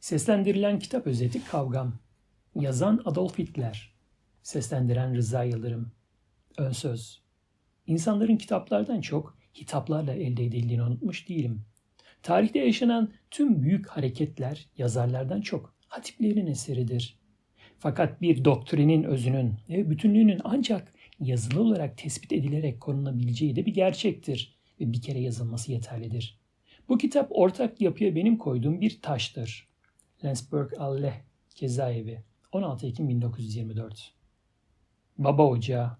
Seslendirilen kitap özeti Kavgam. Yazan Adolf Hitler. Seslendiren Rıza Yıldırım. Ön söz. İnsanların kitaplardan çok hitaplarla elde edildiğini unutmuş değilim. Tarihte yaşanan tüm büyük hareketler yazarlardan çok hatiplerin eseridir. Fakat bir doktrinin özünün ve bütünlüğünün ancak yazılı olarak tespit edilerek korunabileceği de bir gerçektir ve bir kere yazılması yeterlidir. Bu kitap ortak yapıya benim koyduğum bir taştır. Lensburg Alleh cezaevi 16 Ekim 1924 Baba Ocağı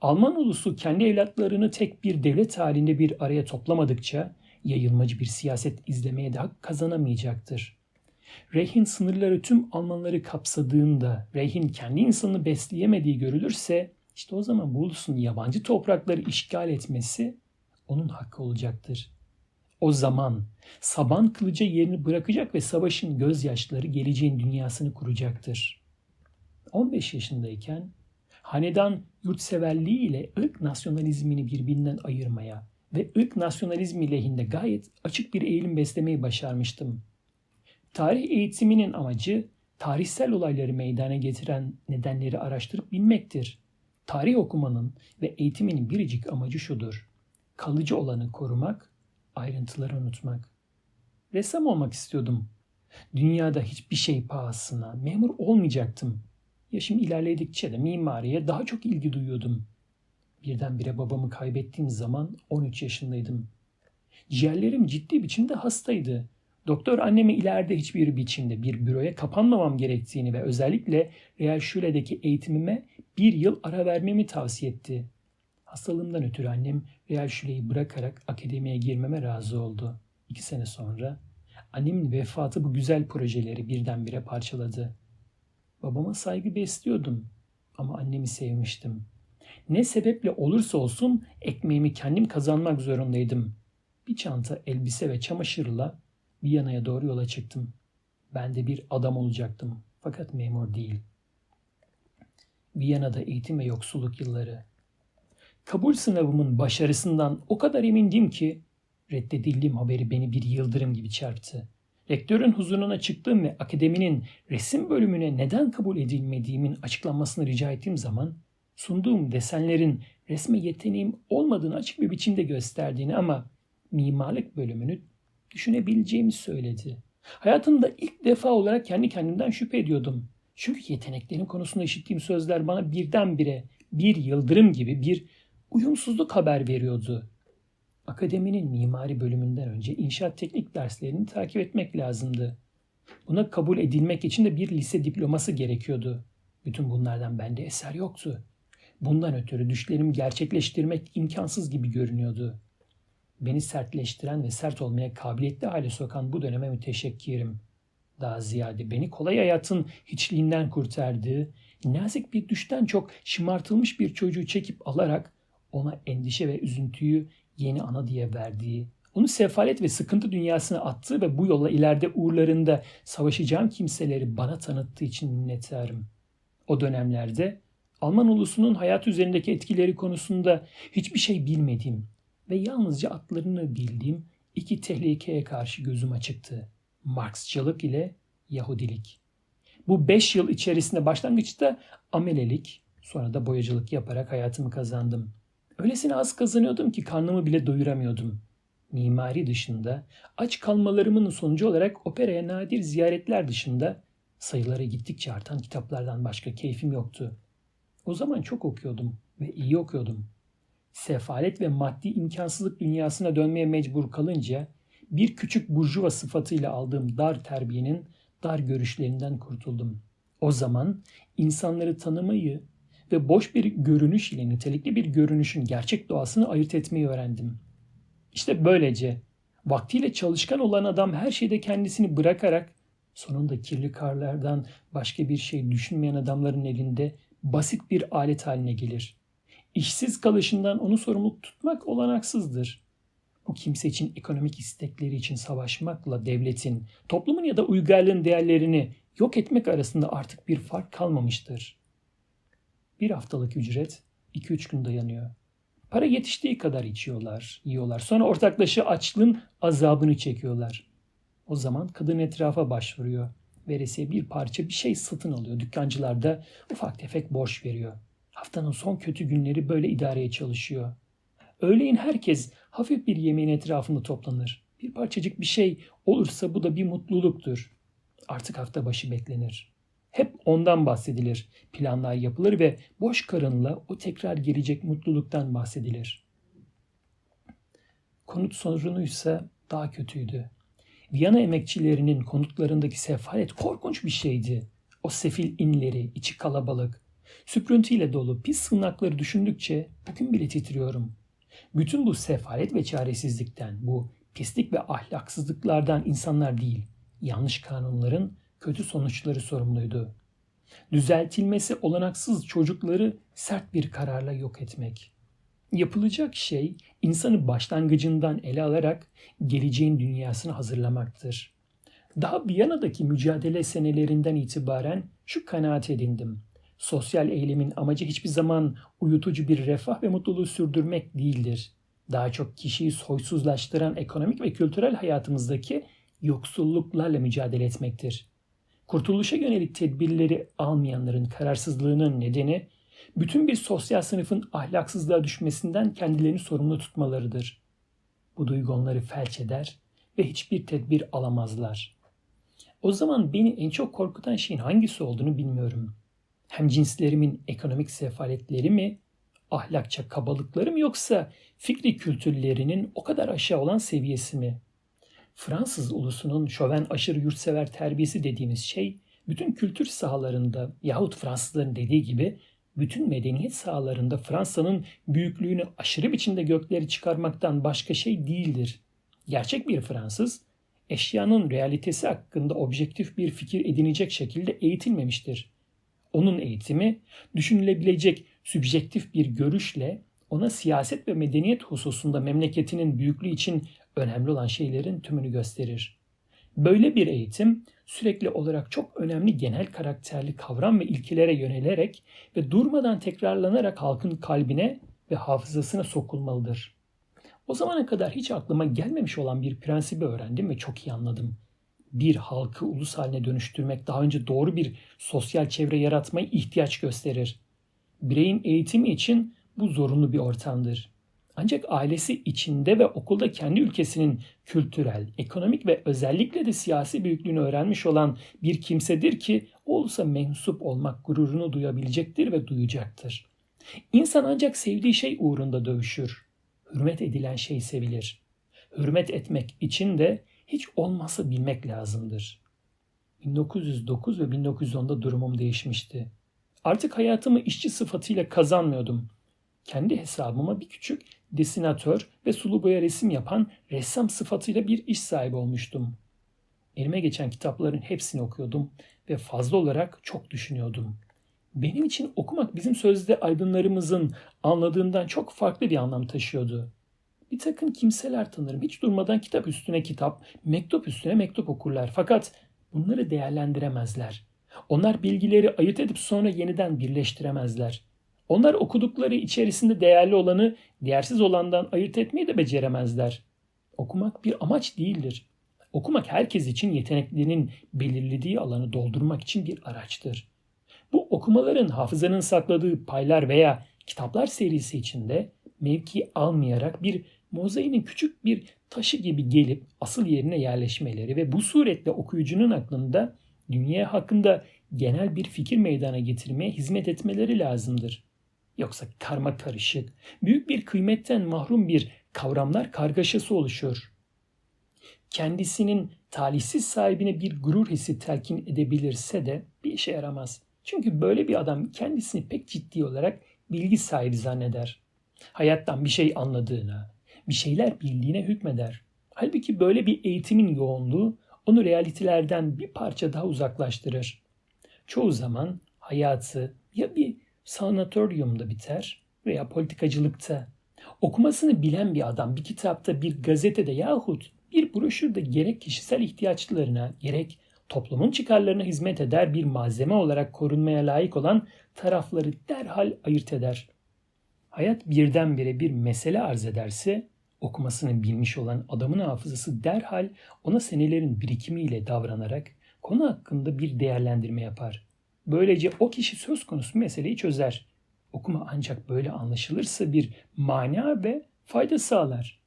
Alman ulusu kendi evlatlarını tek bir devlet halinde bir araya toplamadıkça yayılmacı bir siyaset izlemeye de hak kazanamayacaktır. Reich'in sınırları tüm Almanları kapsadığında Reich'in kendi insanını besleyemediği görülürse işte o zaman bu ulusun yabancı toprakları işgal etmesi onun hakkı olacaktır. O zaman saban kılıca yerini bırakacak ve savaşın gözyaşları geleceğin dünyasını kuracaktır. 15 yaşındayken hanedan yurtseverliği ile ırk nasyonalizmini birbirinden ayırmaya ve ırk nasyonalizmi lehinde gayet açık bir eğilim beslemeyi başarmıştım. Tarih eğitiminin amacı tarihsel olayları meydana getiren nedenleri araştırıp bilmektir. Tarih okumanın ve eğitiminin biricik amacı şudur. Kalıcı olanı korumak, ayrıntıları unutmak. Ressam olmak istiyordum. Dünyada hiçbir şey pahasına memur olmayacaktım. Yaşım ilerledikçe de mimariye daha çok ilgi duyuyordum. Birdenbire babamı kaybettiğim zaman 13 yaşındaydım. Ciğerlerim ciddi biçimde hastaydı. Doktor anneme ileride hiçbir biçimde bir büroya kapanmamam gerektiğini ve özellikle Real Şule'deki eğitimime bir yıl ara vermemi tavsiye etti. Hastalığımdan ötürü annem Real Şule'yi bırakarak akademiye girmeme razı oldu. İki sene sonra annemin vefatı bu güzel projeleri birdenbire parçaladı. Babama saygı besliyordum ama annemi sevmiştim. Ne sebeple olursa olsun ekmeğimi kendim kazanmak zorundaydım. Bir çanta elbise ve çamaşırla Viyana'ya doğru yola çıktım. Ben de bir adam olacaktım fakat memur değil. Viyana'da eğitim ve yoksulluk yılları. Kabul sınavımın başarısından o kadar emindim ki reddedildiğim haberi beni bir yıldırım gibi çarptı. Rektörün huzuruna çıktığım ve akademinin resim bölümüne neden kabul edilmediğimin açıklanmasını rica ettiğim zaman sunduğum desenlerin resme yeteneğim olmadığını açık bir biçimde gösterdiğini ama mimarlık bölümünü düşünebileceğimi söyledi. Hayatımda ilk defa olarak kendi kendimden şüphe ediyordum. Çünkü yeteneklerim konusunda işittiğim sözler bana birdenbire bir yıldırım gibi bir uyumsuzluk haber veriyordu. Akademinin mimari bölümünden önce inşaat teknik derslerini takip etmek lazımdı. Buna kabul edilmek için de bir lise diploması gerekiyordu. Bütün bunlardan bende eser yoktu. Bundan ötürü düşlerimi gerçekleştirmek imkansız gibi görünüyordu. Beni sertleştiren ve sert olmaya kabiliyetli hale sokan bu döneme müteşekkirim. Daha ziyade beni kolay hayatın hiçliğinden kurtardığı, nazik bir düşten çok şımartılmış bir çocuğu çekip alarak ona endişe ve üzüntüyü yeni ana diye verdiği, onu sefalet ve sıkıntı dünyasına attığı ve bu yolla ileride uğurlarında savaşacağım kimseleri bana tanıttığı için minnettarım. O dönemlerde Alman ulusunun hayat üzerindeki etkileri konusunda hiçbir şey bilmediğim ve yalnızca atlarını bildiğim iki tehlikeye karşı gözüm açıktı. Marksçılık ile Yahudilik. Bu beş yıl içerisinde başlangıçta amelelik, sonra da boyacılık yaparak hayatımı kazandım. Öylesine az kazanıyordum ki karnımı bile doyuramıyordum. Mimari dışında, aç kalmalarımın sonucu olarak operaya nadir ziyaretler dışında sayıları gittikçe artan kitaplardan başka keyfim yoktu. O zaman çok okuyordum ve iyi okuyordum. Sefalet ve maddi imkansızlık dünyasına dönmeye mecbur kalınca bir küçük burjuva sıfatıyla aldığım dar terbiyenin dar görüşlerinden kurtuldum. O zaman insanları tanımayı ve boş bir görünüş ile nitelikli bir görünüşün gerçek doğasını ayırt etmeyi öğrendim. İşte böylece vaktiyle çalışkan olan adam her şeyde kendisini bırakarak sonunda kirli karlardan başka bir şey düşünmeyen adamların elinde basit bir alet haline gelir. İşsiz kalışından onu sorumlu tutmak olanaksızdır. Bu kimse için ekonomik istekleri için savaşmakla devletin, toplumun ya da uygarlığın değerlerini yok etmek arasında artık bir fark kalmamıştır. Bir haftalık ücret 2-3 gün dayanıyor. Para yetiştiği kadar içiyorlar, yiyorlar. Sonra ortaklaşa açlığın azabını çekiyorlar. O zaman kadın etrafa başvuruyor. Veresiye bir parça bir şey satın alıyor. Dükkancılar da ufak tefek borç veriyor. Haftanın son kötü günleri böyle idareye çalışıyor. Öğleyin herkes hafif bir yemeğin etrafında toplanır. Bir parçacık bir şey olursa bu da bir mutluluktur. Artık hafta başı beklenir. Hep ondan bahsedilir. Planlar yapılır ve boş karınla o tekrar gelecek mutluluktan bahsedilir. Konut sorunuysa daha kötüydü. Viyana emekçilerinin konutlarındaki sefalet korkunç bir şeydi. O sefil inleri, içi kalabalık, süprüntüyle dolu pis sığınakları düşündükçe bugün bile titriyorum. Bütün bu sefalet ve çaresizlikten, bu pislik ve ahlaksızlıklardan insanlar değil, yanlış kanunların kötü sonuçları sorumluydu. Düzeltilmesi olanaksız çocukları sert bir kararla yok etmek. Yapılacak şey insanı başlangıcından ele alarak geleceğin dünyasını hazırlamaktır. Daha Viyana'daki mücadele senelerinden itibaren şu kanaat edindim. Sosyal eylemin amacı hiçbir zaman uyutucu bir refah ve mutluluğu sürdürmek değildir. Daha çok kişiyi soysuzlaştıran ekonomik ve kültürel hayatımızdaki yoksulluklarla mücadele etmektir. Kurtuluşa yönelik tedbirleri almayanların kararsızlığının nedeni bütün bir sosyal sınıfın ahlaksızlığa düşmesinden kendilerini sorumlu tutmalarıdır. Bu duygu onları felç eder ve hiçbir tedbir alamazlar. O zaman beni en çok korkutan şeyin hangisi olduğunu bilmiyorum. Hem cinslerimin ekonomik sefaletleri mi, ahlakça kabalıkları mı yoksa fikri kültürlerinin o kadar aşağı olan seviyesi mi? Fransız ulusunun şöven aşırı yurtsever terbiyesi dediğimiz şey bütün kültür sahalarında yahut Fransızların dediği gibi bütün medeniyet sahalarında Fransa'nın büyüklüğünü aşırı biçimde gökleri çıkarmaktan başka şey değildir. Gerçek bir Fransız, eşyanın realitesi hakkında objektif bir fikir edinecek şekilde eğitilmemiştir. Onun eğitimi düşünülebilecek sübjektif bir görüşle ona siyaset ve medeniyet hususunda memleketinin büyüklüğü için önemli olan şeylerin tümünü gösterir. Böyle bir eğitim sürekli olarak çok önemli genel karakterli kavram ve ilkelere yönelerek ve durmadan tekrarlanarak halkın kalbine ve hafızasına sokulmalıdır. O zamana kadar hiç aklıma gelmemiş olan bir prensibi öğrendim ve çok iyi anladım. Bir halkı ulus haline dönüştürmek daha önce doğru bir sosyal çevre yaratmaya ihtiyaç gösterir. Bireyin eğitimi için bu zorunlu bir ortamdır. Ancak ailesi içinde ve okulda kendi ülkesinin kültürel, ekonomik ve özellikle de siyasi büyüklüğünü öğrenmiş olan bir kimsedir ki olsa mensup olmak gururunu duyabilecektir ve duyacaktır. İnsan ancak sevdiği şey uğrunda dövüşür. Hürmet edilen şey sevilir. Hürmet etmek için de hiç olmasa bilmek lazımdır. 1909 ve 1910'da durumum değişmişti. Artık hayatımı işçi sıfatıyla kazanmıyordum. Kendi hesabıma bir küçük desinatör ve sulu boya resim yapan ressam sıfatıyla bir iş sahibi olmuştum. Elime geçen kitapların hepsini okuyordum ve fazla olarak çok düşünüyordum. Benim için okumak bizim sözde aydınlarımızın anladığından çok farklı bir anlam taşıyordu. Bir takım kimseler tanırım. Hiç durmadan kitap üstüne kitap, mektup üstüne mektup okurlar. Fakat bunları değerlendiremezler. Onlar bilgileri ayırt edip sonra yeniden birleştiremezler. Onlar okudukları içerisinde değerli olanı değersiz olandan ayırt etmeyi de beceremezler. Okumak bir amaç değildir. Okumak herkes için yeteneklerinin belirlediği alanı doldurmak için bir araçtır. Bu okumaların hafızanın sakladığı paylar veya kitaplar serisi içinde mevki almayarak bir mozaiğinin küçük bir taşı gibi gelip asıl yerine yerleşmeleri ve bu suretle okuyucunun aklında dünya hakkında genel bir fikir meydana getirmeye hizmet etmeleri lazımdır. Yoksa karma karışık, büyük bir kıymetten mahrum bir kavramlar kargaşası oluşur. Kendisinin talihsiz sahibine bir gurur hissi telkin edebilirse de bir işe yaramaz. Çünkü böyle bir adam kendisini pek ciddi olarak bilgi sahibi zanneder. Hayattan bir şey anladığına, bir şeyler bildiğine hükmeder. Halbuki böyle bir eğitimin yoğunluğu onu realitelerden bir parça daha uzaklaştırır. Çoğu zaman hayatı ya bir sanatoryumda biter veya politikacılıkta. Okumasını bilen bir adam bir kitapta, bir gazetede yahut bir broşürde gerek kişisel ihtiyaçlarına gerek toplumun çıkarlarına hizmet eder bir malzeme olarak korunmaya layık olan tarafları derhal ayırt eder. Hayat birdenbire bir mesele arz ederse Okumasını bilmiş olan adamın hafızası derhal ona senelerin birikimiyle davranarak konu hakkında bir değerlendirme yapar. Böylece o kişi söz konusu meseleyi çözer. Okuma ancak böyle anlaşılırsa bir mana ve fayda sağlar.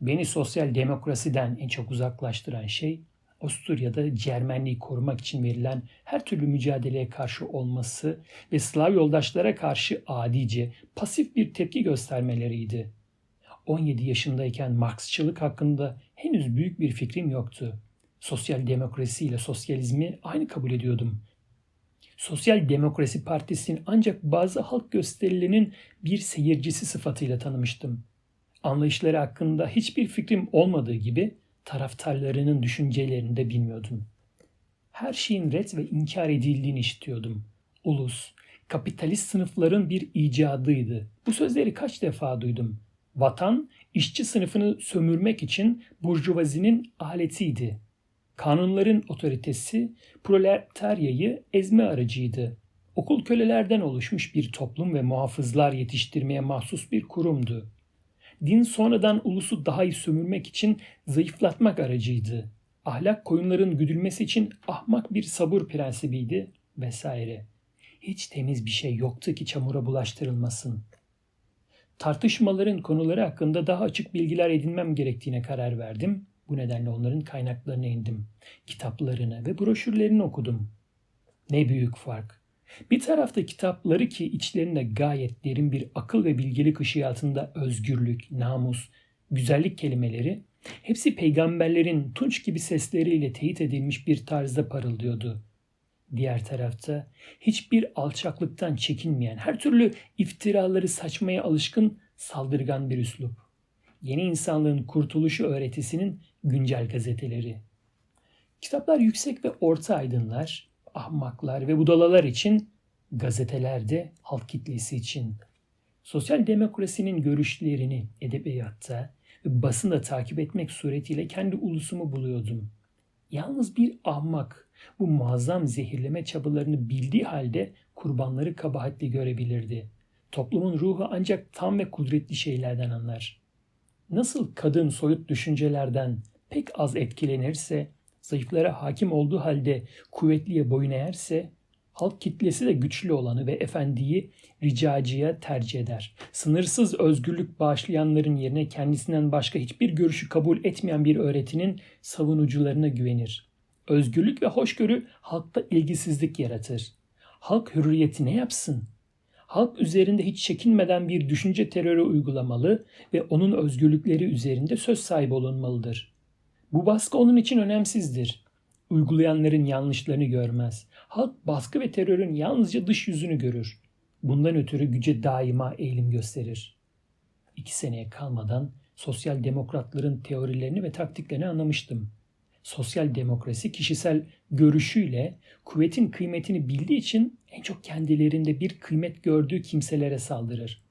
Beni sosyal demokrasiden en çok uzaklaştıran şey Avusturya'da Cermenliği korumak için verilen her türlü mücadeleye karşı olması ve Slav yoldaşlara karşı adice, pasif bir tepki göstermeleriydi. 17 yaşındayken Marksçılık hakkında henüz büyük bir fikrim yoktu. Sosyal demokrasi ile sosyalizmi aynı kabul ediyordum. Sosyal Demokrasi Partisi'nin ancak bazı halk gösterilerinin bir seyircisi sıfatıyla tanımıştım. Anlayışları hakkında hiçbir fikrim olmadığı gibi taraftarlarının düşüncelerini de bilmiyordum. Her şeyin ret ve inkar edildiğini işitiyordum. Ulus, kapitalist sınıfların bir icadıydı. Bu sözleri kaç defa duydum. Vatan, işçi sınıfını sömürmek için burjuvazinin aletiydi. Kanunların otoritesi proletaryayı ezme aracıydı. Okul kölelerden oluşmuş bir toplum ve muhafızlar yetiştirmeye mahsus bir kurumdu. Din sonradan ulusu daha iyi sömürmek için zayıflatmak aracıydı. Ahlak koyunların güdülmesi için ahmak bir sabır prensibiydi vesaire. Hiç temiz bir şey yoktu ki çamura bulaştırılmasın. Tartışmaların konuları hakkında daha açık bilgiler edinmem gerektiğine karar verdim. Bu nedenle onların kaynaklarına indim. Kitaplarını ve broşürlerini okudum. Ne büyük fark. Bir tarafta kitapları ki içlerinde gayet derin bir akıl ve bilgelik ışığı altında özgürlük, namus, güzellik kelimeleri hepsi peygamberlerin tunç gibi sesleriyle teyit edilmiş bir tarzda parıldıyordu. Diğer tarafta hiçbir alçaklıktan çekinmeyen, her türlü iftiraları saçmaya alışkın saldırgan bir üslup. Yeni insanlığın kurtuluşu öğretisinin güncel gazeteleri. Kitaplar yüksek ve orta aydınlar, ahmaklar ve budalalar için, gazetelerde halk kitlesi için. Sosyal demokrasinin görüşlerini edebiyatta ve basında takip etmek suretiyle kendi ulusumu buluyordum. Yalnız bir ahmak bu muazzam zehirleme çabalarını bildiği halde kurbanları kabahatli görebilirdi. Toplumun ruhu ancak tam ve kudretli şeylerden anlar. Nasıl kadın soyut düşüncelerden pek az etkilenirse, zayıflara hakim olduğu halde kuvvetliye boyun eğerse, halk kitlesi de güçlü olanı ve efendiyi ricacıya tercih eder. Sınırsız özgürlük bağışlayanların yerine kendisinden başka hiçbir görüşü kabul etmeyen bir öğretinin savunucularına güvenir. Özgürlük ve hoşgörü halkta ilgisizlik yaratır. Halk hürriyeti ne yapsın? Halk üzerinde hiç çekinmeden bir düşünce terörü uygulamalı ve onun özgürlükleri üzerinde söz sahibi olunmalıdır. Bu baskı onun için önemsizdir. Uygulayanların yanlışlarını görmez. Halk baskı ve terörün yalnızca dış yüzünü görür. Bundan ötürü güce daima eğilim gösterir. İki seneye kalmadan sosyal demokratların teorilerini ve taktiklerini anlamıştım. Sosyal demokrasi kişisel görüşüyle kuvvetin kıymetini bildiği için en çok kendilerinde bir kıymet gördüğü kimselere saldırır.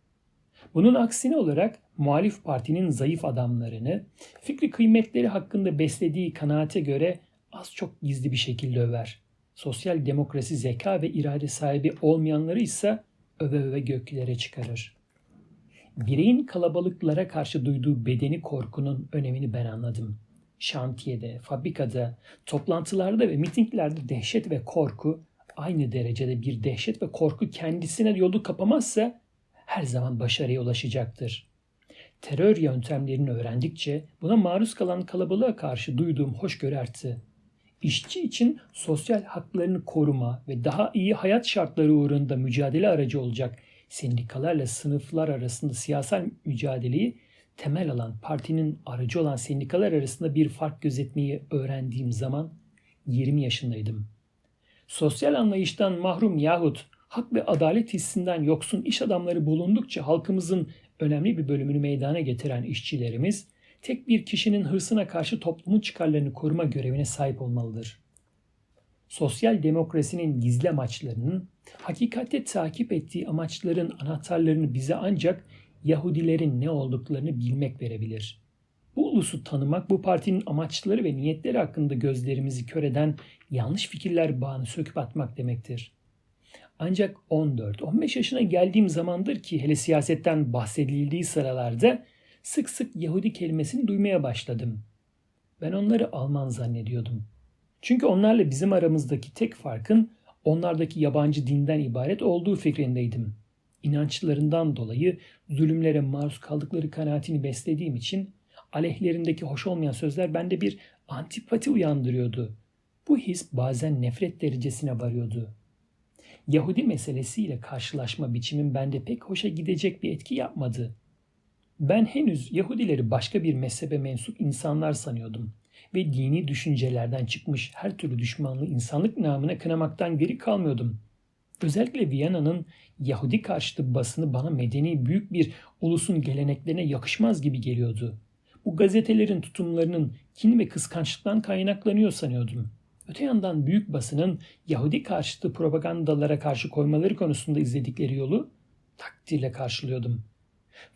Bunun aksine olarak muhalif partinin zayıf adamlarını fikri kıymetleri hakkında beslediği kanaate göre az çok gizli bir şekilde över. Sosyal demokrasi zeka ve irade sahibi olmayanları ise öve öve göklere çıkarır. Bireyin kalabalıklara karşı duyduğu bedeni korkunun önemini ben anladım. Şantiyede, fabrikada, toplantılarda ve mitinglerde dehşet ve korku aynı derecede bir dehşet ve korku kendisine yolu kapamazsa her zaman başarıya ulaşacaktır. Terör yöntemlerini öğrendikçe buna maruz kalan kalabalığa karşı duyduğum hoşgörü arttı. İşçi için sosyal haklarını koruma ve daha iyi hayat şartları uğrunda mücadele aracı olacak sendikalarla sınıflar arasında siyasal mücadeleyi temel alan partinin aracı olan sendikalar arasında bir fark gözetmeyi öğrendiğim zaman 20 yaşındaydım. Sosyal anlayıştan mahrum yahut hak ve adalet hissinden yoksun iş adamları bulundukça halkımızın önemli bir bölümünü meydana getiren işçilerimiz tek bir kişinin hırsına karşı toplumun çıkarlarını koruma görevine sahip olmalıdır. Sosyal demokrasinin gizli amaçlarının, hakikatte takip ettiği amaçların anahtarlarını bize ancak Yahudilerin ne olduklarını bilmek verebilir. Bu ulusu tanımak, bu partinin amaçları ve niyetleri hakkında gözlerimizi kör eden yanlış fikirler bağını söküp atmak demektir. Ancak 14-15 yaşına geldiğim zamandır ki hele siyasetten bahsedildiği sıralarda sık sık Yahudi kelimesini duymaya başladım. Ben onları Alman zannediyordum. Çünkü onlarla bizim aramızdaki tek farkın onlardaki yabancı dinden ibaret olduğu fikrindeydim. İnançlarından dolayı zulümlere maruz kaldıkları kanaatini beslediğim için aleyhlerindeki hoş olmayan sözler bende bir antipati uyandırıyordu. Bu his bazen nefret derecesine varıyordu. Yahudi meselesiyle karşılaşma biçimim bende pek hoşa gidecek bir etki yapmadı. Ben henüz Yahudileri başka bir mezhebe mensup insanlar sanıyordum ve dini düşüncelerden çıkmış her türlü düşmanlığı insanlık namına kınamaktan geri kalmıyordum. Özellikle Viyana'nın Yahudi karşıtı basını bana medeni büyük bir ulusun geleneklerine yakışmaz gibi geliyordu. Bu gazetelerin tutumlarının kin ve kıskançlıktan kaynaklanıyor sanıyordum. Öte yandan büyük basının Yahudi karşıtı propagandalara karşı koymaları konusunda izledikleri yolu takdirle karşılıyordum.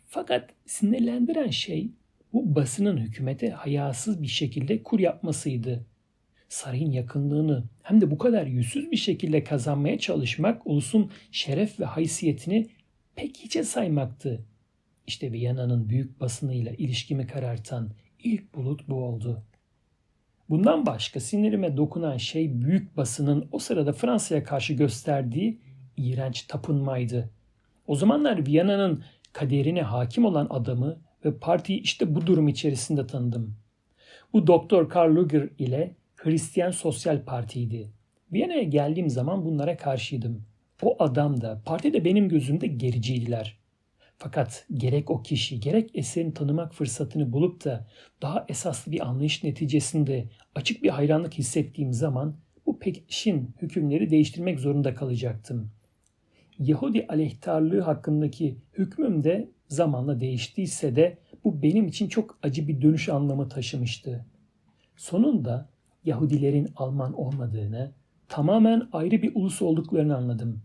Fakat sinirlendiren şey bu basının hükümete hayasız bir şekilde kur yapmasıydı. Sarayın yakınlığını hem de bu kadar yüzsüz bir şekilde kazanmaya çalışmak ulusun şeref ve haysiyetini pek hiçe saymaktı. İşte Viyana'nın büyük basınıyla ilişkimi karartan ilk bulut bu oldu. Bundan başka sinirime dokunan şey büyük basının o sırada Fransa'ya karşı gösterdiği iğrenç tapınmaydı. O zamanlar Viyana'nın kaderine hakim olan adamı ve partiyi işte bu durum içerisinde tanıdım. Bu Doktor Karl Luger ile Hristiyan Sosyal Parti'ydi. Viyana'ya geldiğim zaman bunlara karşıydım. O adam da parti de benim gözümde gericiydiler. Fakat gerek o kişi gerek eserini tanımak fırsatını bulup da daha esaslı bir anlayış neticesinde açık bir hayranlık hissettiğim zaman bu peşin hükümleri değiştirmek zorunda kalacaktım. Yahudi aleyhtarlığı hakkındaki hükmüm de zamanla değiştiyse de bu benim için çok acı bir dönüş anlamı taşımıştı. Sonunda Yahudilerin Alman olmadığını, tamamen ayrı bir ulus olduklarını anladım.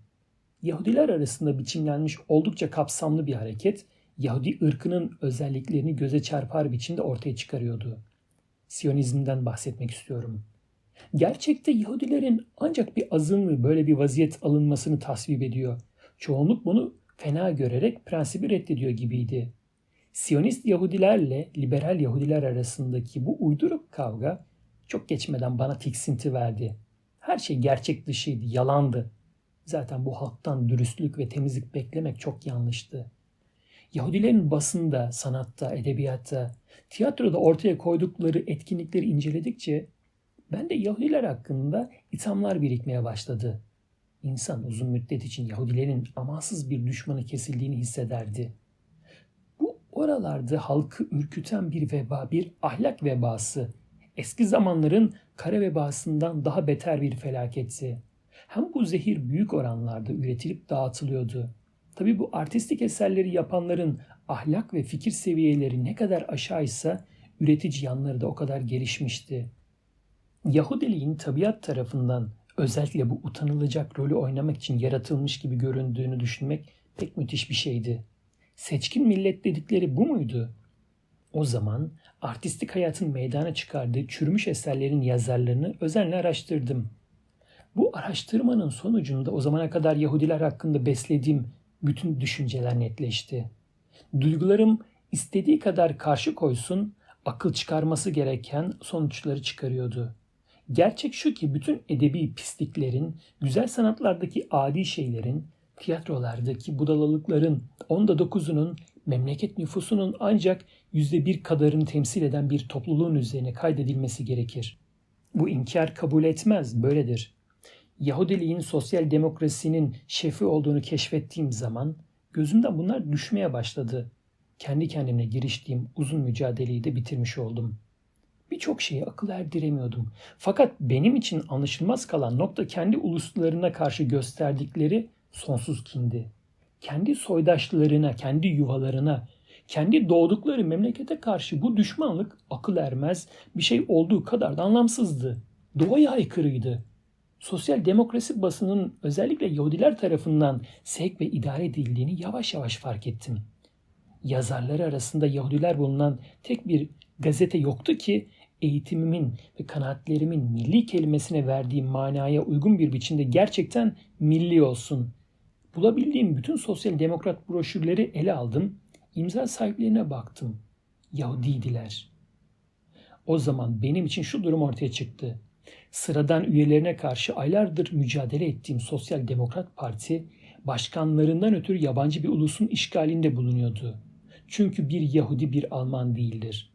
Yahudiler arasında biçimlenmiş oldukça kapsamlı bir hareket, Yahudi ırkının özelliklerini göze çarpar biçimde ortaya çıkarıyordu. Siyonizmden bahsetmek istiyorum. Gerçekte Yahudilerin ancak bir azınlığı böyle bir vaziyet alınmasını tasvip ediyor. Çoğunluk bunu fena görerek prensibi reddediyor gibiydi. Siyonist Yahudilerle liberal Yahudiler arasındaki bu uyduruk kavga çok geçmeden bana tiksinti verdi. Her şey gerçek dışıydı, yalandı. Zaten bu halktan dürüstlük ve temizlik beklemek çok yanlıştı. Yahudilerin basında, sanatta, edebiyatta, tiyatroda ortaya koydukları etkinlikleri inceledikçe ben de Yahudiler hakkında ithamlar birikmeye başladı. İnsan uzun müddet için Yahudilerin amansız bir düşmanı kesildiğini hissederdi. Bu oralarda halkı ürküten bir veba, bir ahlak vebası, eski zamanların kara vebasından daha beter bir felaketti. Hem bu zehir büyük oranlarda üretilip dağıtılıyordu. Tabi bu artistik eserleri yapanların ahlak ve fikir seviyeleri ne kadar aşağıysa üretici yanları da o kadar gelişmişti. Yahudiliğin tabiat tarafından özellikle bu utanılacak rolü oynamak için yaratılmış gibi göründüğünü düşünmek pek müthiş bir şeydi. Seçkin millet dedikleri bu muydu? O zaman artistik hayatın meydana çıkardığı çürümüş eserlerin yazarlarını özenle araştırdım. Bu araştırmanın sonucunda o zamana kadar Yahudiler hakkında beslediğim bütün düşünceler netleşti. Duygularım istediği kadar karşı koysun, akıl çıkarması gereken sonuçları çıkarıyordu. Gerçek şu ki bütün edebi pisliklerin, güzel sanatlardaki adi şeylerin, tiyatrolardaki budalalıkların onda dokuzunun memleket nüfusunun ancak yüzde bir kadarını temsil eden bir topluluğun üzerine kaydedilmesi gerekir. Bu inkar kabul etmez, böyledir. Yahudiliğin sosyal demokrasinin şefi olduğunu keşfettiğim zaman gözümden bunlar düşmeye başladı. Kendi kendime giriştiğim uzun mücadeleyi de bitirmiş oldum. Birçok şeyi akıl erdiremiyordum. Fakat benim için anlaşılmaz kalan nokta kendi uluslarına karşı gösterdikleri sonsuz kindi. Kendi soydaşlarına, kendi yuvalarına, kendi doğdukları memlekete karşı bu düşmanlık akıl ermez bir şey olduğu kadar da anlamsızdı. Doğaya aykırıydı sosyal demokrasi basının özellikle Yahudiler tarafından sevk ve idare edildiğini yavaş yavaş fark ettim. Yazarları arasında Yahudiler bulunan tek bir gazete yoktu ki eğitimimin ve kanaatlerimin milli kelimesine verdiğim manaya uygun bir biçimde gerçekten milli olsun. Bulabildiğim bütün sosyal demokrat broşürleri ele aldım, imza sahiplerine baktım. Yahudiydiler. O zaman benim için şu durum ortaya çıktı. Sıradan üyelerine karşı aylardır mücadele ettiğim Sosyal Demokrat Parti başkanlarından ötürü yabancı bir ulusun işgalinde bulunuyordu. Çünkü bir Yahudi bir Alman değildir.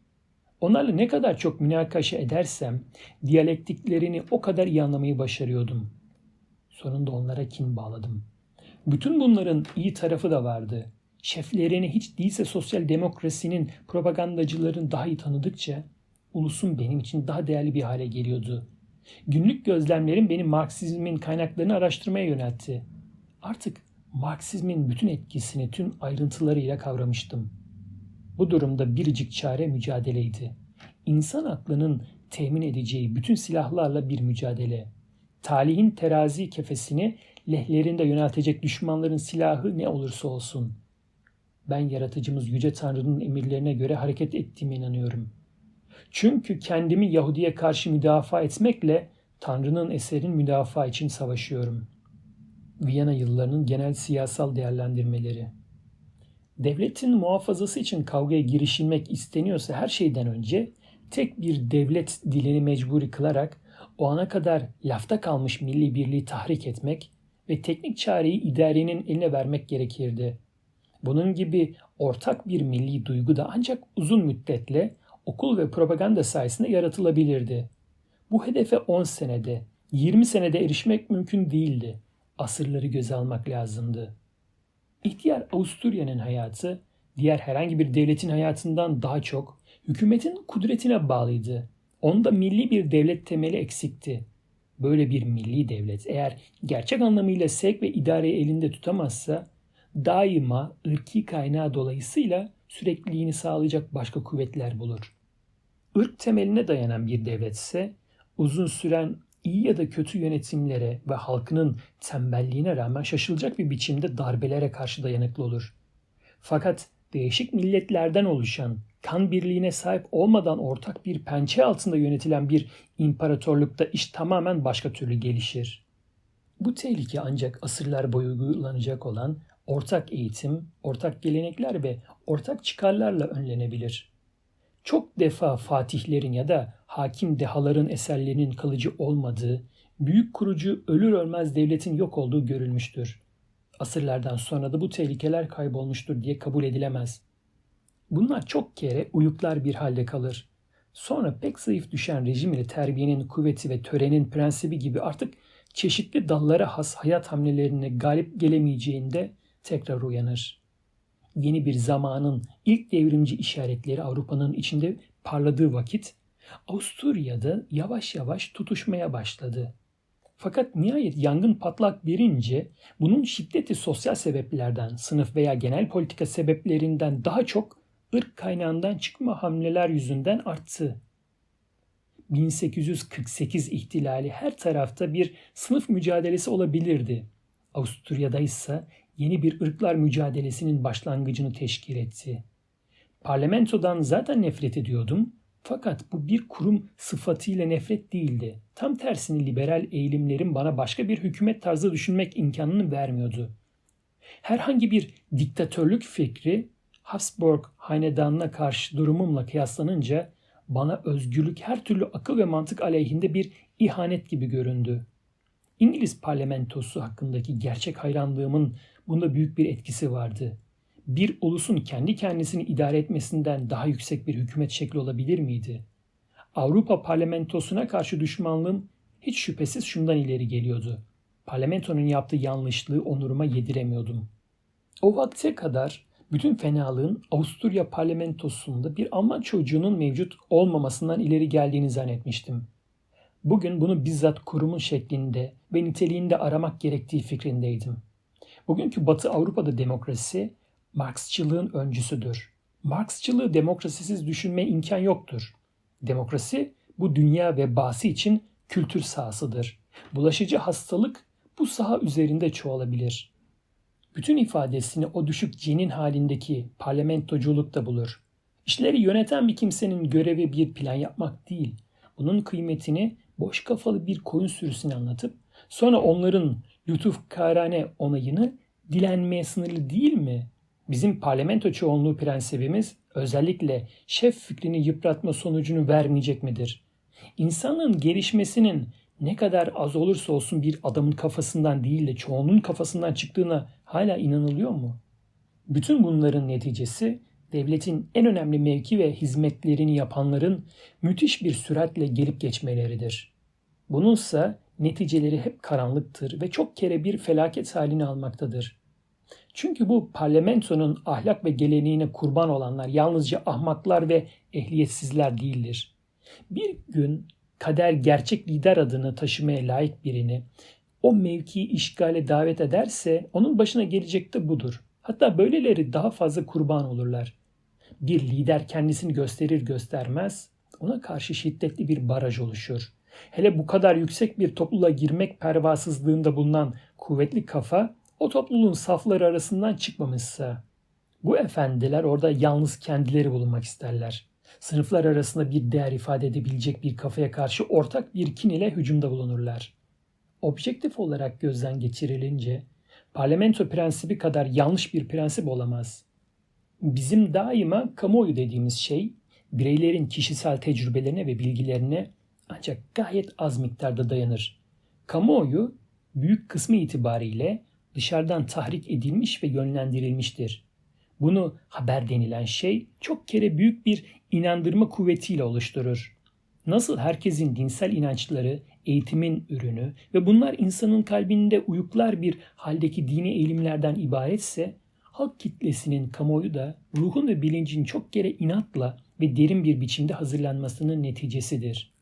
Onlarla ne kadar çok münakaşa edersem diyalektiklerini o kadar iyi anlamayı başarıyordum. Sonunda onlara kin bağladım. Bütün bunların iyi tarafı da vardı. Şeflerini hiç değilse sosyal demokrasinin propagandacıların daha iyi tanıdıkça ulusum benim için daha değerli bir hale geliyordu. Günlük gözlemlerim beni Marksizmin kaynaklarını araştırmaya yöneltti. Artık Marksizmin bütün etkisini tüm ayrıntılarıyla kavramıştım. Bu durumda biricik çare mücadeleydi. İnsan aklının temin edeceği bütün silahlarla bir mücadele. Talihin terazi kefesini lehlerinde yöneltecek düşmanların silahı ne olursa olsun. Ben yaratıcımız Yüce Tanrı'nın emirlerine göre hareket ettiğime inanıyorum. Çünkü kendimi Yahudi'ye karşı müdafaa etmekle Tanrı'nın eserin müdafaa için savaşıyorum. Viyana yıllarının genel siyasal değerlendirmeleri Devletin muhafazası için kavgaya girişilmek isteniyorsa her şeyden önce tek bir devlet dilini mecburi kılarak o ana kadar lafta kalmış milli birliği tahrik etmek ve teknik çareyi idarenin eline vermek gerekirdi. Bunun gibi ortak bir milli duygu da ancak uzun müddetle okul ve propaganda sayesinde yaratılabilirdi. Bu hedefe 10 senede, 20 senede erişmek mümkün değildi. Asırları göze almak lazımdı. İhtiyar Avusturya'nın hayatı diğer herhangi bir devletin hayatından daha çok hükümetin kudretine bağlıydı. Onda milli bir devlet temeli eksikti. Böyle bir milli devlet eğer gerçek anlamıyla sevk ve idareyi elinde tutamazsa daima ırki kaynağı dolayısıyla sürekliliğini sağlayacak başka kuvvetler bulur. Irk temeline dayanan bir devlet ise uzun süren iyi ya da kötü yönetimlere ve halkının tembelliğine rağmen şaşılacak bir biçimde darbelere karşı dayanıklı olur. Fakat değişik milletlerden oluşan, kan birliğine sahip olmadan ortak bir pençe altında yönetilen bir imparatorlukta iş tamamen başka türlü gelişir. Bu tehlike ancak asırlar boyu uygulanacak olan ortak eğitim, ortak gelenekler ve ortak çıkarlarla önlenebilir. Çok defa fatihlerin ya da hakim dehaların eserlerinin kalıcı olmadığı, büyük kurucu ölür ölmez devletin yok olduğu görülmüştür. Asırlardan sonra da bu tehlikeler kaybolmuştur diye kabul edilemez. Bunlar çok kere uyuklar bir halde kalır. Sonra pek zayıf düşen rejim ile terbiyenin kuvveti ve törenin prensibi gibi artık çeşitli dallara has hayat hamlelerine galip gelemeyeceğinde tekrar uyanır. Yeni bir zamanın ilk devrimci işaretleri Avrupa'nın içinde parladığı vakit Avusturya'da yavaş yavaş tutuşmaya başladı. Fakat nihayet yangın patlak verince bunun şiddeti sosyal sebeplerden, sınıf veya genel politika sebeplerinden daha çok ırk kaynağından çıkma hamleler yüzünden arttı. 1848 ihtilali her tarafta bir sınıf mücadelesi olabilirdi. Avusturya'da ise yeni bir ırklar mücadelesinin başlangıcını teşkil etti. Parlamentodan zaten nefret ediyordum fakat bu bir kurum sıfatıyla nefret değildi. Tam tersini liberal eğilimlerim bana başka bir hükümet tarzı düşünmek imkanını vermiyordu. Herhangi bir diktatörlük fikri Habsburg hanedanına karşı durumumla kıyaslanınca bana özgürlük her türlü akıl ve mantık aleyhinde bir ihanet gibi göründü. İngiliz parlamentosu hakkındaki gerçek hayranlığımın bunda büyük bir etkisi vardı bir ulusun kendi kendisini idare etmesinden daha yüksek bir hükümet şekli olabilir miydi? Avrupa parlamentosuna karşı düşmanlığım hiç şüphesiz şundan ileri geliyordu. Parlamentonun yaptığı yanlışlığı onuruma yediremiyordum. O vakte kadar bütün fenalığın Avusturya parlamentosunda bir Alman çocuğunun mevcut olmamasından ileri geldiğini zannetmiştim. Bugün bunu bizzat kurumun şeklinde ve niteliğinde aramak gerektiği fikrindeydim. Bugünkü Batı Avrupa'da demokrasi Marksçılığın öncüsüdür. Marksçılığı demokrasisiz düşünme imkan yoktur. Demokrasi bu dünya ve bası için kültür sahasıdır. Bulaşıcı hastalık bu saha üzerinde çoğalabilir. Bütün ifadesini o düşük cenin halindeki parlamentoculukta bulur. İşleri yöneten bir kimsenin görevi bir plan yapmak değil. Bunun kıymetini boş kafalı bir koyun sürüsüne anlatıp sonra onların lütuf karane onayını dilenmeye sınırlı değil mi Bizim parlamento çoğunluğu prensibimiz özellikle şef fikrini yıpratma sonucunu vermeyecek midir? İnsanın gelişmesinin ne kadar az olursa olsun bir adamın kafasından değil de çoğunluğun kafasından çıktığına hala inanılıyor mu? Bütün bunların neticesi devletin en önemli mevki ve hizmetlerini yapanların müthiş bir süratle gelip geçmeleridir. Bununsa neticeleri hep karanlıktır ve çok kere bir felaket halini almaktadır. Çünkü bu parlamentonun ahlak ve geleneğine kurban olanlar yalnızca ahmaklar ve ehliyetsizler değildir. Bir gün kader gerçek lider adını taşımaya layık birini o mevkiyi işgale davet ederse onun başına gelecek de budur. Hatta böyleleri daha fazla kurban olurlar. Bir lider kendisini gösterir göstermez ona karşı şiddetli bir baraj oluşur. Hele bu kadar yüksek bir topluluğa girmek pervasızlığında bulunan kuvvetli kafa o topluluğun safları arasından çıkmamışsa bu efendiler orada yalnız kendileri bulunmak isterler. Sınıflar arasında bir değer ifade edebilecek bir kafaya karşı ortak bir kin ile hücumda bulunurlar. Objektif olarak gözden geçirilince parlamento prensibi kadar yanlış bir prensip olamaz. Bizim daima kamuoyu dediğimiz şey bireylerin kişisel tecrübelerine ve bilgilerine ancak gayet az miktarda dayanır. Kamuoyu büyük kısmı itibariyle dışarıdan tahrik edilmiş ve yönlendirilmiştir. Bunu haber denilen şey çok kere büyük bir inandırma kuvvetiyle oluşturur. Nasıl herkesin dinsel inançları eğitimin ürünü ve bunlar insanın kalbinde uyuklar bir haldeki dini eğilimlerden ibaretse, halk kitlesinin kamuoyu da ruhun ve bilincin çok kere inatla ve derin bir biçimde hazırlanmasının neticesidir.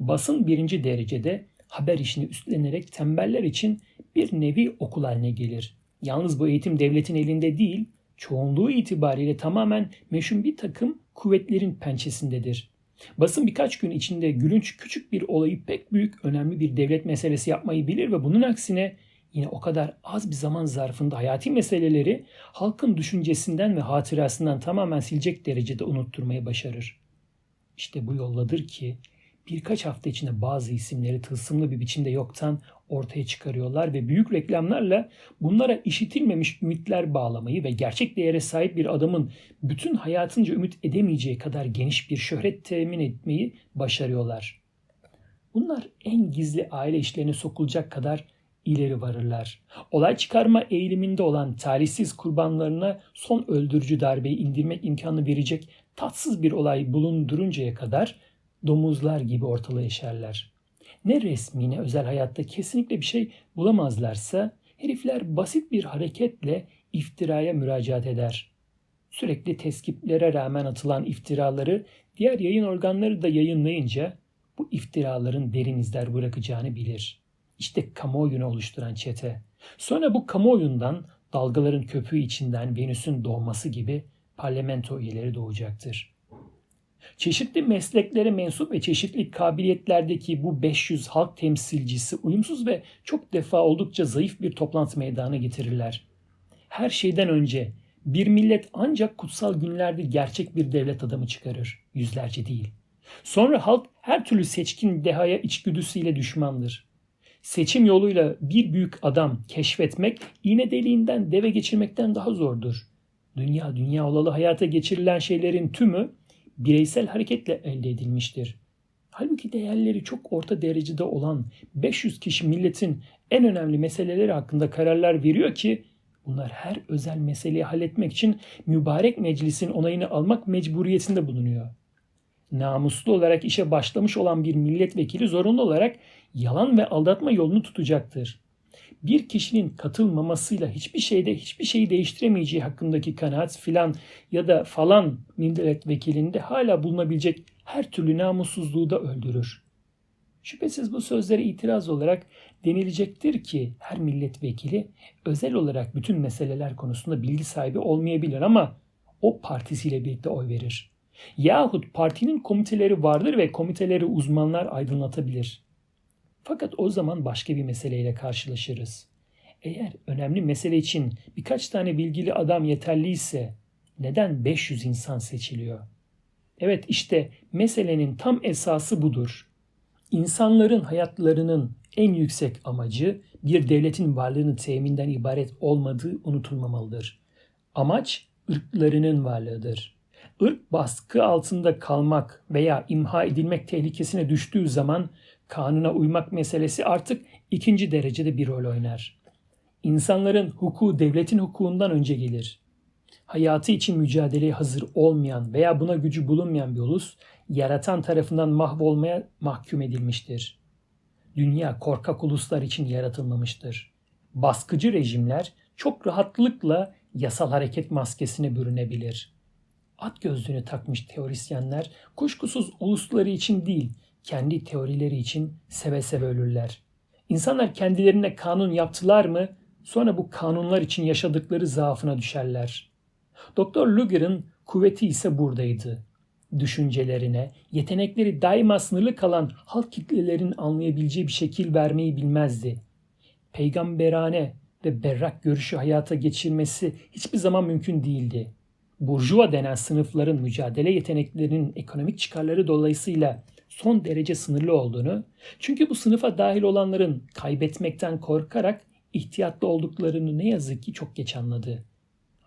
Basın birinci derecede haber işini üstlenerek tembeller için bir nevi okul haline gelir. Yalnız bu eğitim devletin elinde değil, çoğunluğu itibariyle tamamen meşhum bir takım kuvvetlerin pençesindedir. Basın birkaç gün içinde gülünç küçük bir olayı pek büyük önemli bir devlet meselesi yapmayı bilir ve bunun aksine yine o kadar az bir zaman zarfında hayati meseleleri halkın düşüncesinden ve hatırasından tamamen silecek derecede unutturmayı başarır. İşte bu yolladır ki birkaç hafta içinde bazı isimleri tılsımlı bir biçimde yoktan ortaya çıkarıyorlar ve büyük reklamlarla bunlara işitilmemiş ümitler bağlamayı ve gerçek değere sahip bir adamın bütün hayatınca ümit edemeyeceği kadar geniş bir şöhret temin etmeyi başarıyorlar. Bunlar en gizli aile işlerine sokulacak kadar ileri varırlar. Olay çıkarma eğiliminde olan talihsiz kurbanlarına son öldürücü darbeyi indirmek imkanı verecek tatsız bir olay bulunduruncaya kadar domuzlar gibi ortalığı eşerler. Ne resmi ne özel hayatta kesinlikle bir şey bulamazlarsa herifler basit bir hareketle iftiraya müracaat eder. Sürekli teskiplere rağmen atılan iftiraları diğer yayın organları da yayınlayınca bu iftiraların derin izler bırakacağını bilir. İşte kamuoyunu oluşturan çete. Sonra bu kamuoyundan dalgaların köpüğü içinden Venüs'ün doğması gibi parlamento üyeleri doğacaktır. Çeşitli mesleklere mensup ve çeşitli kabiliyetlerdeki bu 500 halk temsilcisi uyumsuz ve çok defa oldukça zayıf bir toplantı meydana getirirler. Her şeyden önce bir millet ancak kutsal günlerde gerçek bir devlet adamı çıkarır, yüzlerce değil. Sonra halk her türlü seçkin dehaya içgüdüsüyle düşmandır. Seçim yoluyla bir büyük adam keşfetmek iğne deliğinden deve geçirmekten daha zordur. Dünya dünya olalı hayata geçirilen şeylerin tümü bireysel hareketle elde edilmiştir. Halbuki değerleri çok orta derecede olan 500 kişi milletin en önemli meseleleri hakkında kararlar veriyor ki bunlar her özel meseleyi halletmek için mübarek meclisin onayını almak mecburiyetinde bulunuyor. Namuslu olarak işe başlamış olan bir milletvekili zorunlu olarak yalan ve aldatma yolunu tutacaktır bir kişinin katılmamasıyla hiçbir şeyde hiçbir şeyi değiştiremeyeceği hakkındaki kanaat filan ya da falan milletvekilinde hala bulunabilecek her türlü namussuzluğu da öldürür. Şüphesiz bu sözlere itiraz olarak denilecektir ki her milletvekili özel olarak bütün meseleler konusunda bilgi sahibi olmayabilir ama o partisiyle birlikte oy verir. Yahut partinin komiteleri vardır ve komiteleri uzmanlar aydınlatabilir. Fakat o zaman başka bir meseleyle karşılaşırız. Eğer önemli mesele için birkaç tane bilgili adam yeterliyse neden 500 insan seçiliyor? Evet işte meselenin tam esası budur. İnsanların hayatlarının en yüksek amacı bir devletin varlığını teminden ibaret olmadığı unutulmamalıdır. Amaç ırklarının varlığıdır. Irk baskı altında kalmak veya imha edilmek tehlikesine düştüğü zaman kanuna uymak meselesi artık ikinci derecede bir rol oynar. İnsanların hukuku devletin hukukundan önce gelir. Hayatı için mücadeleye hazır olmayan veya buna gücü bulunmayan bir ulus yaratan tarafından mahvolmaya mahkum edilmiştir. Dünya korkak uluslar için yaratılmamıştır. Baskıcı rejimler çok rahatlıkla yasal hareket maskesine bürünebilir. At gözlüğünü takmış teorisyenler kuşkusuz ulusları için değil, kendi teorileri için seve seve ölürler. İnsanlar kendilerine kanun yaptılar mı sonra bu kanunlar için yaşadıkları zaafına düşerler. Doktor Luger'ın kuvveti ise buradaydı. Düşüncelerine, yetenekleri daima sınırlı kalan halk kitlelerin anlayabileceği bir şekil vermeyi bilmezdi. Peygamberane ve berrak görüşü hayata geçirmesi hiçbir zaman mümkün değildi. Burjuva denen sınıfların mücadele yeteneklerinin ekonomik çıkarları dolayısıyla son derece sınırlı olduğunu, çünkü bu sınıfa dahil olanların kaybetmekten korkarak ihtiyatlı olduklarını ne yazık ki çok geç anladı.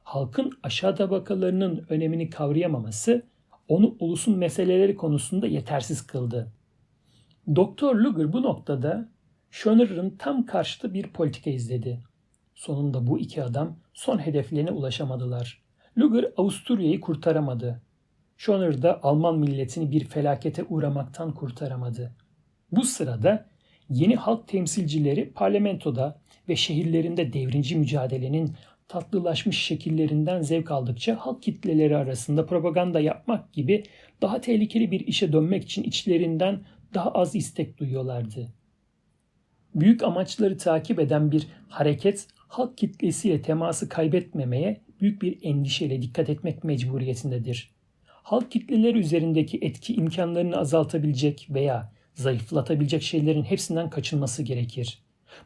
Halkın aşağı tabakalarının önemini kavrayamaması onu ulusun meseleleri konusunda yetersiz kıldı. Doktor Luger bu noktada Schoner'ın tam karşıtı bir politika izledi. Sonunda bu iki adam son hedeflerine ulaşamadılar. Luger Avusturya'yı kurtaramadı. Schoner da Alman milletini bir felakete uğramaktan kurtaramadı. Bu sırada yeni halk temsilcileri parlamentoda ve şehirlerinde devrimci mücadelenin tatlılaşmış şekillerinden zevk aldıkça halk kitleleri arasında propaganda yapmak gibi daha tehlikeli bir işe dönmek için içlerinden daha az istek duyuyorlardı. Büyük amaçları takip eden bir hareket halk kitlesiyle teması kaybetmemeye büyük bir endişeyle dikkat etmek mecburiyetindedir. Halk kitleleri üzerindeki etki imkanlarını azaltabilecek veya zayıflatabilecek şeylerin hepsinden kaçınması gerekir.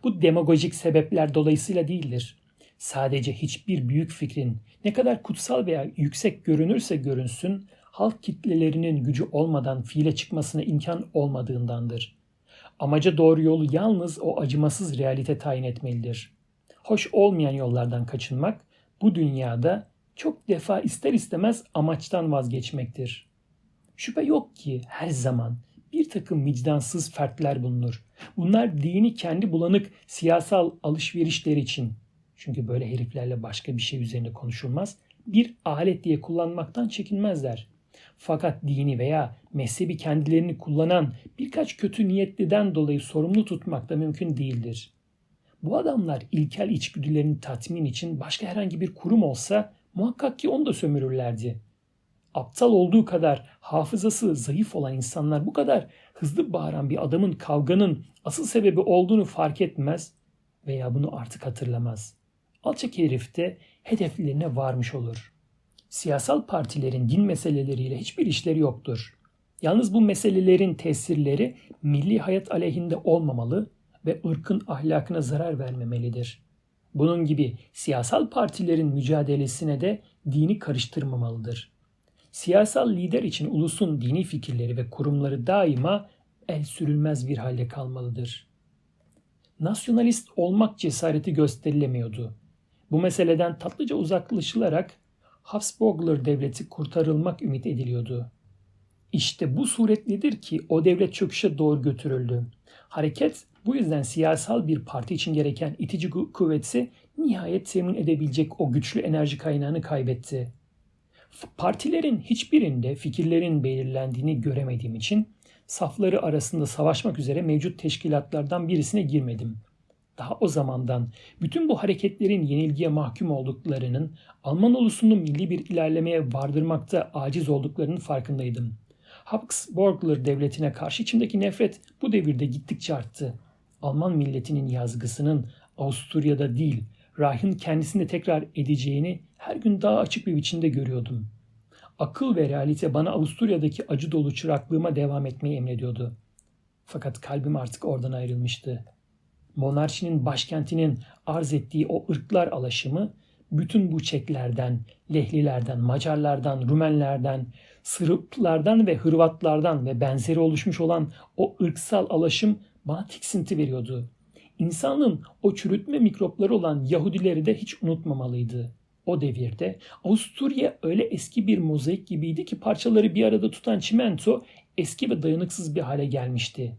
Bu demagojik sebepler dolayısıyla değildir. Sadece hiçbir büyük fikrin ne kadar kutsal veya yüksek görünürse görünsün, halk kitlelerinin gücü olmadan fiile çıkmasına imkan olmadığındandır. Amaca doğru yolu yalnız o acımasız realite tayin etmelidir. Hoş olmayan yollardan kaçınmak bu dünyada çok defa ister istemez amaçtan vazgeçmektir. Şüphe yok ki her zaman bir takım vicdansız fertler bulunur. Bunlar dini kendi bulanık siyasal alışverişleri için çünkü böyle heriflerle başka bir şey üzerine konuşulmaz. Bir alet diye kullanmaktan çekinmezler. Fakat dini veya mezhebi kendilerini kullanan birkaç kötü niyetliden dolayı sorumlu tutmak da mümkün değildir. Bu adamlar ilkel içgüdülerini tatmin için başka herhangi bir kurum olsa muhakkak ki onu da sömürürlerdi. Aptal olduğu kadar hafızası zayıf olan insanlar bu kadar hızlı bağıran bir adamın kavganın asıl sebebi olduğunu fark etmez veya bunu artık hatırlamaz alçak herif de hedeflerine varmış olur. Siyasal partilerin din meseleleriyle hiçbir işleri yoktur. Yalnız bu meselelerin tesirleri milli hayat aleyhinde olmamalı ve ırkın ahlakına zarar vermemelidir. Bunun gibi siyasal partilerin mücadelesine de dini karıştırmamalıdır. Siyasal lider için ulusun dini fikirleri ve kurumları daima el sürülmez bir halde kalmalıdır. Nasyonalist olmak cesareti gösterilemiyordu. Bu meseleden tatlıca uzaklaşılarak Habsburglar devleti kurtarılmak ümit ediliyordu. İşte bu suretlidir ki o devlet çöküşe doğru götürüldü. Hareket bu yüzden siyasal bir parti için gereken itici kuvveti nihayet temin edebilecek o güçlü enerji kaynağını kaybetti. Partilerin hiçbirinde fikirlerin belirlendiğini göremediğim için safları arasında savaşmak üzere mevcut teşkilatlardan birisine girmedim daha o zamandan bütün bu hareketlerin yenilgiye mahkum olduklarının Alman ulusunu milli bir ilerlemeye vardırmakta aciz olduklarının farkındaydım. Habsburglar devletine karşı içimdeki nefret bu devirde gittikçe arttı. Alman milletinin yazgısının Avusturya'da değil, Rah'ın kendisinde tekrar edeceğini her gün daha açık bir biçimde görüyordum. Akıl ve realite bana Avusturya'daki acı dolu çıraklığıma devam etmeyi emrediyordu. Fakat kalbim artık oradan ayrılmıştı monarşinin başkentinin arz ettiği o ırklar alaşımı bütün bu Çeklerden, Lehlilerden, Macarlardan, Rumenlerden, Sırplardan ve Hırvatlardan ve benzeri oluşmuş olan o ırksal alaşım bana tiksinti veriyordu. İnsanın o çürütme mikropları olan Yahudileri de hiç unutmamalıydı. O devirde Avusturya öyle eski bir mozaik gibiydi ki parçaları bir arada tutan çimento eski ve dayanıksız bir hale gelmişti.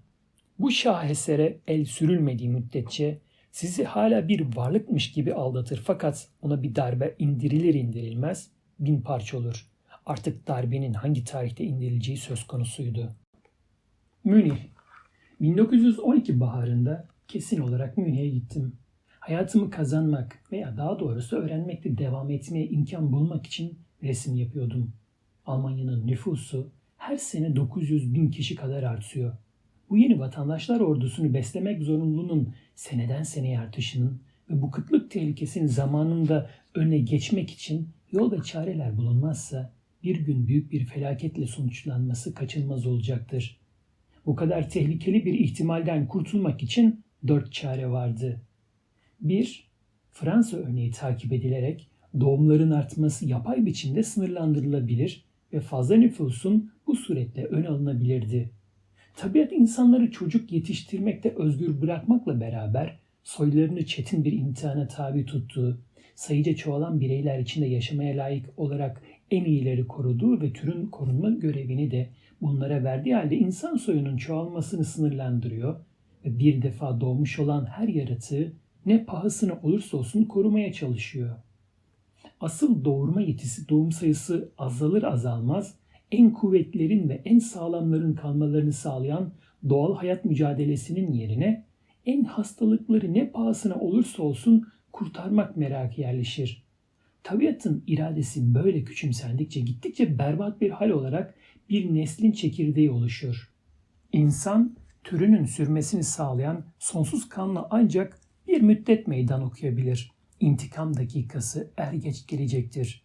Bu şahesere el sürülmediği müddetçe sizi hala bir varlıkmış gibi aldatır fakat ona bir darbe indirilir indirilmez bin parça olur. Artık darbenin hangi tarihte indirileceği söz konusuydu. Münih 1912 baharında kesin olarak Münih'e gittim. Hayatımı kazanmak veya daha doğrusu öğrenmekte devam etmeye imkan bulmak için resim yapıyordum. Almanya'nın nüfusu her sene 900 bin kişi kadar artıyor. Bu yeni vatandaşlar ordusunu beslemek zorunluluğunun seneden seneye artışının ve bu kıtlık tehlikesinin zamanında önüne geçmek için yol ve çareler bulunmazsa bir gün büyük bir felaketle sonuçlanması kaçınılmaz olacaktır. Bu kadar tehlikeli bir ihtimalden kurtulmak için dört çare vardı. 1. Fransa örneği takip edilerek doğumların artması yapay biçimde sınırlandırılabilir ve fazla nüfusun bu suretle ön alınabilirdi. Tabiat insanları çocuk yetiştirmekte özgür bırakmakla beraber soylarını çetin bir imtihana tabi tuttuğu, sayıca çoğalan bireyler içinde yaşamaya layık olarak en iyileri koruduğu ve türün korunma görevini de bunlara verdiği halde insan soyunun çoğalmasını sınırlandırıyor ve bir defa doğmuş olan her yaratığı ne pahasına olursa olsun korumaya çalışıyor. Asıl doğurma yetisi doğum sayısı azalır azalmaz en kuvvetlerin ve en sağlamların kalmalarını sağlayan doğal hayat mücadelesinin yerine en hastalıkları ne pahasına olursa olsun kurtarmak merakı yerleşir. Tabiatın iradesi böyle küçümsendikçe gittikçe berbat bir hal olarak bir neslin çekirdeği oluşur. İnsan türünün sürmesini sağlayan sonsuz kanla ancak bir müddet meydan okuyabilir. İntikam dakikası er geç gelecektir.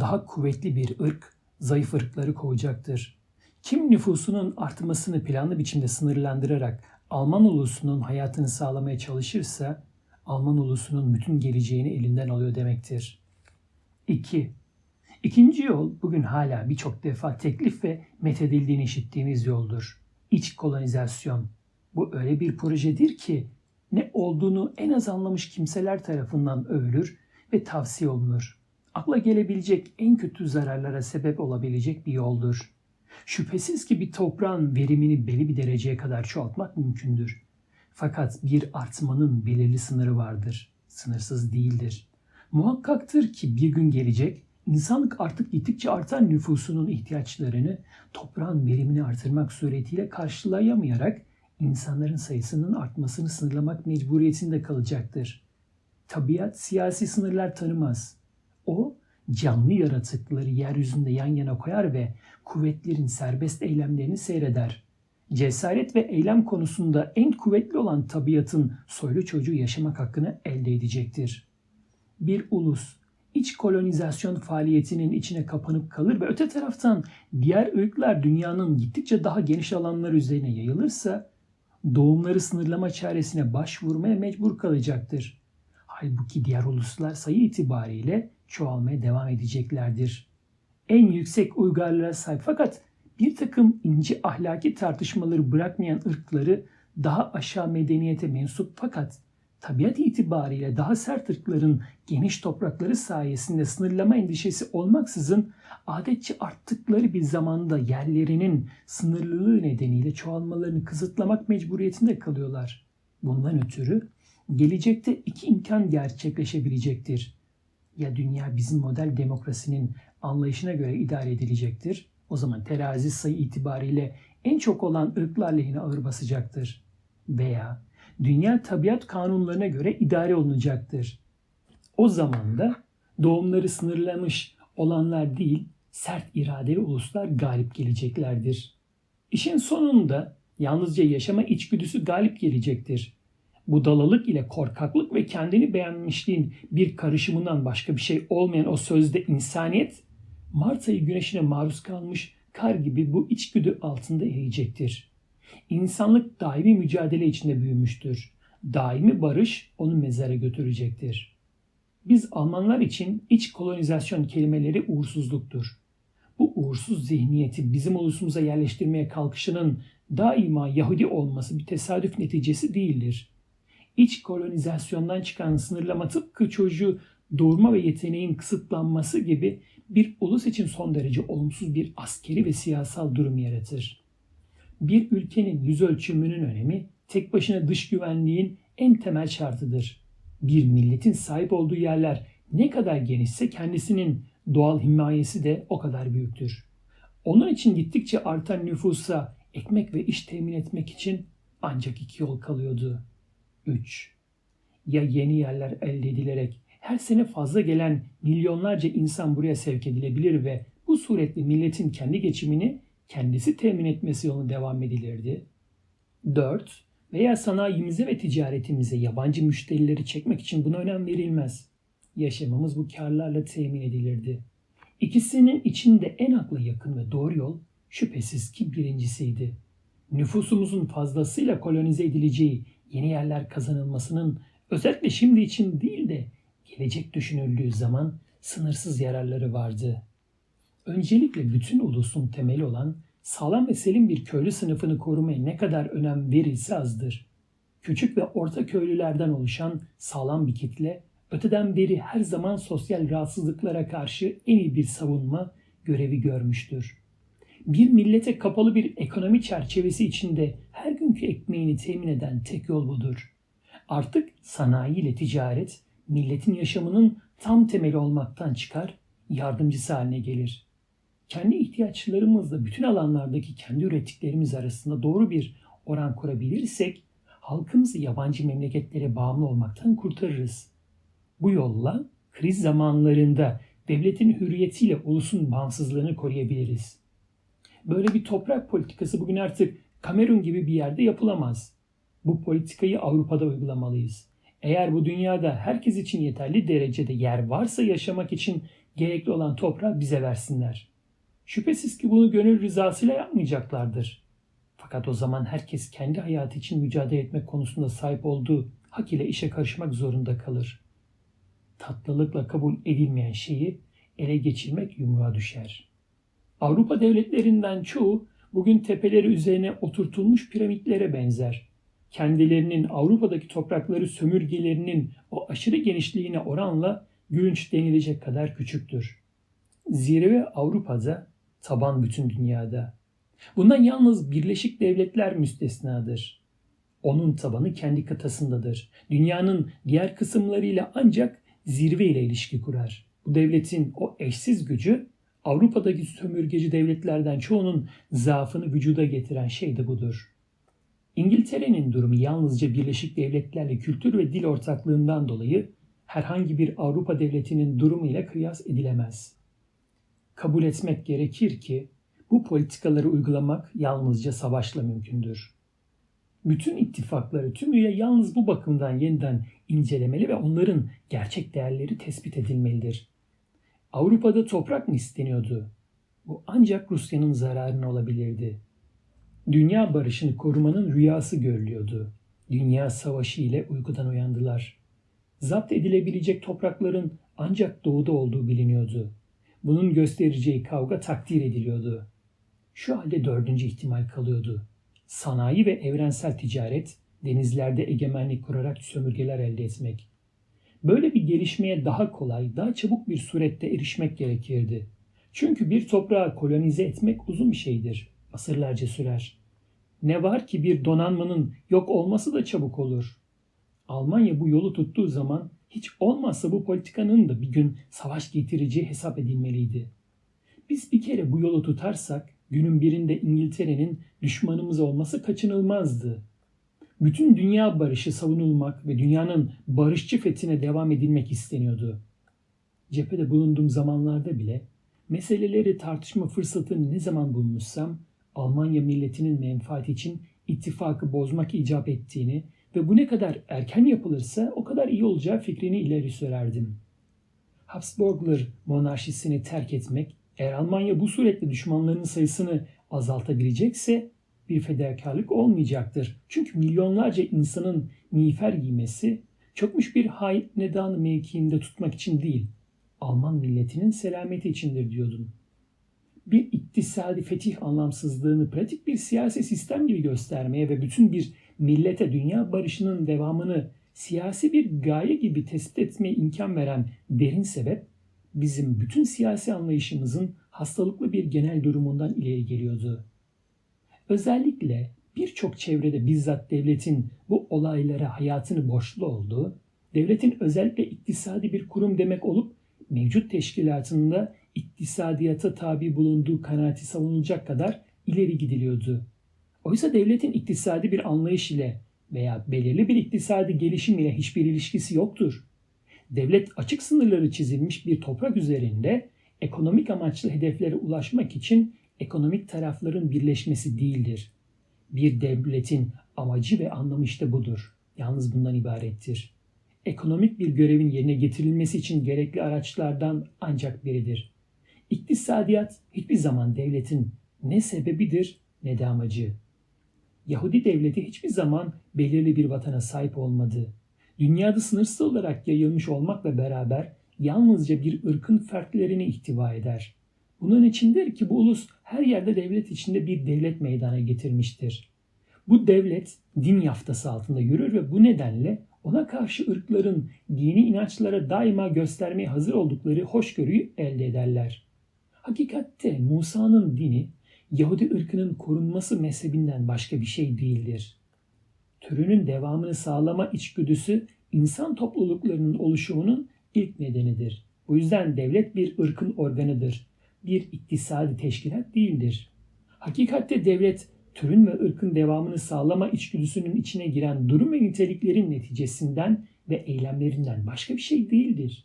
Daha kuvvetli bir ırk zayıf ırkları kovacaktır. Kim nüfusunun artmasını planlı biçimde sınırlandırarak Alman ulusunun hayatını sağlamaya çalışırsa Alman ulusunun bütün geleceğini elinden alıyor demektir. 2. İkinci yol bugün hala birçok defa teklif ve methedildiğini işittiğimiz yoldur. İç kolonizasyon. Bu öyle bir projedir ki ne olduğunu en az anlamış kimseler tarafından övülür ve tavsiye olunur. Akla gelebilecek en kötü zararlara sebep olabilecek bir yoldur. Şüphesiz ki bir toprağın verimini belli bir dereceye kadar çoğaltmak mümkündür. Fakat bir artmanın belirli sınırı vardır. Sınırsız değildir. Muhakkaktır ki bir gün gelecek, insanlık artık gittikçe artan nüfusunun ihtiyaçlarını toprağın verimini artırmak suretiyle karşılayamayarak insanların sayısının artmasını sınırlamak mecburiyetinde kalacaktır. Tabiat siyasi sınırlar tanımaz. O canlı yaratıkları yeryüzünde yan yana koyar ve kuvvetlerin serbest eylemlerini seyreder. Cesaret ve eylem konusunda en kuvvetli olan tabiatın soylu çocuğu yaşamak hakkını elde edecektir. Bir ulus iç kolonizasyon faaliyetinin içine kapanıp kalır ve öte taraftan diğer ırklar dünyanın gittikçe daha geniş alanlar üzerine yayılırsa doğumları sınırlama çaresine başvurmaya mecbur kalacaktır. Halbuki diğer uluslar sayı itibariyle çoğalmaya devam edeceklerdir. En yüksek uygarlığa sahip fakat bir takım ince ahlaki tartışmaları bırakmayan ırkları daha aşağı medeniyete mensup fakat tabiat itibariyle daha sert ırkların geniş toprakları sayesinde sınırlama endişesi olmaksızın adetçe arttıkları bir zamanda yerlerinin sınırlılığı nedeniyle çoğalmalarını kısıtlamak mecburiyetinde kalıyorlar. Bundan ötürü gelecekte iki imkan gerçekleşebilecektir. Ya dünya bizim model demokrasinin anlayışına göre idare edilecektir. O zaman terazi sayı itibariyle en çok olan ırklar lehine ağır basacaktır. Veya dünya tabiat kanunlarına göre idare olunacaktır. O zaman da doğumları sınırlamış olanlar değil, sert iradeli uluslar galip geleceklerdir. İşin sonunda yalnızca yaşama içgüdüsü galip gelecektir budalalık ile korkaklık ve kendini beğenmişliğin bir karışımından başka bir şey olmayan o sözde insaniyet Mart ayı güneşine maruz kalmış kar gibi bu içgüdü altında eriyecektir. İnsanlık daimi mücadele içinde büyümüştür. Daimi barış onu mezara götürecektir. Biz Almanlar için iç kolonizasyon kelimeleri uğursuzluktur. Bu uğursuz zihniyeti bizim ulusumuza yerleştirmeye kalkışının daima Yahudi olması bir tesadüf neticesi değildir. İç kolonizasyondan çıkan sınırlama tıpkı çocuğu doğurma ve yeteneğin kısıtlanması gibi bir ulus için son derece olumsuz bir askeri ve siyasal durum yaratır. Bir ülkenin yüz ölçümünün önemi tek başına dış güvenliğin en temel şartıdır. Bir milletin sahip olduğu yerler ne kadar genişse kendisinin doğal himayesi de o kadar büyüktür. Onun için gittikçe artan nüfusa ekmek ve iş temin etmek için ancak iki yol kalıyordu. 3. Ya yeni yerler elde edilerek her sene fazla gelen milyonlarca insan buraya sevk edilebilir ve bu suretle milletin kendi geçimini kendisi temin etmesi yoluna devam edilirdi. 4. Veya sanayimize ve ticaretimize yabancı müşterileri çekmek için buna önem verilmez. Yaşamımız bu karlarla temin edilirdi. İkisinin içinde en akla yakın ve doğru yol şüphesiz ki birincisiydi. Nüfusumuzun fazlasıyla kolonize edileceği yeni yerler kazanılmasının özellikle şimdi için değil de gelecek düşünüldüğü zaman sınırsız yararları vardı. Öncelikle bütün ulusun temeli olan sağlam ve selim bir köylü sınıfını korumaya ne kadar önem verilse azdır. Küçük ve orta köylülerden oluşan sağlam bir kitle öteden beri her zaman sosyal rahatsızlıklara karşı en iyi bir savunma görevi görmüştür. Bir millete kapalı bir ekonomi çerçevesi içinde her günkü ekmeğini temin eden tek yol budur. Artık sanayi ile ticaret milletin yaşamının tam temeli olmaktan çıkar, yardımcısı haline gelir. Kendi ihtiyaçlarımızla bütün alanlardaki kendi ürettiklerimiz arasında doğru bir oran kurabilirsek halkımızı yabancı memleketlere bağımlı olmaktan kurtarırız. Bu yolla kriz zamanlarında devletin hürriyetiyle ulusun bağımsızlığını koruyabiliriz. Böyle bir toprak politikası bugün artık Kamerun gibi bir yerde yapılamaz. Bu politikayı Avrupa'da uygulamalıyız. Eğer bu dünyada herkes için yeterli derecede yer varsa yaşamak için gerekli olan toprağı bize versinler. Şüphesiz ki bunu gönül rızasıyla yapmayacaklardır. Fakat o zaman herkes kendi hayatı için mücadele etmek konusunda sahip olduğu hak ile işe karışmak zorunda kalır. Tatlılıkla kabul edilmeyen şeyi ele geçirmek yumruğa düşer. Avrupa devletlerinden çoğu bugün tepeleri üzerine oturtulmuş piramitlere benzer kendilerinin Avrupa'daki toprakları sömürgelerinin o aşırı genişliğine oranla gülünç denilecek kadar küçüktür. Zirve Avrupa'da, taban bütün dünyada. Bundan yalnız Birleşik Devletler müstesnadır. Onun tabanı kendi kıtasındadır. Dünyanın diğer kısımlarıyla ancak zirve ile ilişki kurar. Bu devletin o eşsiz gücü Avrupa'daki sömürgeci devletlerden çoğunun zaafını vücuda getiren şey de budur. İngiltere'nin durumu yalnızca Birleşik Devletler'le kültür ve dil ortaklığından dolayı herhangi bir Avrupa devletinin durumu ile kıyas edilemez. Kabul etmek gerekir ki bu politikaları uygulamak yalnızca savaşla mümkündür. Bütün ittifakları tümüyle yalnız bu bakımdan yeniden incelemeli ve onların gerçek değerleri tespit edilmelidir. Avrupa'da toprak mı isteniyordu? Bu ancak Rusya'nın zararına olabilirdi. Dünya barışını korumanın rüyası görülüyordu. Dünya savaşı ile uykudan uyandılar. Zapt edilebilecek toprakların ancak doğuda olduğu biliniyordu. Bunun göstereceği kavga takdir ediliyordu. Şu halde dördüncü ihtimal kalıyordu. Sanayi ve evrensel ticaret, denizlerde egemenlik kurarak sömürgeler elde etmek. Böyle bir gelişmeye daha kolay, daha çabuk bir surette erişmek gerekirdi. Çünkü bir toprağı kolonize etmek uzun bir şeydir asırlarca sürer. Ne var ki bir donanmanın yok olması da çabuk olur. Almanya bu yolu tuttuğu zaman hiç olmazsa bu politikanın da bir gün savaş getireceği hesap edilmeliydi. Biz bir kere bu yolu tutarsak günün birinde İngiltere'nin düşmanımız olması kaçınılmazdı. Bütün dünya barışı savunulmak ve dünyanın barışçı fethine devam edilmek isteniyordu. Cephede bulunduğum zamanlarda bile meseleleri tartışma fırsatını ne zaman bulmuşsam Almanya milletinin menfaati için ittifakı bozmak icap ettiğini ve bu ne kadar erken yapılırsa o kadar iyi olacağı fikrini ileri sürerdim. Habsburglar monarşisini terk etmek, eğer Almanya bu suretle düşmanlarının sayısını azaltabilecekse bir fedakarlık olmayacaktır. Çünkü milyonlarca insanın miğfer giymesi çokmuş bir hanedan mevkiinde tutmak için değil, Alman milletinin selameti içindir diyordum bir iktisadi fetih anlamsızlığını pratik bir siyasi sistem gibi göstermeye ve bütün bir millete dünya barışının devamını siyasi bir gaye gibi tespit etmeye imkan veren derin sebep bizim bütün siyasi anlayışımızın hastalıklı bir genel durumundan ileri geliyordu. Özellikle birçok çevrede bizzat devletin bu olaylara hayatını borçlu olduğu, devletin özellikle iktisadi bir kurum demek olup mevcut teşkilatında iktisadiyata tabi bulunduğu kanaati savunulacak kadar ileri gidiliyordu. Oysa devletin iktisadi bir anlayış ile veya belirli bir iktisadi gelişim ile hiçbir ilişkisi yoktur. Devlet açık sınırları çizilmiş bir toprak üzerinde ekonomik amaçlı hedeflere ulaşmak için ekonomik tarafların birleşmesi değildir. Bir devletin amacı ve anlamı işte budur. Yalnız bundan ibarettir. Ekonomik bir görevin yerine getirilmesi için gerekli araçlardan ancak biridir. İktisadiyat hiçbir zaman devletin ne sebebidir ne de amacı. Yahudi devleti hiçbir zaman belirli bir vatana sahip olmadı. Dünyada sınırsız olarak yayılmış olmakla beraber yalnızca bir ırkın fertlerini ihtiva eder. Bunun içindir ki bu ulus her yerde devlet içinde bir devlet meydana getirmiştir. Bu devlet din yaftası altında yürür ve bu nedenle ona karşı ırkların dini inançlara daima göstermeye hazır oldukları hoşgörüyü elde ederler. Hakikatte Musa'nın dini Yahudi ırkının korunması mezhebinden başka bir şey değildir. Türünün devamını sağlama içgüdüsü insan topluluklarının oluşumunun ilk nedenidir. Bu yüzden devlet bir ırkın organıdır. Bir iktisadi teşkilat değildir. Hakikatte devlet türün ve ırkın devamını sağlama içgüdüsünün içine giren durum ve niteliklerin neticesinden ve eylemlerinden başka bir şey değildir.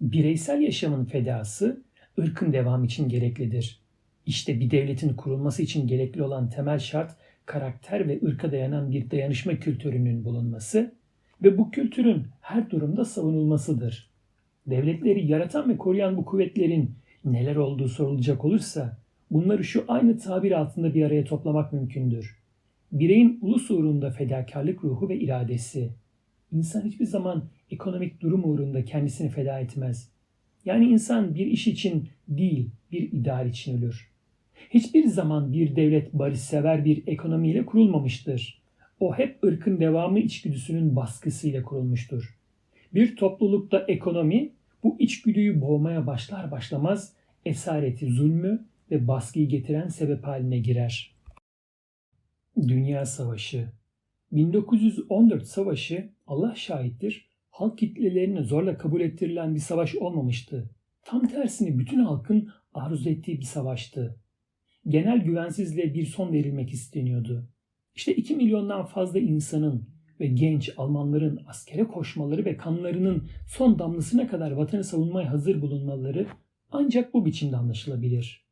Bireysel yaşamın fedası ırkın devamı için gereklidir. İşte bir devletin kurulması için gerekli olan temel şart karakter ve ırka dayanan bir dayanışma kültürünün bulunması ve bu kültürün her durumda savunulmasıdır. Devletleri yaratan ve koruyan bu kuvvetlerin neler olduğu sorulacak olursa bunları şu aynı tabir altında bir araya toplamak mümkündür. Bireyin ulus uğrunda fedakarlık ruhu ve iradesi. İnsan hiçbir zaman ekonomik durum uğrunda kendisini feda etmez. Yani insan bir iş için değil, bir ideal için ölür. Hiçbir zaman bir devlet barışsever bir ekonomiyle kurulmamıştır. O hep ırkın devamı içgüdüsünün baskısıyla kurulmuştur. Bir toplulukta ekonomi bu içgüdüyü boğmaya başlar başlamaz esareti, zulmü ve baskıyı getiren sebep haline girer. Dünya Savaşı 1914 Savaşı Allah şahittir halk kitlelerine zorla kabul ettirilen bir savaş olmamıştı. Tam tersini bütün halkın arzu ettiği bir savaştı genel güvensizliğe bir son verilmek isteniyordu. İşte 2 milyondan fazla insanın ve genç Almanların askere koşmaları ve kanlarının son damlasına kadar vatanı savunmaya hazır bulunmaları ancak bu biçimde anlaşılabilir.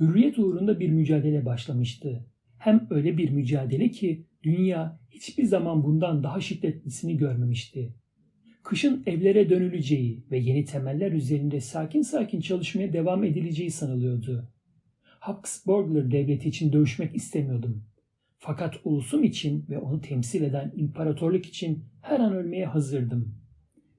Hürriyet uğrunda bir mücadele başlamıştı. Hem öyle bir mücadele ki dünya hiçbir zaman bundan daha şiddetlisini görmemişti. Kışın evlere dönüleceği ve yeni temeller üzerinde sakin sakin çalışmaya devam edileceği sanılıyordu. Habsburglar devleti için dövüşmek istemiyordum. Fakat ulusum için ve onu temsil eden imparatorluk için her an ölmeye hazırdım.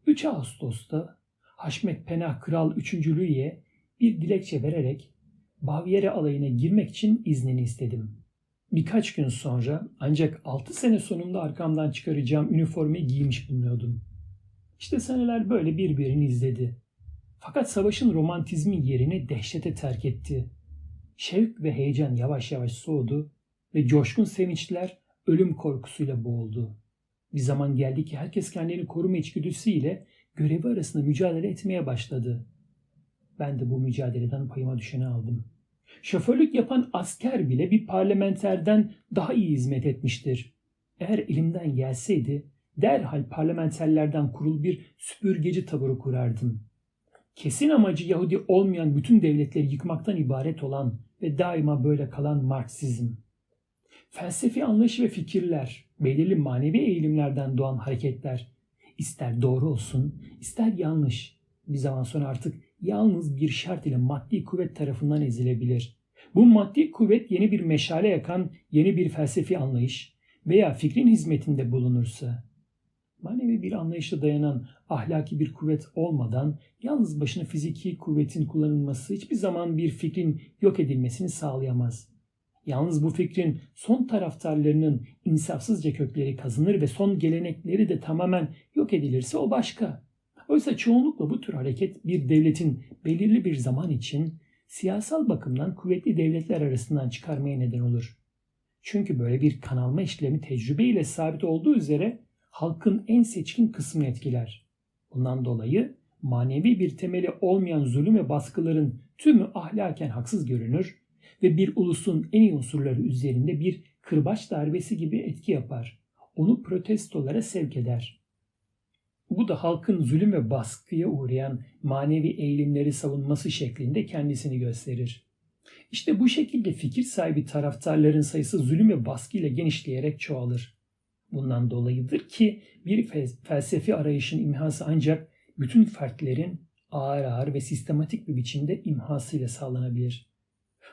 3 Ağustos'ta Haşmet Penah Kral 3. Louis'e bir dilekçe vererek Bavyera alayına girmek için iznini istedim. Birkaç gün sonra ancak 6 sene sonunda arkamdan çıkaracağım üniformayı giymiş bulunuyordum. İşte seneler böyle birbirini izledi. Fakat savaşın romantizmi yerini dehşete terk etti. Şevk ve heyecan yavaş yavaş soğudu ve coşkun sevinçler ölüm korkusuyla boğuldu. Bir zaman geldi ki herkes kendini koruma içgüdüsüyle görevi arasında mücadele etmeye başladı. Ben de bu mücadeleden payıma düşeni aldım. Şoförlük yapan asker bile bir parlamenterden daha iyi hizmet etmiştir. Eğer elimden gelseydi derhal parlamenterlerden kurul bir süpürgeci taburu kurardım. Kesin amacı Yahudi olmayan bütün devletleri yıkmaktan ibaret olan ve daima böyle kalan Marksizm. Felsefi anlayış ve fikirler, belirli manevi eğilimlerden doğan hareketler, ister doğru olsun, ister yanlış, bir zaman sonra artık yalnız bir şart ile maddi kuvvet tarafından ezilebilir. Bu maddi kuvvet yeni bir meşale yakan yeni bir felsefi anlayış veya fikrin hizmetinde bulunursa, manevi bir anlayışla dayanan ahlaki bir kuvvet olmadan yalnız başına fiziki kuvvetin kullanılması hiçbir zaman bir fikrin yok edilmesini sağlayamaz. Yalnız bu fikrin son taraftarlarının insafsızca kökleri kazınır ve son gelenekleri de tamamen yok edilirse o başka. Oysa çoğunlukla bu tür hareket bir devletin belirli bir zaman için siyasal bakımdan kuvvetli devletler arasından çıkarmaya neden olur. Çünkü böyle bir kanalma işlemi tecrübe ile sabit olduğu üzere halkın en seçkin kısmını etkiler. Bundan dolayı manevi bir temeli olmayan zulüm ve baskıların tümü ahlaken haksız görünür ve bir ulusun en iyi unsurları üzerinde bir kırbaç darbesi gibi etki yapar. Onu protestolara sevk eder. Bu da halkın zulüm ve baskıya uğrayan manevi eğilimleri savunması şeklinde kendisini gösterir. İşte bu şekilde fikir sahibi taraftarların sayısı zulüm ve baskıyla genişleyerek çoğalır. Bundan dolayıdır ki bir felsefi arayışın imhası ancak bütün fertlerin ağır ağır ve sistematik bir biçimde imhasıyla sağlanabilir.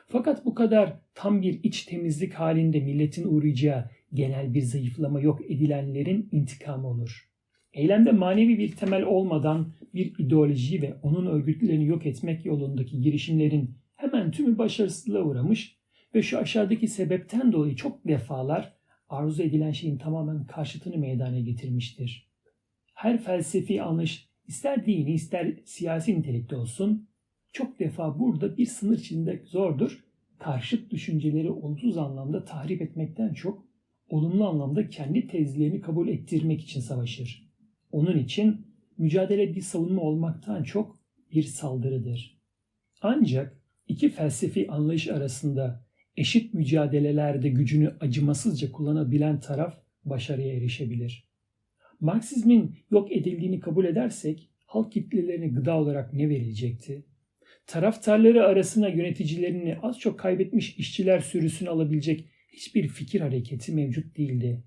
Fakat bu kadar tam bir iç temizlik halinde milletin uğrayacağı genel bir zayıflama yok edilenlerin intikamı olur. Eylemde manevi bir temel olmadan bir ideoloji ve onun örgütlerini yok etmek yolundaki girişimlerin hemen tümü başarısızlığa uğramış ve şu aşağıdaki sebepten dolayı çok defalar arzu edilen şeyin tamamen karşıtını meydana getirmiştir. Her felsefi anlayış ister dini ister siyasi nitelikte olsun çok defa burada bir sınır içinde zordur. Karşıt düşünceleri olumsuz anlamda tahrip etmekten çok olumlu anlamda kendi tezlerini kabul ettirmek için savaşır. Onun için mücadele bir savunma olmaktan çok bir saldırıdır. Ancak iki felsefi anlayış arasında eşit mücadelelerde gücünü acımasızca kullanabilen taraf başarıya erişebilir. Marksizmin yok edildiğini kabul edersek halk kitlelerine gıda olarak ne verilecekti? Taraftarları arasına yöneticilerini az çok kaybetmiş işçiler sürüsünü alabilecek hiçbir fikir hareketi mevcut değildi.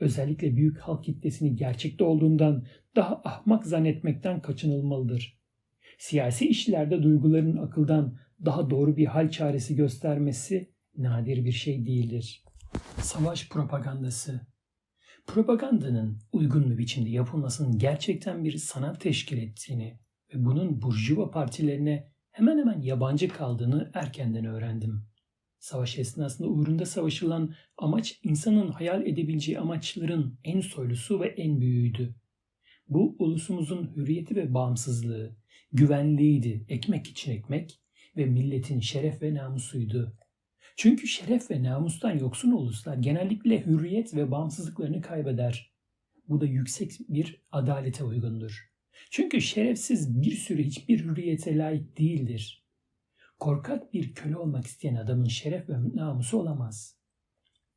Özellikle büyük halk kitlesini gerçekte olduğundan daha ahmak zannetmekten kaçınılmalıdır. Siyasi işlerde duyguların akıldan daha doğru bir hal çaresi göstermesi nadir bir şey değildir. Savaş propagandası Propagandanın uygun bir biçimde yapılmasının gerçekten bir sanat teşkil ettiğini ve bunun burjuva partilerine hemen hemen yabancı kaldığını erkenden öğrendim. Savaş esnasında uğrunda savaşılan amaç insanın hayal edebileceği amaçların en soylusu ve en büyüğüydü. Bu ulusumuzun hürriyeti ve bağımsızlığı, güvenliğiydi, ekmek için ekmek ve milletin şeref ve namusuydu. Çünkü şeref ve namustan yoksun uluslar genellikle hürriyet ve bağımsızlıklarını kaybeder. Bu da yüksek bir adalete uygundur. Çünkü şerefsiz bir sürü hiçbir hürriyete layık değildir. Korkak bir köle olmak isteyen adamın şeref ve namusu olamaz.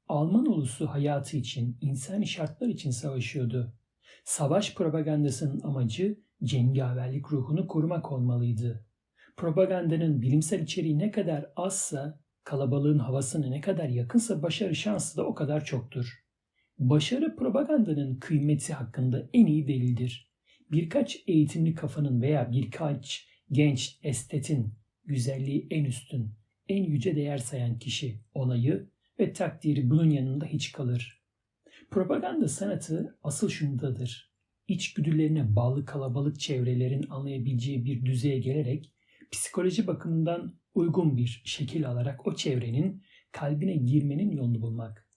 Alman ulusu hayatı için, insani şartlar için savaşıyordu. Savaş propagandasının amacı cengaverlik ruhunu korumak olmalıydı. Propagandanın bilimsel içeriği ne kadar azsa kalabalığın havasına ne kadar yakınsa başarı şansı da o kadar çoktur. Başarı propagandanın kıymeti hakkında en iyi delildir. Birkaç eğitimli kafanın veya birkaç genç estetin güzelliği en üstün, en yüce değer sayan kişi onayı ve takdiri bunun yanında hiç kalır. Propaganda sanatı asıl şundadır. İçgüdülerine bağlı kalabalık çevrelerin anlayabileceği bir düzeye gelerek psikoloji bakımından uygun bir şekil alarak o çevrenin kalbine girmenin yolunu bulmak.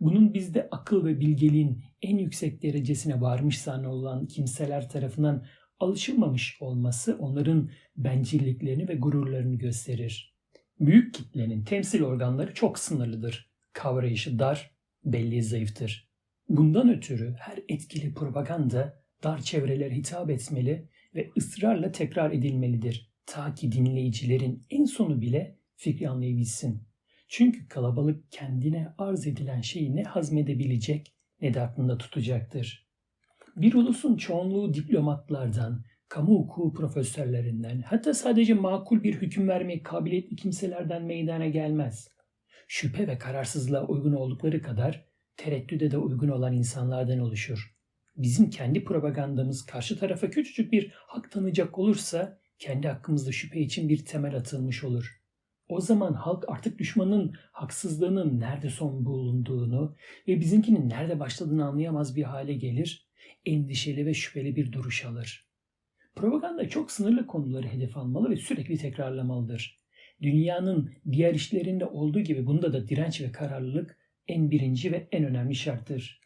Bunun bizde akıl ve bilgeliğin en yüksek derecesine varmış zannolulan kimseler tarafından alışılmamış olması onların bencilliklerini ve gururlarını gösterir. Büyük kitlenin temsil organları çok sınırlıdır. Kavrayışı dar, belli zayıftır. Bundan ötürü her etkili propaganda dar çevrelere hitap etmeli ve ısrarla tekrar edilmelidir. Ta ki dinleyicilerin en sonu bile fikri anlayabilsin. Çünkü kalabalık kendine arz edilen şeyi ne hazmedebilecek ne de aklında tutacaktır. Bir ulusun çoğunluğu diplomatlardan, kamu hukuku profesörlerinden, hatta sadece makul bir hüküm vermeye kabiliyetli kimselerden meydana gelmez. Şüphe ve kararsızlığa uygun oldukları kadar tereddüde de uygun olan insanlardan oluşur. Bizim kendi propagandamız karşı tarafa küçücük bir hak tanıyacak olursa kendi hakkımızda şüphe için bir temel atılmış olur. O zaman halk artık düşmanın haksızlığının nerede son bulunduğunu ve bizimkinin nerede başladığını anlayamaz bir hale gelir, endişeli ve şüpheli bir duruş alır. Propaganda çok sınırlı konuları hedef almalı ve sürekli tekrarlamalıdır. Dünyanın diğer işlerinde olduğu gibi bunda da direnç ve kararlılık en birinci ve en önemli şarttır.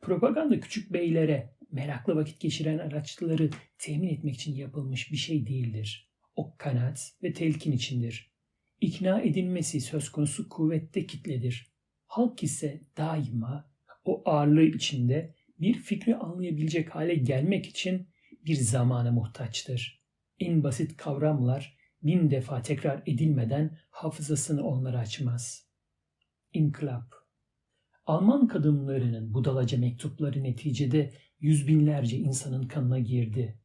Propaganda küçük beylere, meraklı vakit geçiren araçları temin etmek için yapılmış bir şey değildir. O kanaat ve telkin içindir. İkna edilmesi söz konusu kuvvette kitledir. Halk ise daima o ağırlığı içinde bir fikri anlayabilecek hale gelmek için bir zamana muhtaçtır. En basit kavramlar bin defa tekrar edilmeden hafızasını onlara açmaz. İnkılap Alman kadınlarının budalaca mektupları neticede yüz binlerce insanın kanına girdi.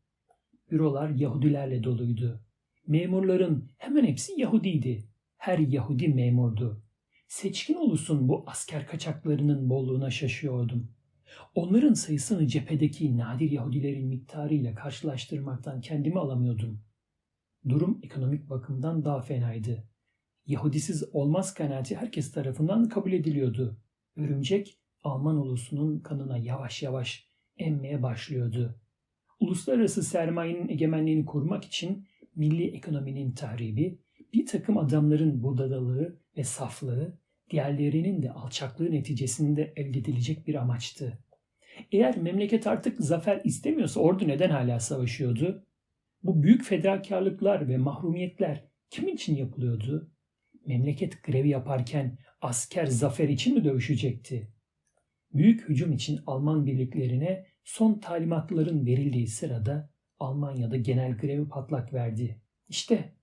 Bürolar Yahudilerle doluydu. Memurların hemen hepsi Yahudiydi. Her Yahudi memurdu. Seçkin ulusun bu asker kaçaklarının bolluğuna şaşıyordum. Onların sayısını cephedeki nadir Yahudilerin miktarıyla karşılaştırmaktan kendimi alamıyordum. Durum ekonomik bakımdan daha fenaydı. Yahudisiz olmaz kanaati herkes tarafından kabul ediliyordu. Örümcek Alman ulusunun kanına yavaş yavaş emmeye başlıyordu. Uluslararası sermayenin egemenliğini kurmak için milli ekonominin tahribi, bir takım adamların budadalığı ve saflığı, diğerlerinin de alçaklığı neticesinde elde edilecek bir amaçtı. Eğer memleket artık zafer istemiyorsa ordu neden hala savaşıyordu? Bu büyük fedakarlıklar ve mahrumiyetler kimin için yapılıyordu? Memleket grevi yaparken asker zafer için mi dövüşecekti? Büyük hücum için Alman birliklerine son talimatların verildiği sırada Almanya'da genel grevi patlak verdi. İşte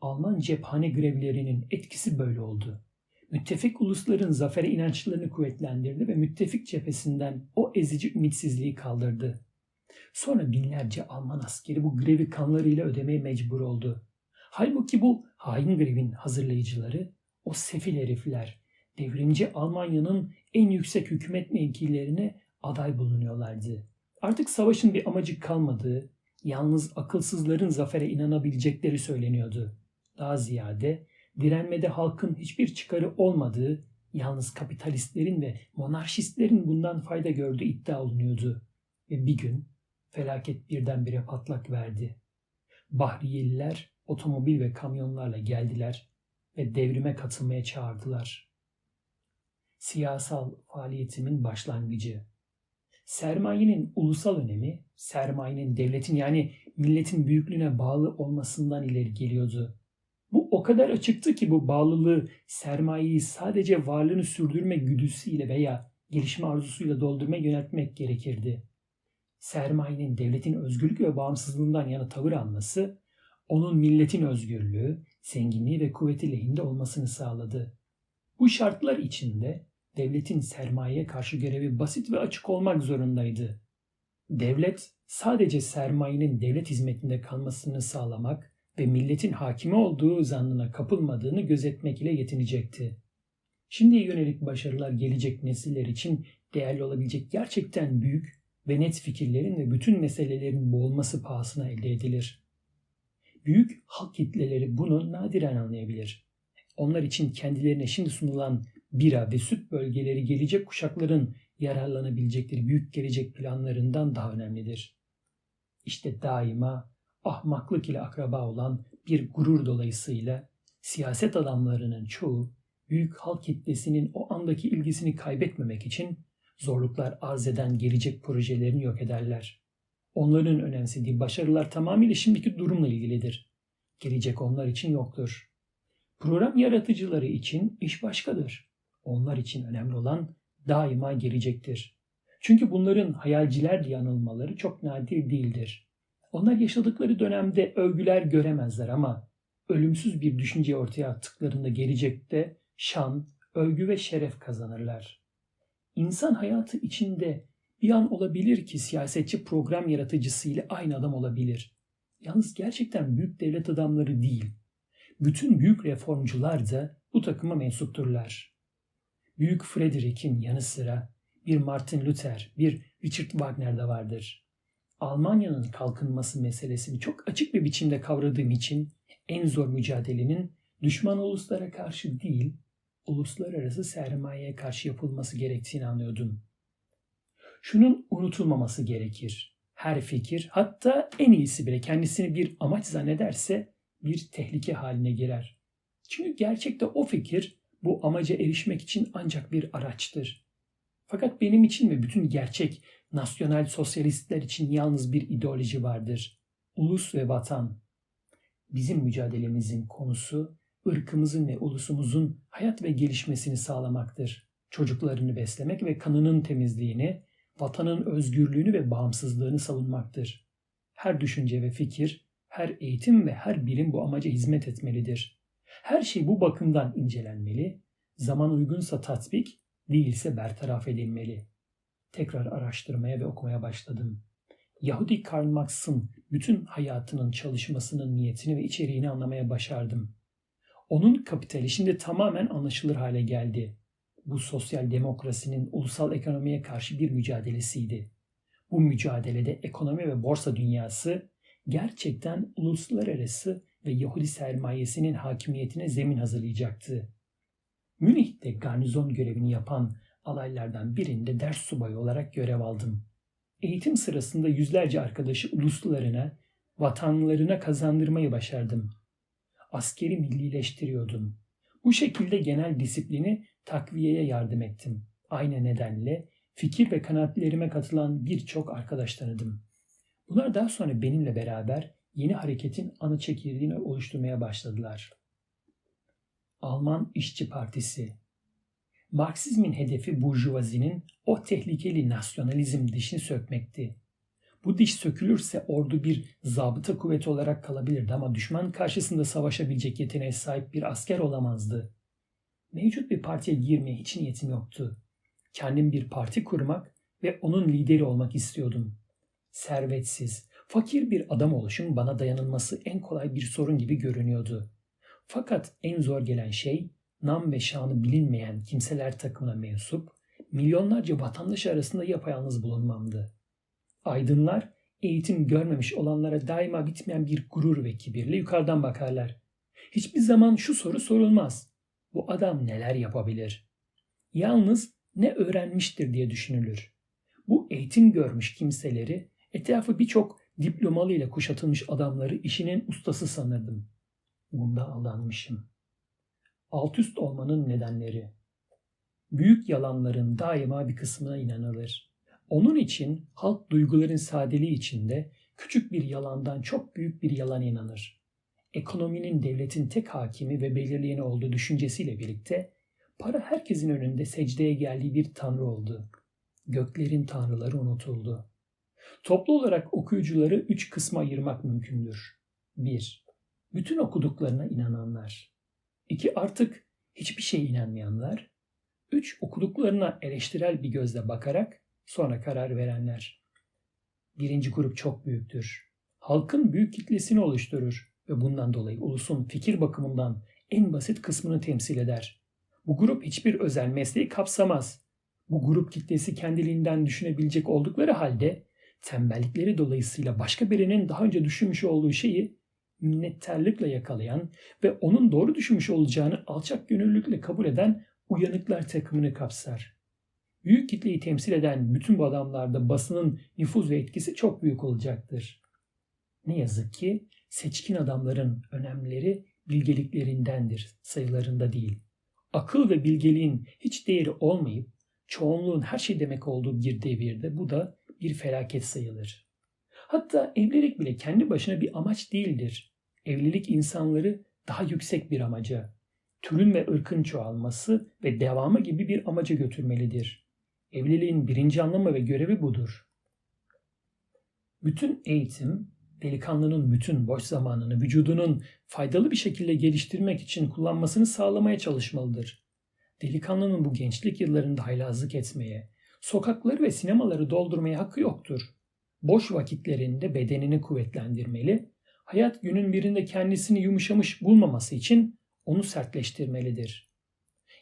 Alman cephane grevlerinin etkisi böyle oldu. Müttefik ulusların zafere inançlarını kuvvetlendirdi ve müttefik cephesinden o ezici ümitsizliği kaldırdı. Sonra binlerce Alman askeri bu grevi kanlarıyla ödemeye mecbur oldu. Halbuki bu hain grevin hazırlayıcıları o sefil herifler devrimci Almanya'nın en yüksek hükümet mevkilerine aday bulunuyorlardı. Artık savaşın bir amacı kalmadığı, yalnız akılsızların zafere inanabilecekleri söyleniyordu. Daha ziyade direnmede halkın hiçbir çıkarı olmadığı, yalnız kapitalistlerin ve monarşistlerin bundan fayda gördüğü iddia olunuyordu. Ve bir gün felaket birdenbire patlak verdi. Bahriyeliler otomobil ve kamyonlarla geldiler ve devrime katılmaya çağırdılar. Siyasal faaliyetimin başlangıcı. Sermayenin ulusal önemi, sermayenin devletin yani milletin büyüklüğüne bağlı olmasından ileri geliyordu. Bu o kadar açıktı ki bu bağlılığı sermayeyi sadece varlığını sürdürme güdüsüyle veya gelişme arzusuyla doldurma yöneltmek gerekirdi. Sermayenin devletin özgürlük ve bağımsızlığından yana tavır alması, onun milletin özgürlüğü, zenginliği ve kuvveti lehinde olmasını sağladı. Bu şartlar içinde devletin sermayeye karşı görevi basit ve açık olmak zorundaydı. Devlet sadece sermayenin devlet hizmetinde kalmasını sağlamak ve milletin hakimi olduğu zannına kapılmadığını gözetmek ile yetinecekti. Şimdiye yönelik başarılar gelecek nesiller için değerli olabilecek gerçekten büyük ve net fikirlerin ve bütün meselelerin boğulması pahasına elde edilir. Büyük halk kitleleri bunu nadiren anlayabilir. Onlar için kendilerine şimdi sunulan bira ve süt bölgeleri gelecek kuşakların yararlanabilecekleri büyük gelecek planlarından daha önemlidir. İşte daima ahmaklık ile akraba olan bir gurur dolayısıyla siyaset adamlarının çoğu büyük halk kitlesinin o andaki ilgisini kaybetmemek için zorluklar arz eden gelecek projelerini yok ederler. Onların önemsediği başarılar tamamıyla şimdiki durumla ilgilidir. Gelecek onlar için yoktur. Program yaratıcıları için iş başkadır. Onlar için önemli olan daima gelecektir. Çünkü bunların hayalciler diye anılmaları çok nadir değildir. Onlar yaşadıkları dönemde övgüler göremezler ama ölümsüz bir düşünce ortaya attıklarında gelecekte şan, övgü ve şeref kazanırlar. İnsan hayatı içinde bir an olabilir ki siyasetçi program yaratıcısı ile aynı adam olabilir. Yalnız gerçekten büyük devlet adamları değil. Bütün büyük reformcular da bu takıma mensupturlar. Büyük Frederick'in yanı sıra bir Martin Luther, bir Richard Wagner de vardır. Almanya'nın kalkınması meselesini çok açık bir biçimde kavradığım için en zor mücadelenin düşman uluslara karşı değil, uluslararası sermayeye karşı yapılması gerektiğini anlıyordum. Şunun unutulmaması gerekir. Her fikir, hatta en iyisi bile kendisini bir amaç zannederse bir tehlike haline girer. Çünkü gerçekte o fikir bu amaca erişmek için ancak bir araçtır. Fakat benim için ve bütün gerçek nasyonel sosyalistler için yalnız bir ideoloji vardır. Ulus ve vatan. Bizim mücadelemizin konusu ırkımızın ve ulusumuzun hayat ve gelişmesini sağlamaktır. Çocuklarını beslemek ve kanının temizliğini, vatanın özgürlüğünü ve bağımsızlığını savunmaktır. Her düşünce ve fikir, her eğitim ve her bilim bu amaca hizmet etmelidir. Her şey bu bakımdan incelenmeli, zaman uygunsa tatbik, değilse bertaraf edilmeli. Tekrar araştırmaya ve okumaya başladım. Yahudi Karl Marx'ın bütün hayatının çalışmasının niyetini ve içeriğini anlamaya başardım. Onun kapitali şimdi tamamen anlaşılır hale geldi. Bu sosyal demokrasinin ulusal ekonomiye karşı bir mücadelesiydi. Bu mücadelede ekonomi ve borsa dünyası gerçekten uluslararası ve Yahudi sermayesinin hakimiyetine zemin hazırlayacaktı. Münih'te garnizon görevini yapan alaylardan birinde ders subayı olarak görev aldım. Eğitim sırasında yüzlerce arkadaşı uluslarına, vatanlarına kazandırmayı başardım. Askeri millileştiriyordum. Bu şekilde genel disiplini takviyeye yardım ettim. Aynı nedenle fikir ve kanaatlerime katılan birçok arkadaş tanıdım. Bunlar daha sonra benimle beraber yeni hareketin ana çekirdeğini oluşturmaya başladılar. Alman İşçi Partisi Marksizmin hedefi burjuvazinin o tehlikeli nasyonalizm dişini sökmekti. Bu diş sökülürse ordu bir zabıta kuvveti olarak kalabilirdi ama düşman karşısında savaşabilecek yeteneğe sahip bir asker olamazdı. Mevcut bir partiye girmeye hiç niyetim yoktu. Kendim bir parti kurmak ve onun lideri olmak istiyordum. Servetsiz, fakir bir adam oluşum bana dayanılması en kolay bir sorun gibi görünüyordu. Fakat en zor gelen şey nam ve şanı bilinmeyen kimseler takımına mensup, milyonlarca vatandaş arasında yapayalnız bulunmamdı. Aydınlar eğitim görmemiş olanlara daima bitmeyen bir gurur ve kibirle yukarıdan bakarlar. Hiçbir zaman şu soru sorulmaz. Bu adam neler yapabilir? Yalnız ne öğrenmiştir diye düşünülür. Bu eğitim görmüş kimseleri etrafı birçok diplomalı ile kuşatılmış adamları işinin ustası sanırdım. Bunda aldanmışım. Alt üst olmanın nedenleri. Büyük yalanların daima bir kısmına inanılır. Onun için halk duyguların sadeliği içinde küçük bir yalandan çok büyük bir yalan inanır. Ekonominin devletin tek hakimi ve belirleyeni olduğu düşüncesiyle birlikte para herkesin önünde secdeye geldiği bir tanrı oldu. Göklerin tanrıları unutuldu. Toplu olarak okuyucuları üç kısma ayırmak mümkündür. 1. Bütün okuduklarına inananlar. 2. Artık hiçbir şeye inanmayanlar. 3. Okuduklarına eleştirel bir gözle bakarak sonra karar verenler. Birinci grup çok büyüktür. Halkın büyük kitlesini oluşturur ve bundan dolayı ulusun fikir bakımından en basit kısmını temsil eder. Bu grup hiçbir özel mesleği kapsamaz. Bu grup kitlesi kendiliğinden düşünebilecek oldukları halde tembellikleri dolayısıyla başka birinin daha önce düşünmüş olduğu şeyi minnettarlıkla yakalayan ve onun doğru düşünmüş olacağını alçak gönüllülükle kabul eden uyanıklar takımını kapsar. Büyük kitleyi temsil eden bütün bu adamlarda basının nüfuz ve etkisi çok büyük olacaktır. Ne yazık ki seçkin adamların önemleri bilgeliklerindendir, sayılarında değil. Akıl ve bilgeliğin hiç değeri olmayıp çoğunluğun her şey demek olduğu bir devirde bu da bir felaket sayılır. Hatta evlilik bile kendi başına bir amaç değildir. Evlilik insanları daha yüksek bir amaca, türün ve ırkın çoğalması ve devamı gibi bir amaca götürmelidir. Evliliğin birinci anlamı ve görevi budur. Bütün eğitim, delikanlının bütün boş zamanını vücudunun faydalı bir şekilde geliştirmek için kullanmasını sağlamaya çalışmalıdır. Delikanlının bu gençlik yıllarında haylazlık etmeye, sokakları ve sinemaları doldurmaya hakkı yoktur. Boş vakitlerinde bedenini kuvvetlendirmeli, hayat günün birinde kendisini yumuşamış bulmaması için onu sertleştirmelidir.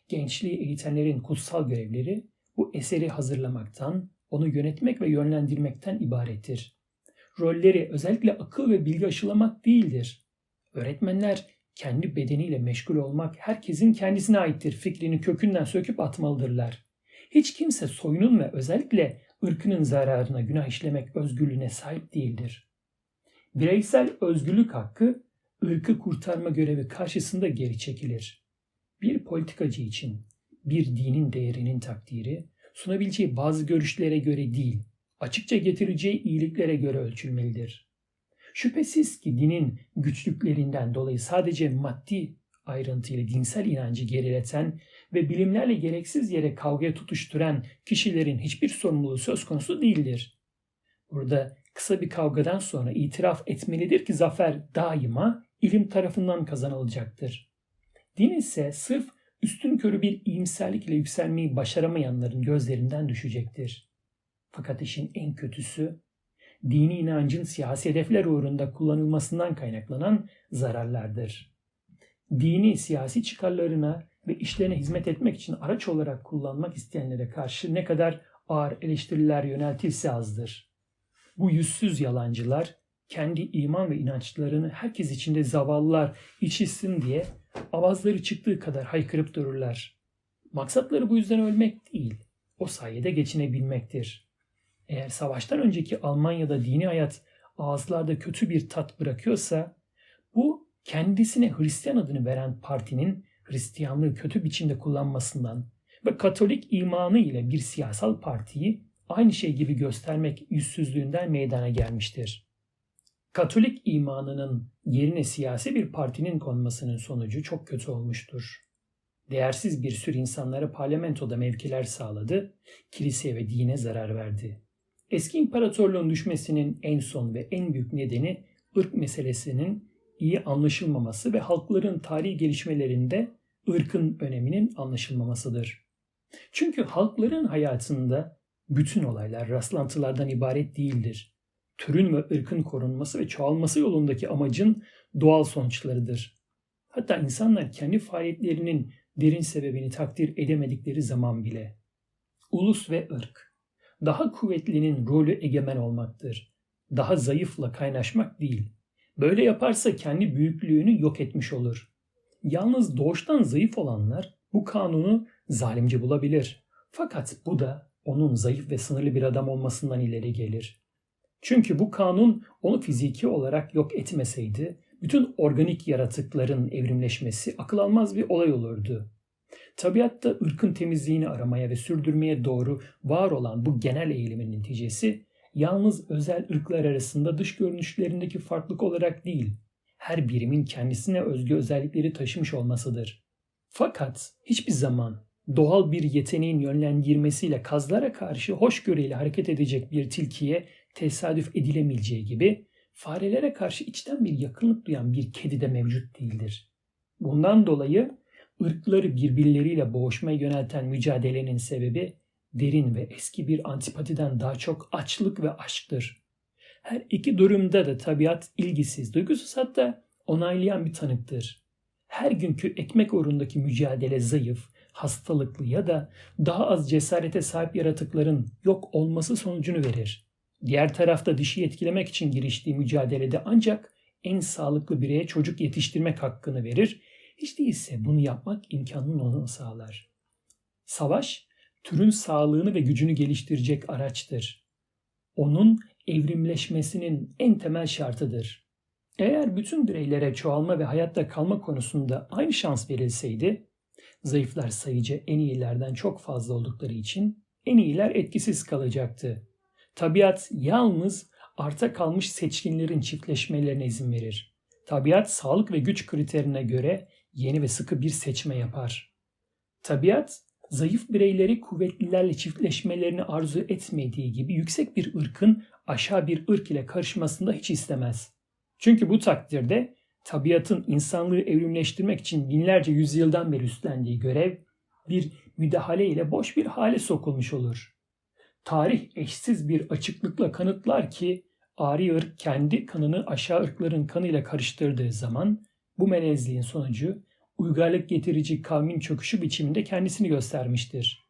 Gençliği eğitenlerin kutsal görevleri bu eseri hazırlamaktan, onu yönetmek ve yönlendirmekten ibarettir. Rolleri özellikle akıl ve bilgi aşılamak değildir. Öğretmenler kendi bedeniyle meşgul olmak herkesin kendisine aittir fikrini kökünden söküp atmalıdırlar. Hiç kimse soyunun ve özellikle ırkının zararına günah işlemek özgürlüğüne sahip değildir. Bireysel özgürlük hakkı ırkı kurtarma görevi karşısında geri çekilir. Bir politikacı için bir dinin değerinin takdiri sunabileceği bazı görüşlere göre değil, açıkça getireceği iyiliklere göre ölçülmelidir. Şüphesiz ki dinin güçlüklerinden dolayı sadece maddi ayrıntıyla dinsel inancı gerileten ve bilimlerle gereksiz yere kavgaya tutuşturan kişilerin hiçbir sorumluluğu söz konusu değildir. Burada kısa bir kavgadan sonra itiraf etmelidir ki zafer daima ilim tarafından kazanılacaktır. Din ise sırf üstün körü bir iyimserlik ile yükselmeyi başaramayanların gözlerinden düşecektir. Fakat işin en kötüsü dini inancın siyasi hedefler uğrunda kullanılmasından kaynaklanan zararlardır. Dini siyasi çıkarlarına ve işlerine hizmet etmek için araç olarak kullanmak isteyenlere karşı ne kadar ağır eleştiriler yöneltilse azdır. Bu yüzsüz yalancılar kendi iman ve inançlarını herkes içinde zavallılar içilsin diye avazları çıktığı kadar haykırıp dururlar. Maksatları bu yüzden ölmek değil, o sayede geçinebilmektir. Eğer savaştan önceki Almanya'da dini hayat ağızlarda kötü bir tat bırakıyorsa, bu kendisine Hristiyan adını veren partinin Hristiyanlığı kötü biçimde kullanmasından ve Katolik imanı ile bir siyasal partiyi aynı şey gibi göstermek yüzsüzlüğünden meydana gelmiştir. Katolik imanının yerine siyasi bir partinin konmasının sonucu çok kötü olmuştur. Değersiz bir sürü insanlara parlamentoda mevkiler sağladı, kiliseye ve dine zarar verdi. Eski imparatorluğun düşmesinin en son ve en büyük nedeni ırk meselesinin iyi anlaşılmaması ve halkların tarihi gelişmelerinde ırkın öneminin anlaşılmamasıdır. Çünkü halkların hayatında bütün olaylar rastlantılardan ibaret değildir. Türün ve ırkın korunması ve çoğalması yolundaki amacın doğal sonuçlarıdır. Hatta insanlar kendi faaliyetlerinin derin sebebini takdir edemedikleri zaman bile. Ulus ve ırk. Daha kuvvetlinin rolü egemen olmaktır. Daha zayıfla kaynaşmak değil. Böyle yaparsa kendi büyüklüğünü yok etmiş olur. Yalnız doğuştan zayıf olanlar bu kanunu zalimce bulabilir. Fakat bu da onun zayıf ve sınırlı bir adam olmasından ileri gelir. Çünkü bu kanun onu fiziki olarak yok etmeseydi bütün organik yaratıkların evrimleşmesi akıl almaz bir olay olurdu. Tabiatta ırkın temizliğini aramaya ve sürdürmeye doğru var olan bu genel eğilimin neticesi yalnız özel ırklar arasında dış görünüşlerindeki farklılık olarak değil, her birimin kendisine özgü özellikleri taşımış olmasıdır. Fakat hiçbir zaman doğal bir yeteneğin yönlendirmesiyle kazlara karşı hoşgörüyle hareket edecek bir tilkiye tesadüf edilemeyeceği gibi farelere karşı içten bir yakınlık duyan bir kedi de mevcut değildir. Bundan dolayı ırkları birbirleriyle boğuşmaya yönelten mücadelenin sebebi derin ve eski bir antipatiden daha çok açlık ve aşktır. Her iki durumda da tabiat ilgisiz, duygusuz hatta onaylayan bir tanıktır. Her günkü ekmek uğrundaki mücadele zayıf, hastalıklı ya da daha az cesarete sahip yaratıkların yok olması sonucunu verir. Diğer tarafta dişi etkilemek için giriştiği mücadelede ancak en sağlıklı bireye çocuk yetiştirmek hakkını verir. Hiç değilse bunu yapmak imkanını ona sağlar. Savaş, türün sağlığını ve gücünü geliştirecek araçtır. Onun evrimleşmesinin en temel şartıdır. Eğer bütün bireylere çoğalma ve hayatta kalma konusunda aynı şans verilseydi, zayıflar sayıca en iyilerden çok fazla oldukları için en iyiler etkisiz kalacaktı. Tabiat yalnız arta kalmış seçkinlerin çiftleşmelerine izin verir. Tabiat sağlık ve güç kriterine göre yeni ve sıkı bir seçme yapar. Tabiat zayıf bireyleri kuvvetlilerle çiftleşmelerini arzu etmediği gibi yüksek bir ırkın aşağı bir ırk ile karışmasında hiç istemez. Çünkü bu takdirde tabiatın insanlığı evrimleştirmek için binlerce yüzyıldan beri üstlendiği görev bir müdahale ile boş bir hale sokulmuş olur. Tarih eşsiz bir açıklıkla kanıtlar ki ari ırk kendi kanını aşağı ırkların kanıyla karıştırdığı zaman bu menezliğin sonucu uygarlık getirici kavmin çöküşü biçiminde kendisini göstermiştir.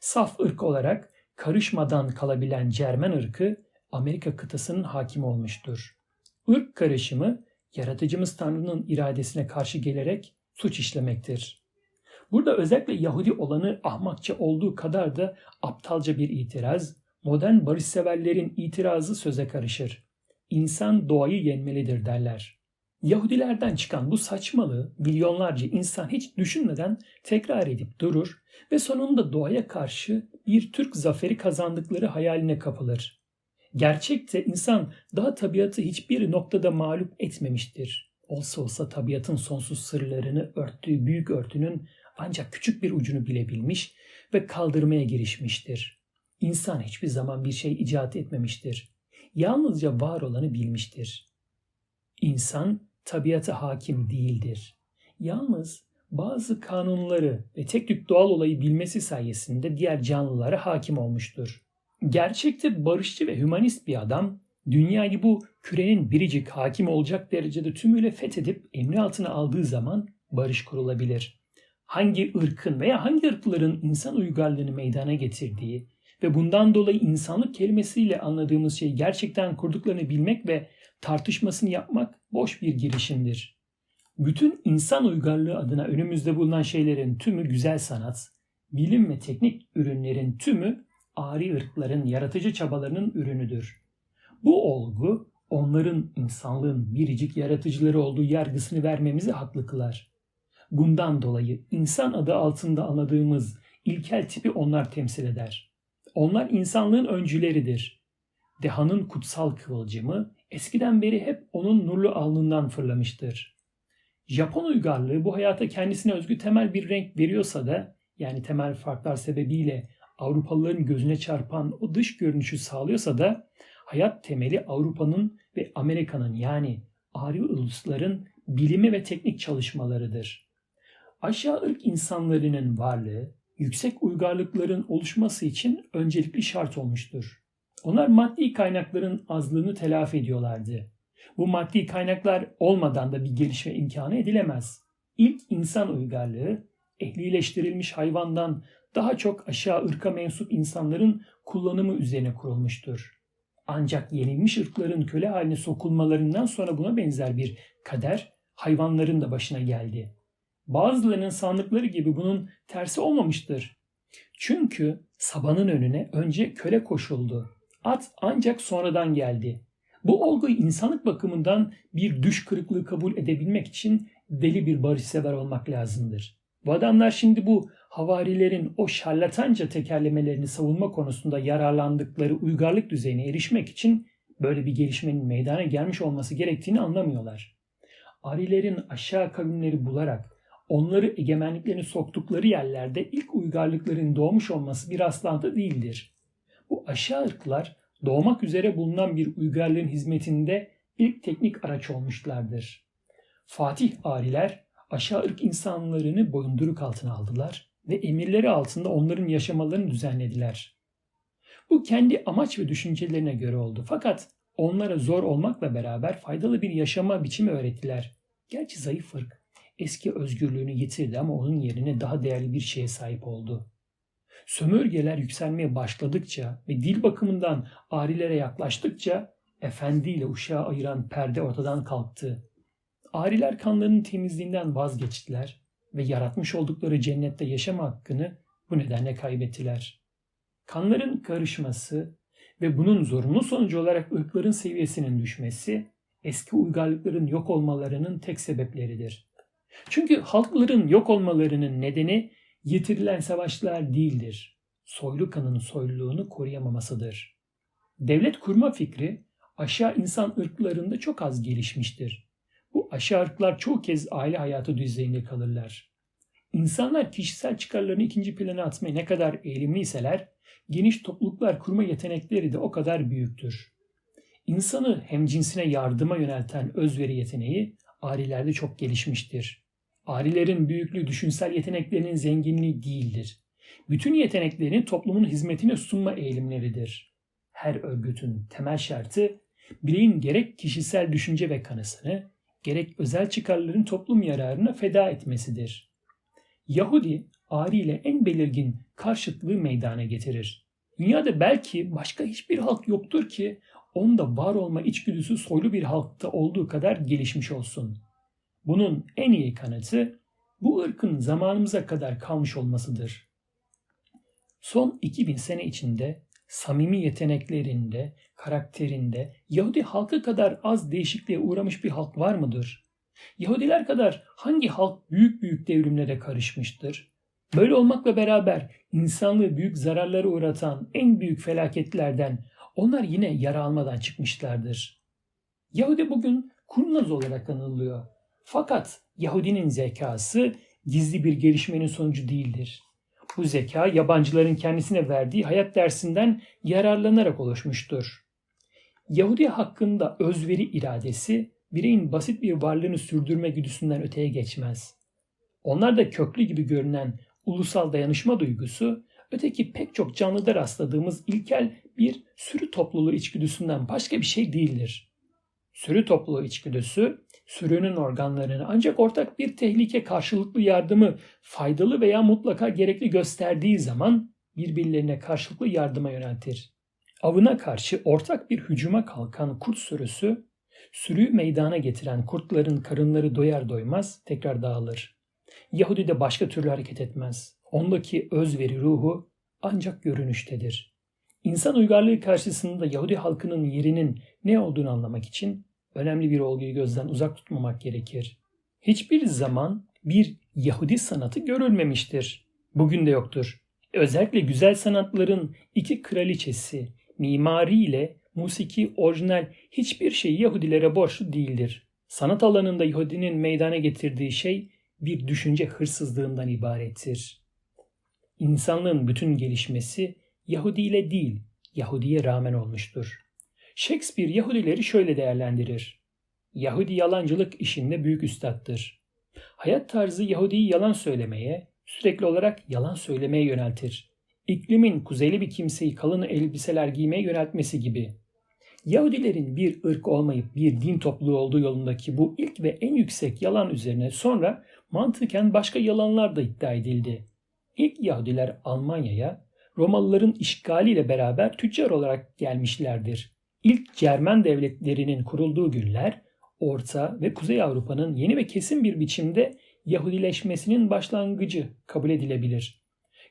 Saf ırk olarak karışmadan kalabilen Cermen ırkı Amerika kıtasının hakim olmuştur. Irk karışımı yaratıcımız Tanrı'nın iradesine karşı gelerek suç işlemektir. Burada özellikle Yahudi olanı ahmakça olduğu kadar da aptalca bir itiraz, modern barışseverlerin itirazı söze karışır. İnsan doğayı yenmelidir derler. Yahudilerden çıkan bu saçmalığı milyonlarca insan hiç düşünmeden tekrar edip durur ve sonunda doğaya karşı bir Türk zaferi kazandıkları hayaline kapılır. Gerçekte insan daha tabiatı hiçbir noktada mağlup etmemiştir. Olsa olsa tabiatın sonsuz sırlarını örttüğü büyük örtünün ancak küçük bir ucunu bilebilmiş ve kaldırmaya girişmiştir. İnsan hiçbir zaman bir şey icat etmemiştir. Yalnızca var olanı bilmiştir. İnsan tabiata hakim değildir. Yalnız bazı kanunları ve tek tük doğal olayı bilmesi sayesinde diğer canlılara hakim olmuştur. Gerçekte barışçı ve hümanist bir adam, dünyayı bu kürenin biricik hakim olacak derecede tümüyle fethedip emri altına aldığı zaman barış kurulabilir. Hangi ırkın veya hangi ırkların insan uygarlığını meydana getirdiği ve bundan dolayı insanlık kelimesiyle anladığımız şeyi gerçekten kurduklarını bilmek ve tartışmasını yapmak boş bir girişimdir. Bütün insan uygarlığı adına önümüzde bulunan şeylerin tümü güzel sanat, bilim ve teknik ürünlerin tümü ari ırkların yaratıcı çabalarının ürünüdür. Bu olgu onların insanlığın biricik yaratıcıları olduğu yargısını vermemizi haklı kılar. Bundan dolayı insan adı altında anladığımız ilkel tipi onlar temsil eder. Onlar insanlığın öncüleridir. Dehanın kutsal kıvılcımı eskiden beri hep onun nurlu alnından fırlamıştır. Japon uygarlığı bu hayata kendisine özgü temel bir renk veriyorsa da yani temel farklar sebebiyle Avrupalıların gözüne çarpan o dış görünüşü sağlıyorsa da hayat temeli Avrupa'nın ve Amerika'nın yani Ari ulusların bilimi ve teknik çalışmalarıdır. Aşağı ırk insanlarının varlığı, yüksek uygarlıkların oluşması için öncelikli şart olmuştur. Onlar maddi kaynakların azlığını telafi ediyorlardı. Bu maddi kaynaklar olmadan da bir gelişme imkanı edilemez. İlk insan uygarlığı ehlileştirilmiş hayvandan daha çok aşağı ırka mensup insanların kullanımı üzerine kurulmuştur. Ancak yenilmiş ırkların köle haline sokulmalarından sonra buna benzer bir kader hayvanların da başına geldi. Bazılarının sandıkları gibi bunun tersi olmamıştır. Çünkü sabanın önüne önce köle koşuldu. At ancak sonradan geldi. Bu olguyu insanlık bakımından bir düş kırıklığı kabul edebilmek için deli bir barışsever olmak lazımdır. Bu adamlar şimdi bu havarilerin o şarlatanca tekerlemelerini savunma konusunda yararlandıkları uygarlık düzeyine erişmek için böyle bir gelişmenin meydana gelmiş olması gerektiğini anlamıyorlar. Arilerin aşağı kavimleri bularak onları egemenliklerini soktukları yerlerde ilk uygarlıkların doğmuş olması bir rastlantı değildir. Bu aşağı ırklar doğmak üzere bulunan bir uygarlığın hizmetinde ilk teknik araç olmuşlardır. Fatih ariler aşağı ırk insanlarını boyunduruk altına aldılar ve emirleri altında onların yaşamalarını düzenlediler. Bu kendi amaç ve düşüncelerine göre oldu. Fakat onlara zor olmakla beraber faydalı bir yaşama biçimi öğrettiler. Gerçi zayıf ırk eski özgürlüğünü yitirdi ama onun yerine daha değerli bir şeye sahip oldu. Sömürgeler yükselmeye başladıkça ve dil bakımından arilere yaklaştıkça efendi ile uşağı ayıran perde ortadan kalktı. Ariler kanlarının temizliğinden vazgeçtiler ve yaratmış oldukları cennette yaşama hakkını bu nedenle kaybettiler. Kanların karışması ve bunun zorunlu sonucu olarak ırkların seviyesinin düşmesi eski uygarlıkların yok olmalarının tek sebepleridir. Çünkü halkların yok olmalarının nedeni yitirilen savaşlar değildir. Soylu kanın soyluluğunu koruyamamasıdır. Devlet kurma fikri aşağı insan ırklarında çok az gelişmiştir. Bu aşağı ırklar çoğu kez aile hayatı düzeyinde kalırlar. İnsanlar kişisel çıkarlarını ikinci plana atmaya ne kadar eğilimliyseler, geniş topluluklar kurma yetenekleri de o kadar büyüktür. İnsanı hem cinsine yardıma yönelten özveri yeteneği arilerde çok gelişmiştir. Arilerin büyüklüğü düşünsel yeteneklerinin zenginliği değildir. Bütün yeteneklerini toplumun hizmetine sunma eğilimleridir. Her örgütün temel şartı bireyin gerek kişisel düşünce ve kanısını, gerek özel çıkarların toplum yararına feda etmesidir. Yahudi, Ari ile en belirgin karşıtlığı meydana getirir. Dünyada belki başka hiçbir halk yoktur ki onda var olma içgüdüsü soylu bir halkta olduğu kadar gelişmiş olsun. Bunun en iyi kanıtı bu ırkın zamanımıza kadar kalmış olmasıdır. Son 2000 sene içinde samimi yeteneklerinde, karakterinde Yahudi halkı kadar az değişikliğe uğramış bir halk var mıdır? Yahudiler kadar hangi halk büyük büyük devrimlere karışmıştır? Böyle olmakla beraber insanlığı büyük zararlara uğratan en büyük felaketlerden onlar yine yara almadan çıkmışlardır. Yahudi bugün kurnaz olarak anılıyor. Fakat Yahudinin zekası gizli bir gelişmenin sonucu değildir. Bu zeka yabancıların kendisine verdiği hayat dersinden yararlanarak oluşmuştur. Yahudi hakkında özveri iradesi bireyin basit bir varlığını sürdürme güdüsünden öteye geçmez. Onlar da köklü gibi görünen ulusal dayanışma duygusu öteki pek çok canlıda rastladığımız ilkel bir sürü topluluğu içgüdüsünden başka bir şey değildir. Sürü topluluğu içgüdüsü, sürünün organlarını ancak ortak bir tehlike karşılıklı yardımı faydalı veya mutlaka gerekli gösterdiği zaman birbirlerine karşılıklı yardıma yöneltir. Avına karşı ortak bir hücuma kalkan kurt sürüsü, sürüyü meydana getiren kurtların karınları doyar doymaz tekrar dağılır. Yahudi de başka türlü hareket etmez. Ondaki özveri ruhu ancak görünüştedir. İnsan uygarlığı karşısında Yahudi halkının yerinin ne olduğunu anlamak için önemli bir olguyu gözden uzak tutmamak gerekir. Hiçbir zaman bir Yahudi sanatı görülmemiştir. Bugün de yoktur. Özellikle güzel sanatların iki kraliçesi, mimari ile musiki orijinal hiçbir şey Yahudilere borçlu değildir. Sanat alanında Yahudinin meydana getirdiği şey bir düşünce hırsızlığından ibarettir. İnsanlığın bütün gelişmesi Yahudi ile değil, Yahudiye rağmen olmuştur. Shakespeare Yahudileri şöyle değerlendirir. Yahudi yalancılık işinde büyük üstattır. Hayat tarzı Yahudi'yi yalan söylemeye, sürekli olarak yalan söylemeye yöneltir. İklimin kuzeyli bir kimseyi kalın elbiseler giymeye yöneltmesi gibi. Yahudilerin bir ırk olmayıp bir din topluluğu olduğu yolundaki bu ilk ve en yüksek yalan üzerine sonra mantıken başka yalanlar da iddia edildi. İlk Yahudiler Almanya'ya Romalıların işgaliyle beraber tüccar olarak gelmişlerdir. İlk Cermen devletlerinin kurulduğu günler Orta ve Kuzey Avrupa'nın yeni ve kesin bir biçimde Yahudileşmesinin başlangıcı kabul edilebilir.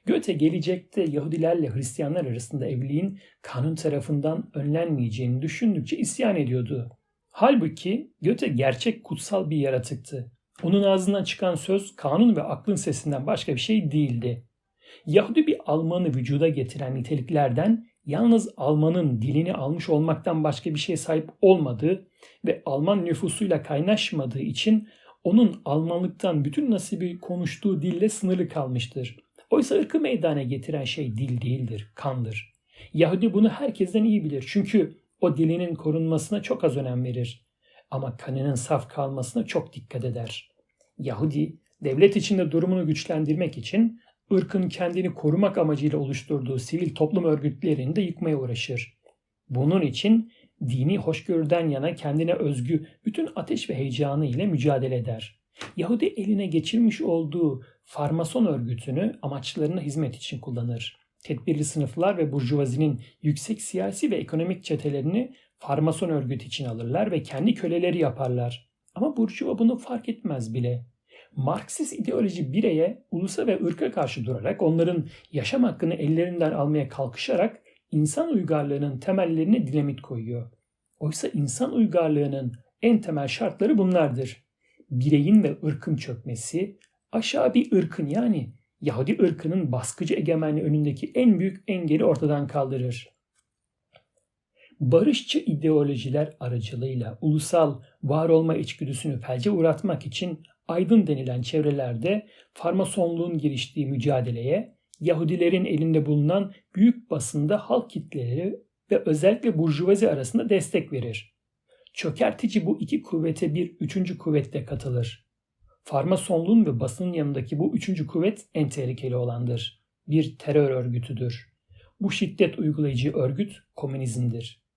Göte gelecekte Yahudilerle Hristiyanlar arasında evliliğin kanun tarafından önlenmeyeceğini düşündükçe isyan ediyordu. Halbuki Göte gerçek kutsal bir yaratıktı. Onun ağzından çıkan söz kanun ve aklın sesinden başka bir şey değildi. Yahudi bir Almanı vücuda getiren niteliklerden yalnız Almanın dilini almış olmaktan başka bir şeye sahip olmadığı ve Alman nüfusuyla kaynaşmadığı için onun Almanlıktan bütün nasibi konuştuğu dille sınırlı kalmıştır. Oysa ırkı meydana getiren şey dil değildir, kandır. Yahudi bunu herkesten iyi bilir çünkü o dilinin korunmasına çok az önem verir. Ama kanının saf kalmasına çok dikkat eder. Yahudi, devlet içinde durumunu güçlendirmek için ırkın kendini korumak amacıyla oluşturduğu sivil toplum örgütlerini de yıkmaya uğraşır. Bunun için dini hoşgörüden yana kendine özgü bütün ateş ve heyecanı ile mücadele eder. Yahudi eline geçirmiş olduğu farmason örgütünü amaçlarına hizmet için kullanır. Tedbirli sınıflar ve burjuvazinin yüksek siyasi ve ekonomik çetelerini farmason örgütü için alırlar ve kendi köleleri yaparlar. Ama burjuva bunu fark etmez bile. Marksist ideoloji bireye, ulusa ve ırka karşı durarak onların yaşam hakkını ellerinden almaya kalkışarak insan uygarlığının temellerine dinamit koyuyor. Oysa insan uygarlığının en temel şartları bunlardır. Bireyin ve ırkın çökmesi, aşağı bir ırkın yani Yahudi ırkının baskıcı egemenliği önündeki en büyük engeli ortadan kaldırır. Barışçı ideolojiler aracılığıyla ulusal var olma içgüdüsünü felce uğratmak için aydın denilen çevrelerde farmasonluğun giriştiği mücadeleye Yahudilerin elinde bulunan büyük basında halk kitleleri ve özellikle burjuvazi arasında destek verir. Çökertici bu iki kuvvete bir üçüncü kuvvette katılır. Farmasonluğun ve basının yanındaki bu üçüncü kuvvet en tehlikeli olandır. Bir terör örgütüdür. Bu şiddet uygulayıcı örgüt komünizmdir.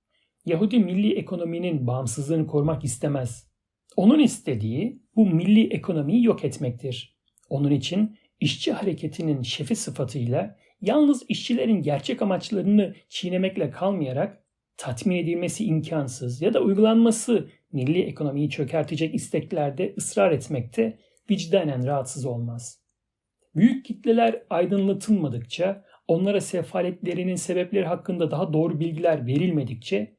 Yahudi milli ekonominin bağımsızlığını korumak istemez. Onun istediği bu milli ekonomiyi yok etmektir. Onun için işçi hareketinin şefi sıfatıyla yalnız işçilerin gerçek amaçlarını çiğnemekle kalmayarak tatmin edilmesi imkansız ya da uygulanması milli ekonomiyi çökertecek isteklerde ısrar etmekte vicdanen rahatsız olmaz. Büyük kitleler aydınlatılmadıkça, onlara sefaletlerinin sebepleri hakkında daha doğru bilgiler verilmedikçe,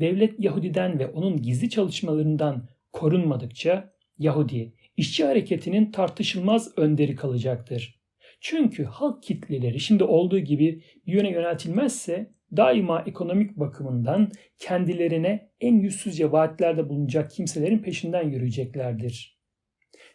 devlet Yahudiden ve onun gizli çalışmalarından korunmadıkça Yahudi, işçi hareketinin tartışılmaz önderi kalacaktır. Çünkü halk kitleleri şimdi olduğu gibi bir yöne yöneltilmezse daima ekonomik bakımından kendilerine en yüzsüzce vaatlerde bulunacak kimselerin peşinden yürüyeceklerdir.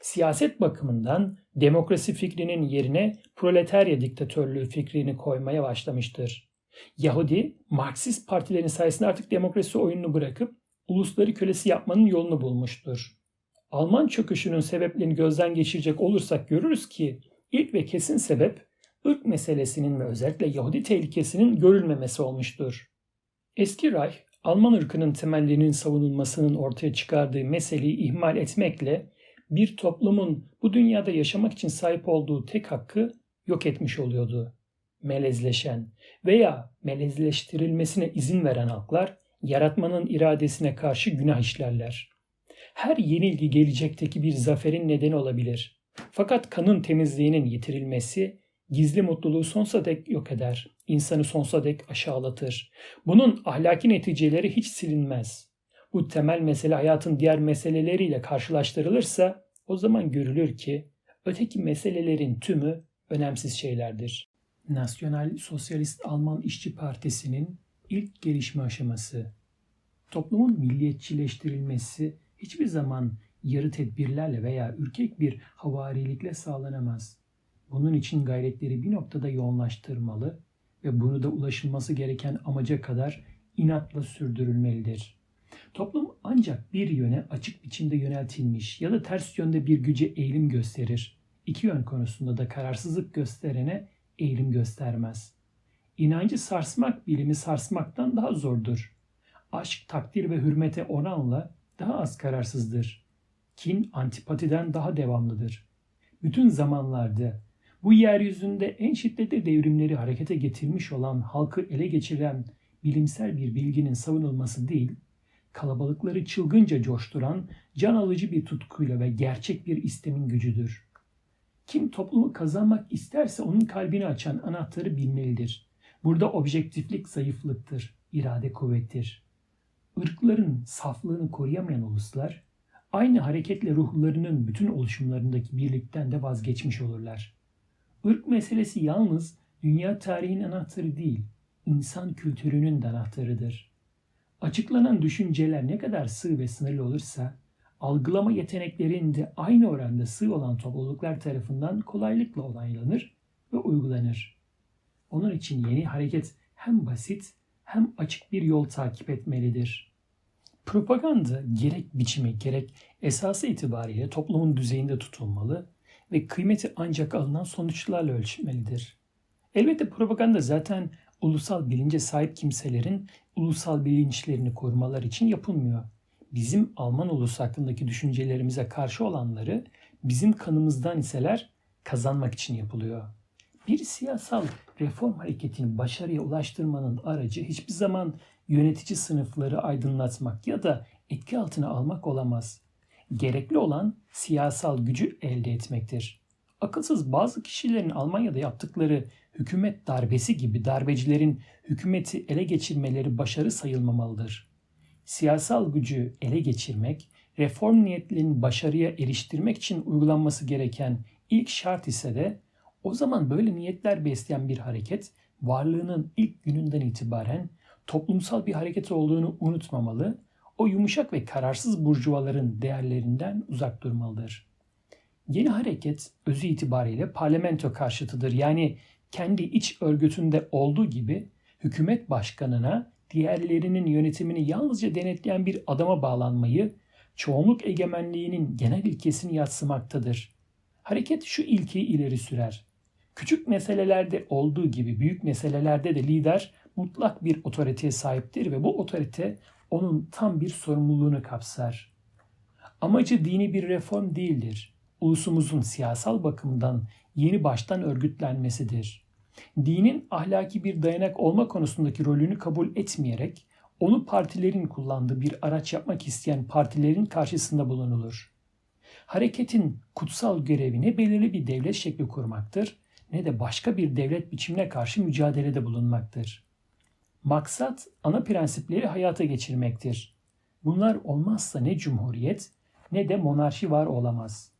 Siyaset bakımından demokrasi fikrinin yerine proletarya diktatörlüğü fikrini koymaya başlamıştır. Yahudi, Marksist partilerin sayesinde artık demokrasi oyununu bırakıp ulusları kölesi yapmanın yolunu bulmuştur. Alman çöküşünün sebeplerini gözden geçirecek olursak görürüz ki ilk ve kesin sebep ırk meselesinin ve özellikle Yahudi tehlikesinin görülmemesi olmuştur. Eski Reich, Alman ırkının temellerinin savunulmasının ortaya çıkardığı meseleyi ihmal etmekle bir toplumun bu dünyada yaşamak için sahip olduğu tek hakkı yok etmiş oluyordu. Melezleşen veya melezleştirilmesine izin veren halklar yaratmanın iradesine karşı günah işlerler. Her yenilgi gelecekteki bir zaferin nedeni olabilir. Fakat kanın temizliğinin yitirilmesi gizli mutluluğu sonsuza dek yok eder. İnsanı sonsuza dek aşağılatır. Bunun ahlaki neticeleri hiç silinmez. Bu temel mesele hayatın diğer meseleleriyle karşılaştırılırsa o zaman görülür ki öteki meselelerin tümü önemsiz şeylerdir. Nasyonal Sosyalist Alman İşçi Partisi'nin ilk gelişme aşaması. Toplumun milliyetçileştirilmesi hiçbir zaman yarı tedbirlerle veya ürkek bir havarilikle sağlanamaz. Bunun için gayretleri bir noktada yoğunlaştırmalı ve bunu da ulaşılması gereken amaca kadar inatla sürdürülmelidir. Toplum ancak bir yöne açık biçimde yöneltilmiş ya da ters yönde bir güce eğilim gösterir. İki yön konusunda da kararsızlık gösterene eğilim göstermez. İnancı sarsmak bilimi sarsmaktan daha zordur. Aşk takdir ve hürmete oranla daha az kararsızdır. Kin antipatiden daha devamlıdır. Bütün zamanlarda bu yeryüzünde en şiddetli devrimleri harekete getirmiş olan halkı ele geçiren bilimsel bir bilginin savunulması değil, kalabalıkları çılgınca coşturan can alıcı bir tutkuyla ve gerçek bir istemin gücüdür. Kim toplumu kazanmak isterse onun kalbini açan anahtarı bilmelidir. Burada objektiflik zayıflıktır, irade kuvvettir. Irkların saflığını koruyamayan uluslar, aynı hareketle ruhlarının bütün oluşumlarındaki birlikten de vazgeçmiş olurlar. Irk meselesi yalnız dünya tarihinin anahtarı değil, insan kültürünün de anahtarıdır. Açıklanan düşünceler ne kadar sığ ve sınırlı olursa, algılama yeteneklerinde aynı oranda sığ olan topluluklar tarafından kolaylıkla onaylanır ve uygulanır. Onun için yeni hareket hem basit hem açık bir yol takip etmelidir. Propaganda gerek biçimi gerek esası itibariyle toplumun düzeyinde tutulmalı ve kıymeti ancak alınan sonuçlarla ölçülmelidir. Elbette propaganda zaten ulusal bilince sahip kimselerin ulusal bilinçlerini korumalar için yapılmıyor. Bizim Alman ulusu hakkındaki düşüncelerimize karşı olanları bizim kanımızdan iseler kazanmak için yapılıyor. Bir siyasal reform hareketini başarıya ulaştırmanın aracı hiçbir zaman yönetici sınıfları aydınlatmak ya da etki altına almak olamaz. Gerekli olan siyasal gücü elde etmektir. Akılsız bazı kişilerin Almanya'da yaptıkları hükümet darbesi gibi darbecilerin hükümeti ele geçirmeleri başarı sayılmamalıdır. Siyasal gücü ele geçirmek, reform niyetlerinin başarıya eriştirmek için uygulanması gereken ilk şart ise de o zaman böyle niyetler besleyen bir hareket varlığının ilk gününden itibaren toplumsal bir hareket olduğunu unutmamalı, o yumuşak ve kararsız burjuvaların değerlerinden uzak durmalıdır. Yeni hareket özü itibariyle parlamento karşıtıdır. Yani kendi iç örgütünde olduğu gibi hükümet başkanına diğerlerinin yönetimini yalnızca denetleyen bir adama bağlanmayı çoğunluk egemenliğinin genel ilkesini yatsımaktadır. Hareket şu ilkeyi ileri sürer. Küçük meselelerde olduğu gibi büyük meselelerde de lider mutlak bir otoriteye sahiptir ve bu otorite onun tam bir sorumluluğunu kapsar. Amacı dini bir reform değildir. Ulusumuzun siyasal bakımdan yeni baştan örgütlenmesidir. Dinin ahlaki bir dayanak olma konusundaki rolünü kabul etmeyerek onu partilerin kullandığı bir araç yapmak isteyen partilerin karşısında bulunulur. Hareketin kutsal görevi ne belirli bir devlet şekli kurmaktır ne de başka bir devlet biçimine karşı mücadelede bulunmaktır. Maksat ana prensipleri hayata geçirmektir. Bunlar olmazsa ne cumhuriyet ne de monarşi var olamaz.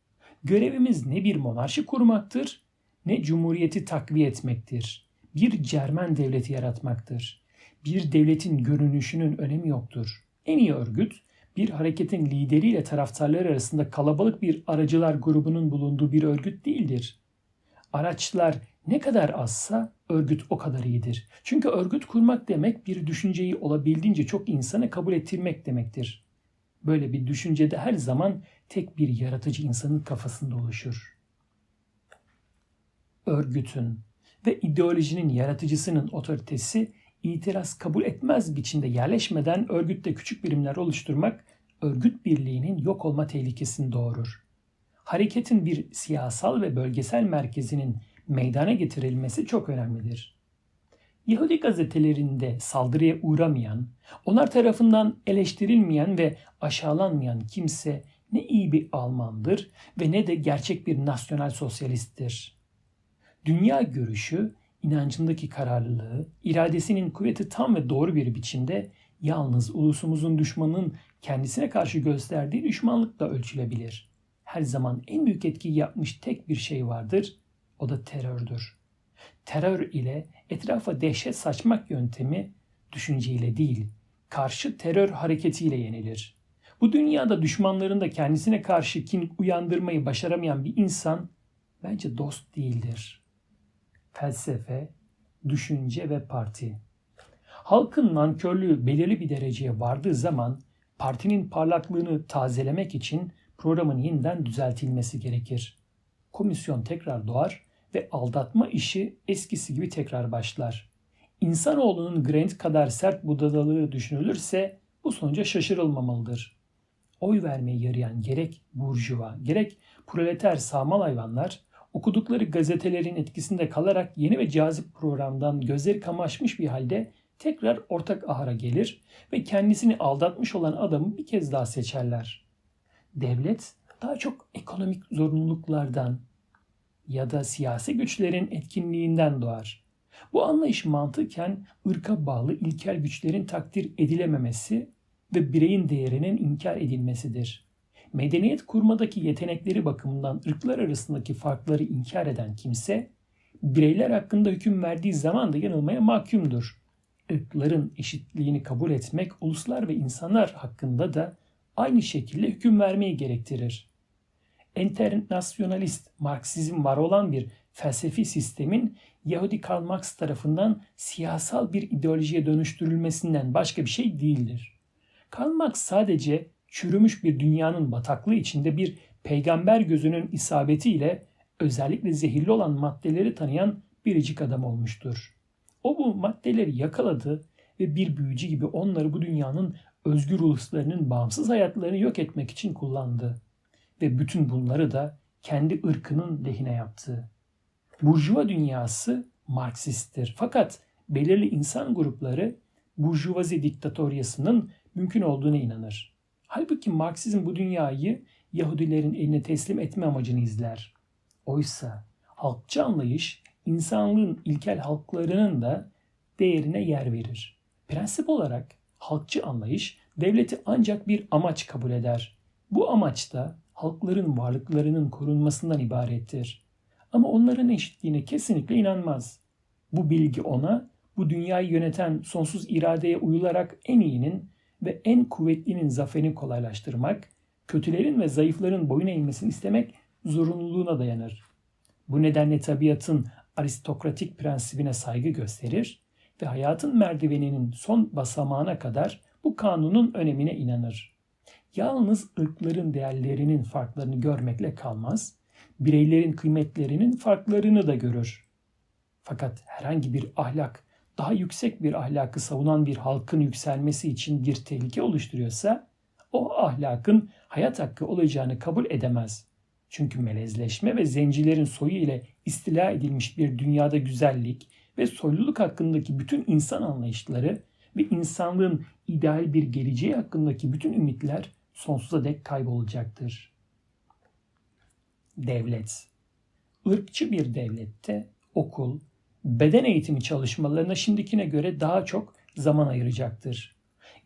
Görevimiz ne bir monarşi kurmaktır ne cumhuriyeti takviye etmektir. Bir Cermen devleti yaratmaktır. Bir devletin görünüşünün önemi yoktur. En iyi örgüt bir hareketin lideriyle taraftarları arasında kalabalık bir aracılar grubunun bulunduğu bir örgüt değildir. Araçlar ne kadar azsa örgüt o kadar iyidir. Çünkü örgüt kurmak demek bir düşünceyi olabildiğince çok insana kabul ettirmek demektir. Böyle bir düşüncede her zaman tek bir yaratıcı insanın kafasında oluşur. Örgütün ve ideolojinin yaratıcısının otoritesi itiraz kabul etmez biçimde yerleşmeden örgütte küçük birimler oluşturmak örgüt birliğinin yok olma tehlikesini doğurur. Hareketin bir siyasal ve bölgesel merkezinin meydana getirilmesi çok önemlidir. Yahudi gazetelerinde saldırıya uğramayan, onlar tarafından eleştirilmeyen ve aşağılanmayan kimse ne iyi bir Almandır ve ne de gerçek bir nasyonal sosyalisttir. Dünya görüşü, inancındaki kararlılığı, iradesinin kuvveti tam ve doğru bir biçimde yalnız ulusumuzun düşmanının kendisine karşı gösterdiği düşmanlıkla ölçülebilir. Her zaman en büyük etkiyi yapmış tek bir şey vardır, o da terördür. Terör ile etrafa dehşet saçmak yöntemi düşünceyle değil, karşı terör hareketiyle yenilir. Bu dünyada düşmanlarında kendisine karşı kin uyandırmayı başaramayan bir insan bence dost değildir. Felsefe, düşünce ve parti. Halkın nankörlüğü belirli bir dereceye vardığı zaman partinin parlaklığını tazelemek için programın yeniden düzeltilmesi gerekir. Komisyon tekrar doğar ve aldatma işi eskisi gibi tekrar başlar. İnsanoğlunun Grant kadar sert budalalığı düşünülürse bu sonuca şaşırılmamalıdır. Oy vermeyi yarayan gerek burjuva, gerek proleter sağmal hayvanlar okudukları gazetelerin etkisinde kalarak yeni ve cazip programdan gözleri kamaşmış bir halde tekrar ortak ahara gelir ve kendisini aldatmış olan adamı bir kez daha seçerler. Devlet daha çok ekonomik zorunluluklardan, ya da siyasi güçlerin etkinliğinden doğar. Bu anlayış mantıken ırka bağlı ilkel güçlerin takdir edilememesi ve bireyin değerinin inkar edilmesidir. Medeniyet kurmadaki yetenekleri bakımından ırklar arasındaki farkları inkar eden kimse, bireyler hakkında hüküm verdiği zaman da yanılmaya mahkumdur. Irkların eşitliğini kabul etmek uluslar ve insanlar hakkında da aynı şekilde hüküm vermeyi gerektirir enternasyonalist Marksizm var olan bir felsefi sistemin Yahudi Karl Marx tarafından siyasal bir ideolojiye dönüştürülmesinden başka bir şey değildir. Karl Marx sadece çürümüş bir dünyanın bataklığı içinde bir peygamber gözünün isabetiyle özellikle zehirli olan maddeleri tanıyan biricik adam olmuştur. O bu maddeleri yakaladı ve bir büyücü gibi onları bu dünyanın özgür uluslarının bağımsız hayatlarını yok etmek için kullandı ve bütün bunları da kendi ırkının lehine yaptı. Burjuva dünyası Marksisttir. Fakat belirli insan grupları Burjuvazi diktatoryasının mümkün olduğuna inanır. Halbuki Marksizm bu dünyayı Yahudilerin eline teslim etme amacını izler. Oysa halkçı anlayış insanlığın ilkel halklarının da değerine yer verir. Prensip olarak halkçı anlayış devleti ancak bir amaç kabul eder. Bu amaç da halkların varlıklarının korunmasından ibarettir. Ama onların eşitliğine kesinlikle inanmaz. Bu bilgi ona bu dünyayı yöneten sonsuz iradeye uyularak en iyinin ve en kuvvetlinin zaferini kolaylaştırmak, kötülerin ve zayıfların boyun eğmesini istemek zorunluluğuna dayanır. Bu nedenle tabiatın aristokratik prensibine saygı gösterir ve hayatın merdiveninin son basamağına kadar bu kanunun önemine inanır yalnız ırkların değerlerinin farklarını görmekle kalmaz, bireylerin kıymetlerinin farklarını da görür. Fakat herhangi bir ahlak daha yüksek bir ahlakı savunan bir halkın yükselmesi için bir tehlike oluşturuyorsa o ahlakın hayat hakkı olacağını kabul edemez. Çünkü melezleşme ve zencilerin soyu ile istila edilmiş bir dünyada güzellik ve soyluluk hakkındaki bütün insan anlayışları ve insanlığın ideal bir geleceği hakkındaki bütün ümitler sonsuza dek kaybolacaktır. Devlet Irkçı bir devlette okul, beden eğitimi çalışmalarına şimdikine göre daha çok zaman ayıracaktır.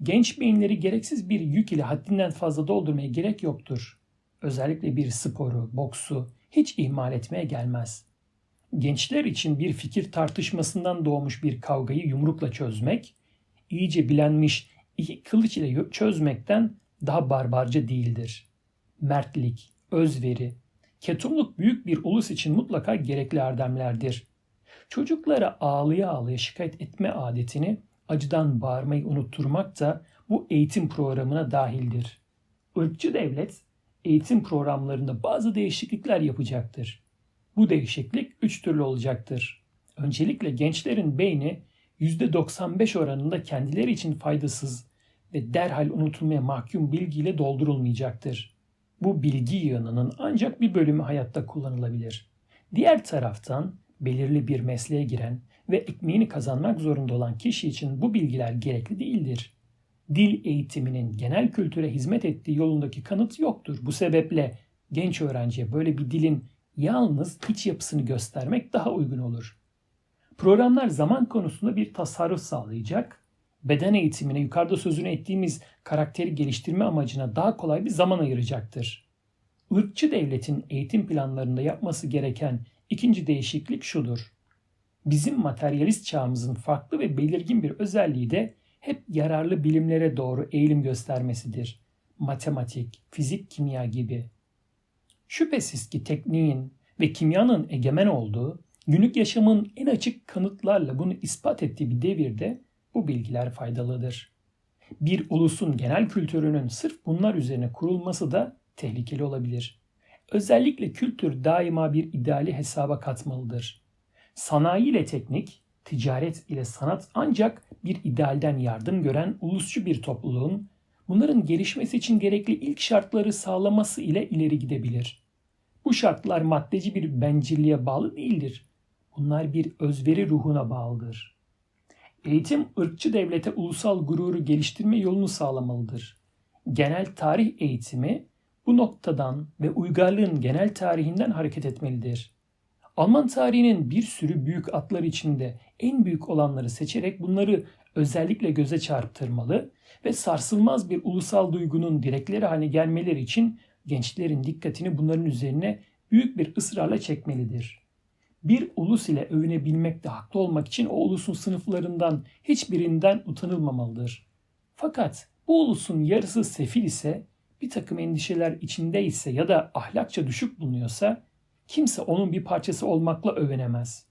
Genç beyinleri gereksiz bir yük ile haddinden fazla doldurmaya gerek yoktur. Özellikle bir sporu, boksu hiç ihmal etmeye gelmez. Gençler için bir fikir tartışmasından doğmuş bir kavgayı yumrukla çözmek, iyice bilenmiş iki kılıç ile çözmekten daha barbarca değildir. Mertlik, özveri, ketumluk büyük bir ulus için mutlaka gerekli erdemlerdir. Çocuklara ağlıya ağlıya şikayet etme adetini acıdan bağırmayı unutturmak da bu eğitim programına dahildir. Irkçı devlet eğitim programlarında bazı değişiklikler yapacaktır. Bu değişiklik üç türlü olacaktır. Öncelikle gençlerin beyni %95 oranında kendileri için faydasız ve derhal unutulmaya mahkum bilgiyle doldurulmayacaktır. Bu bilgi yığınının ancak bir bölümü hayatta kullanılabilir. Diğer taraftan belirli bir mesleğe giren ve ekmeğini kazanmak zorunda olan kişi için bu bilgiler gerekli değildir. Dil eğitiminin genel kültüre hizmet ettiği yolundaki kanıt yoktur. Bu sebeple genç öğrenciye böyle bir dilin yalnız iç yapısını göstermek daha uygun olur. Programlar zaman konusunda bir tasarruf sağlayacak, beden eğitimine yukarıda sözünü ettiğimiz karakteri geliştirme amacına daha kolay bir zaman ayıracaktır. Irkçı devletin eğitim planlarında yapması gereken ikinci değişiklik şudur. Bizim materyalist çağımızın farklı ve belirgin bir özelliği de hep yararlı bilimlere doğru eğilim göstermesidir. Matematik, fizik, kimya gibi. Şüphesiz ki tekniğin ve kimyanın egemen olduğu, günlük yaşamın en açık kanıtlarla bunu ispat ettiği bir devirde bu bilgiler faydalıdır. Bir ulusun genel kültürünün sırf bunlar üzerine kurulması da tehlikeli olabilir. Özellikle kültür daima bir ideali hesaba katmalıdır. Sanayi ile teknik, ticaret ile sanat ancak bir idealden yardım gören ulusçu bir topluluğun bunların gelişmesi için gerekli ilk şartları sağlaması ile ileri gidebilir. Bu şartlar maddeci bir bencilliğe bağlı değildir. Bunlar bir özveri ruhuna bağlıdır. Eğitim ırkçı devlete ulusal gururu geliştirme yolunu sağlamalıdır. Genel tarih eğitimi bu noktadan ve uygarlığın genel tarihinden hareket etmelidir. Alman tarihinin bir sürü büyük atlar içinde en büyük olanları seçerek bunları özellikle göze çarptırmalı ve sarsılmaz bir ulusal duygunun direkleri haline gelmeleri için gençlerin dikkatini bunların üzerine büyük bir ısrarla çekmelidir. Bir ulus ile övünebilmekte haklı olmak için o ulusun sınıflarından hiçbirinden utanılmamalıdır. Fakat bu ulusun yarısı sefil ise, bir takım endişeler içinde ise ya da ahlakça düşük bulunuyorsa kimse onun bir parçası olmakla övünemez.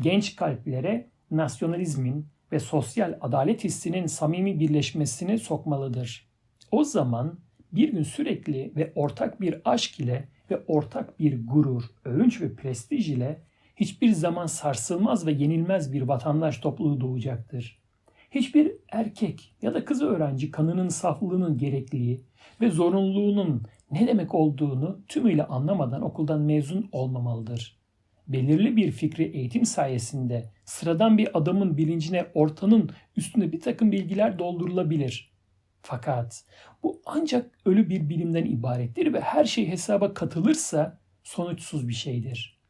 Genç kalplere nasyonalizmin ve sosyal adalet hissinin samimi birleşmesini sokmalıdır. O zaman bir gün sürekli ve ortak bir aşk ile ve ortak bir gurur, övünç ve prestij ile hiçbir zaman sarsılmaz ve yenilmez bir vatandaş topluluğu doğacaktır. Hiçbir erkek ya da kız öğrenci kanının saflığının gerekliliği ve zorunluluğunun ne demek olduğunu tümüyle anlamadan okuldan mezun olmamalıdır. Belirli bir fikri eğitim sayesinde sıradan bir adamın bilincine ortanın üstünde bir takım bilgiler doldurulabilir. Fakat bu ancak ölü bir bilimden ibarettir ve her şey hesaba katılırsa sonuçsuz bir şeydir.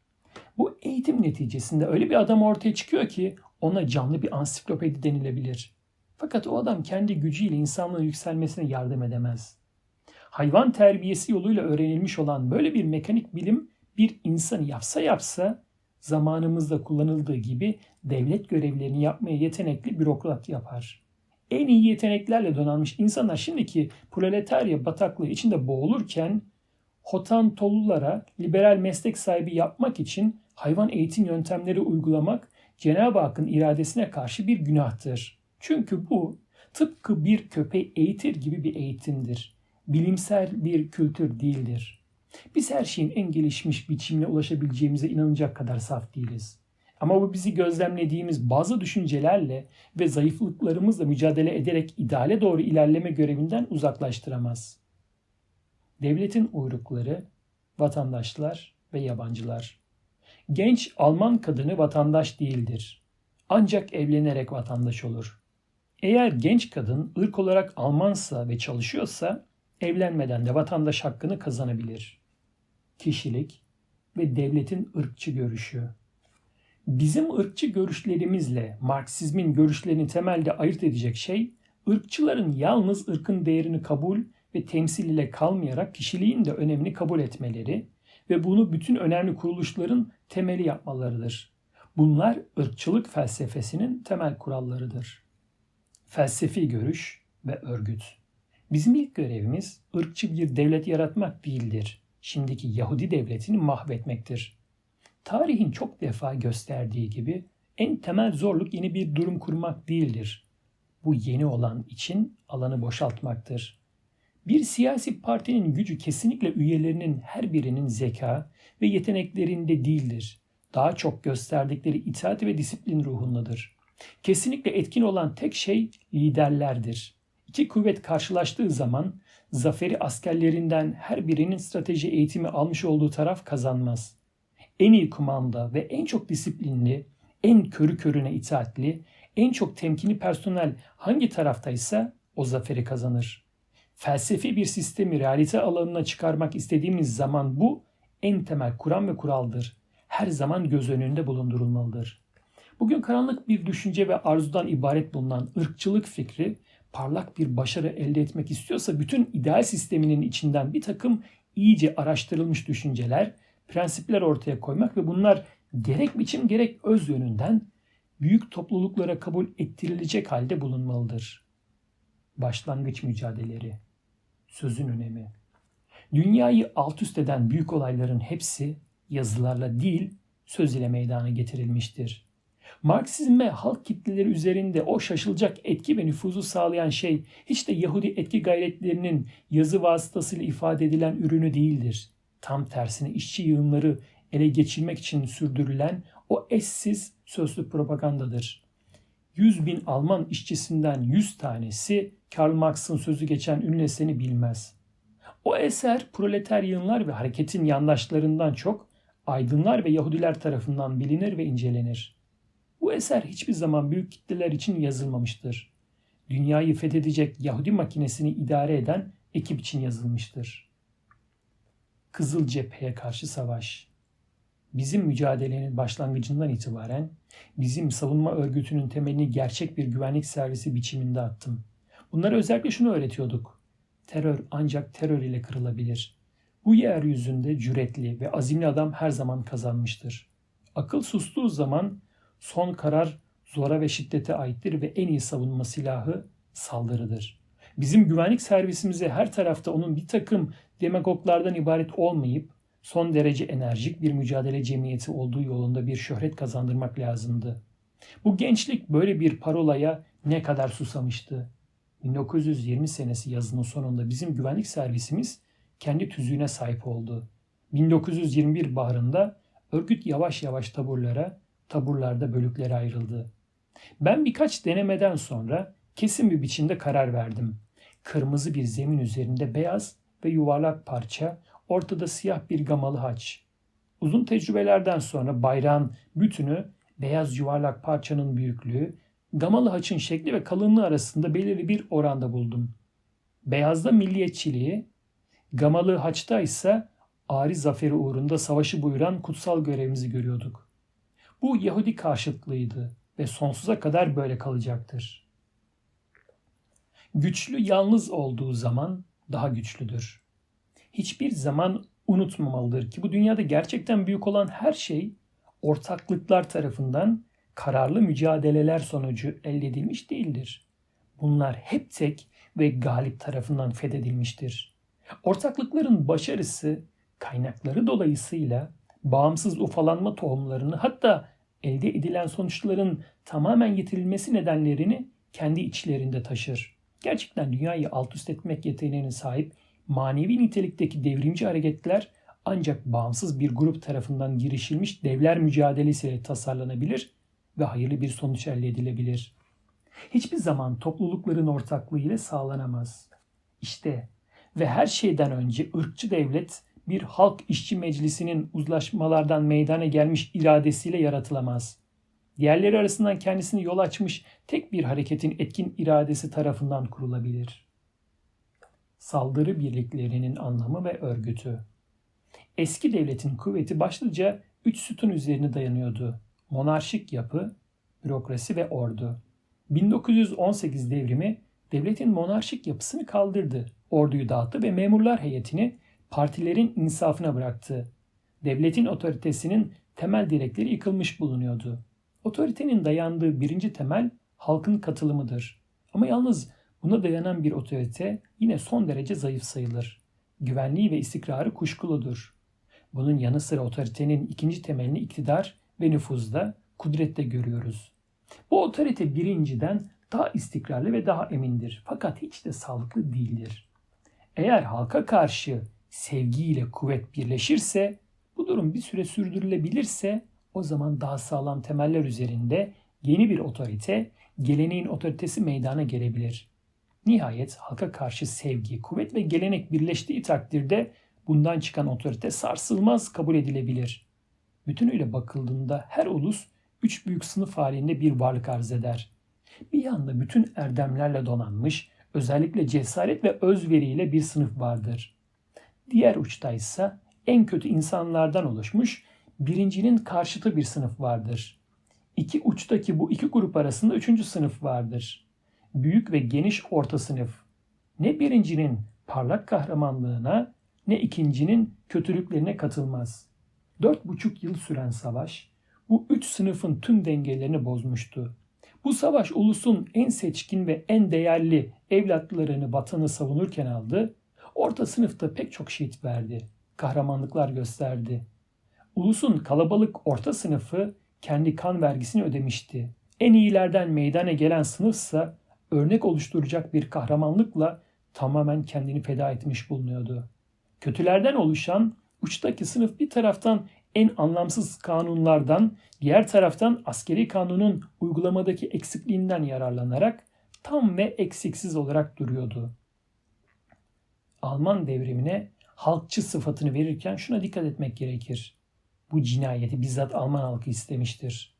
Bu eğitim neticesinde öyle bir adam ortaya çıkıyor ki ona canlı bir ansiklopedi denilebilir. Fakat o adam kendi gücüyle insanlığın yükselmesine yardım edemez. Hayvan terbiyesi yoluyla öğrenilmiş olan böyle bir mekanik bilim bir insanı yapsa yapsa zamanımızda kullanıldığı gibi devlet görevlerini yapmaya yetenekli bürokrat yapar. En iyi yeteneklerle donanmış insanlar şimdiki proletarya bataklığı içinde boğulurken Hotantolulara liberal meslek sahibi yapmak için hayvan eğitim yöntemleri uygulamak Cenab-ı Hakk'ın iradesine karşı bir günahtır. Çünkü bu tıpkı bir köpeği eğitir gibi bir eğitimdir. Bilimsel bir kültür değildir. Biz her şeyin en gelişmiş biçimine ulaşabileceğimize inanacak kadar saf değiliz. Ama bu bizi gözlemlediğimiz bazı düşüncelerle ve zayıflıklarımızla mücadele ederek ideale doğru ilerleme görevinden uzaklaştıramaz. Devletin uyrukları, vatandaşlar ve yabancılar. Genç Alman kadını vatandaş değildir. Ancak evlenerek vatandaş olur. Eğer genç kadın ırk olarak Almansa ve çalışıyorsa evlenmeden de vatandaş hakkını kazanabilir. Kişilik ve devletin ırkçı görüşü. Bizim ırkçı görüşlerimizle Marksizmin görüşlerini temelde ayırt edecek şey ırkçıların yalnız ırkın değerini kabul ve temsil ile kalmayarak kişiliğin de önemini kabul etmeleri ve bunu bütün önemli kuruluşların temeli yapmalarıdır. Bunlar ırkçılık felsefesinin temel kurallarıdır. Felsefi görüş ve örgüt. Bizim ilk görevimiz ırkçı bir devlet yaratmak değildir. Şimdiki Yahudi devletini mahvetmektir. Tarihin çok defa gösterdiği gibi en temel zorluk yeni bir durum kurmak değildir. Bu yeni olan için alanı boşaltmaktır. Bir siyasi partinin gücü kesinlikle üyelerinin her birinin zeka ve yeteneklerinde değildir. Daha çok gösterdikleri itaat ve disiplin ruhundadır. Kesinlikle etkin olan tek şey liderlerdir. İki kuvvet karşılaştığı zaman zaferi askerlerinden her birinin strateji eğitimi almış olduğu taraf kazanmaz. En iyi kumanda ve en çok disiplinli, en körü körüne itaatli, en çok temkini personel hangi taraftaysa o zaferi kazanır. Felsefi bir sistemi realite alanına çıkarmak istediğimiz zaman bu en temel kuram ve kuraldır. Her zaman göz önünde bulundurulmalıdır. Bugün karanlık bir düşünce ve arzudan ibaret bulunan ırkçılık fikri parlak bir başarı elde etmek istiyorsa bütün ideal sisteminin içinden bir takım iyice araştırılmış düşünceler, prensipler ortaya koymak ve bunlar gerek biçim gerek öz yönünden büyük topluluklara kabul ettirilecek halde bulunmalıdır. Başlangıç mücadeleleri Sözün önemi Dünyayı alt üst eden büyük olayların hepsi yazılarla değil söz ile meydana getirilmiştir. Marksizm ve halk kitleleri üzerinde o şaşılacak etki ve nüfuzu sağlayan şey hiç de Yahudi etki gayretlerinin yazı vasıtasıyla ifade edilen ürünü değildir. Tam tersine işçi yığınları ele geçirmek için sürdürülen o eşsiz sözlü propagandadır. 100 bin Alman işçisinden 100 tanesi Karl Marx'ın sözü geçen ünlü eseri bilmez. O eser proleter yığınlar ve hareketin yandaşlarından çok aydınlar ve Yahudiler tarafından bilinir ve incelenir. Bu eser hiçbir zaman büyük kitleler için yazılmamıştır. Dünyayı fethedecek Yahudi makinesini idare eden ekip için yazılmıştır. Kızıl Cephe'ye karşı savaş bizim mücadelenin başlangıcından itibaren bizim savunma örgütünün temelini gerçek bir güvenlik servisi biçiminde attım. Bunlara özellikle şunu öğretiyorduk. Terör ancak terör ile kırılabilir. Bu yeryüzünde cüretli ve azimli adam her zaman kazanmıştır. Akıl sustuğu zaman son karar zora ve şiddete aittir ve en iyi savunma silahı saldırıdır. Bizim güvenlik servisimize her tarafta onun bir takım demagoglardan ibaret olmayıp son derece enerjik bir mücadele cemiyeti olduğu yolunda bir şöhret kazandırmak lazımdı. Bu gençlik böyle bir parolaya ne kadar susamıştı. 1920 senesi yazının sonunda bizim güvenlik servisimiz kendi tüzüğüne sahip oldu. 1921 baharında örgüt yavaş yavaş taburlara, taburlarda bölüklere ayrıldı. Ben birkaç denemeden sonra kesin bir biçimde karar verdim. Kırmızı bir zemin üzerinde beyaz ve yuvarlak parça ortada siyah bir gamalı haç. Uzun tecrübelerden sonra bayrağın bütünü beyaz yuvarlak parçanın büyüklüğü, gamalı haçın şekli ve kalınlığı arasında belirli bir oranda buldum. Beyazda milliyetçiliği, gamalı haçta ise ari zaferi uğrunda savaşı buyuran kutsal görevimizi görüyorduk. Bu Yahudi karşıtlığıydı ve sonsuza kadar böyle kalacaktır. Güçlü yalnız olduğu zaman daha güçlüdür hiçbir zaman unutmamalıdır ki bu dünyada gerçekten büyük olan her şey ortaklıklar tarafından kararlı mücadeleler sonucu elde edilmiş değildir. Bunlar hep tek ve galip tarafından fethedilmiştir. Ortaklıkların başarısı kaynakları dolayısıyla bağımsız ufalanma tohumlarını hatta elde edilen sonuçların tamamen yitirilmesi nedenlerini kendi içlerinde taşır. Gerçekten dünyayı alt üst etmek yeteneğine sahip manevi nitelikteki devrimci hareketler ancak bağımsız bir grup tarafından girişilmiş devler mücadelesiyle tasarlanabilir ve hayırlı bir sonuç elde edilebilir. Hiçbir zaman toplulukların ortaklığı ile sağlanamaz. İşte ve her şeyden önce ırkçı devlet bir halk işçi meclisinin uzlaşmalardan meydana gelmiş iradesiyle yaratılamaz. Diğerleri arasından kendisini yol açmış tek bir hareketin etkin iradesi tarafından kurulabilir.'' saldırı birliklerinin anlamı ve örgütü. Eski devletin kuvveti başlıca üç sütun üzerine dayanıyordu. Monarşik yapı, bürokrasi ve ordu. 1918 devrimi devletin monarşik yapısını kaldırdı. Orduyu dağıttı ve memurlar heyetini partilerin insafına bıraktı. Devletin otoritesinin temel direkleri yıkılmış bulunuyordu. Otoritenin dayandığı birinci temel halkın katılımıdır. Ama yalnız buna dayanan bir otorite yine son derece zayıf sayılır. Güvenliği ve istikrarı kuşkuludur. Bunun yanı sıra otoritenin ikinci temelini iktidar ve nüfuzda, kudrette görüyoruz. Bu otorite birinciden daha istikrarlı ve daha emindir. Fakat hiç de sağlıklı değildir. Eğer halka karşı sevgiyle kuvvet birleşirse, bu durum bir süre sürdürülebilirse o zaman daha sağlam temeller üzerinde yeni bir otorite, geleneğin otoritesi meydana gelebilir. Nihayet halka karşı sevgi, kuvvet ve gelenek birleştiği takdirde bundan çıkan otorite sarsılmaz kabul edilebilir. Bütünüyle bakıldığında her ulus üç büyük sınıf halinde bir varlık arz eder. Bir yanda bütün erdemlerle donanmış, özellikle cesaret ve özveriyle bir sınıf vardır. Diğer uçta ise en kötü insanlardan oluşmuş, birincinin karşıtı bir sınıf vardır. İki uçtaki bu iki grup arasında üçüncü sınıf vardır. Büyük ve geniş orta sınıf. Ne birincinin parlak kahramanlığına ne ikincinin kötülüklerine katılmaz. Dört buçuk yıl süren savaş bu üç sınıfın tüm dengelerini bozmuştu. Bu savaş ulusun en seçkin ve en değerli evlatlarını vatanı savunurken aldı. Orta sınıfta pek çok şehit verdi. Kahramanlıklar gösterdi. Ulusun kalabalık orta sınıfı kendi kan vergisini ödemişti. En iyilerden meydana gelen sınıfsa örnek oluşturacak bir kahramanlıkla tamamen kendini feda etmiş bulunuyordu. Kötülerden oluşan uçtaki sınıf bir taraftan en anlamsız kanunlardan, diğer taraftan askeri kanunun uygulamadaki eksikliğinden yararlanarak tam ve eksiksiz olarak duruyordu. Alman devrimine halkçı sıfatını verirken şuna dikkat etmek gerekir. Bu cinayeti bizzat Alman halkı istemiştir.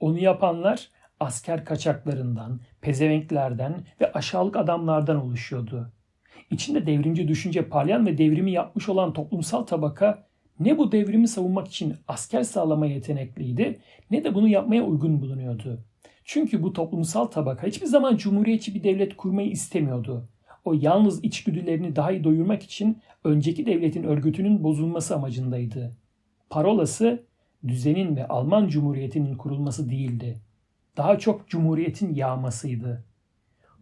Onu yapanlar asker kaçaklarından, pezevenklerden ve aşağılık adamlardan oluşuyordu. İçinde devrimci düşünce parlayan ve devrimi yapmış olan toplumsal tabaka ne bu devrimi savunmak için asker sağlama yetenekliydi ne de bunu yapmaya uygun bulunuyordu. Çünkü bu toplumsal tabaka hiçbir zaman cumhuriyetçi bir devlet kurmayı istemiyordu. O yalnız içgüdülerini daha iyi doyurmak için önceki devletin örgütünün bozulması amacındaydı. Parolası düzenin ve Alman Cumhuriyeti'nin kurulması değildi. Daha çok Cumhuriyet'in yağmasıydı.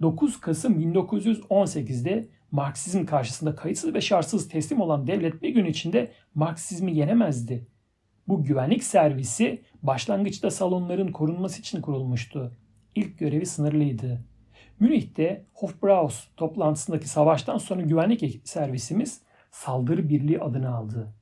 9 Kasım 1918'de Marksizm karşısında kayıtsız ve şartsız teslim olan devlet bir gün içinde Marksizmi yenemezdi. Bu güvenlik servisi başlangıçta salonların korunması için kurulmuştu. İlk görevi sınırlıydı. Münih'te Hofbraus toplantısındaki savaştan sonra güvenlik servisimiz saldırı birliği adını aldı.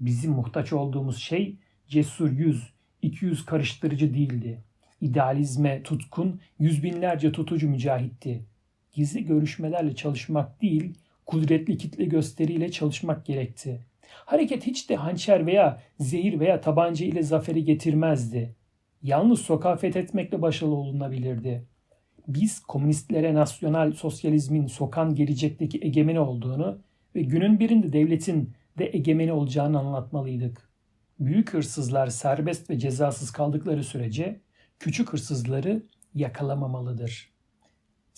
Bizim muhtaç olduğumuz şey cesur yüz, iki yüz karıştırıcı değildi. İdealizme tutkun yüz binlerce tutucu mücahitti gizli görüşmelerle çalışmak değil, kudretli kitle gösteriyle çalışmak gerekti. Hareket hiç de hançer veya zehir veya tabanca ile zaferi getirmezdi. Yalnız sokağı fethetmekle başarılı olunabilirdi. Biz komünistlere nasyonal sosyalizmin sokan gelecekteki egemeni olduğunu ve günün birinde devletin de egemeni olacağını anlatmalıydık. Büyük hırsızlar serbest ve cezasız kaldıkları sürece küçük hırsızları yakalamamalıdır.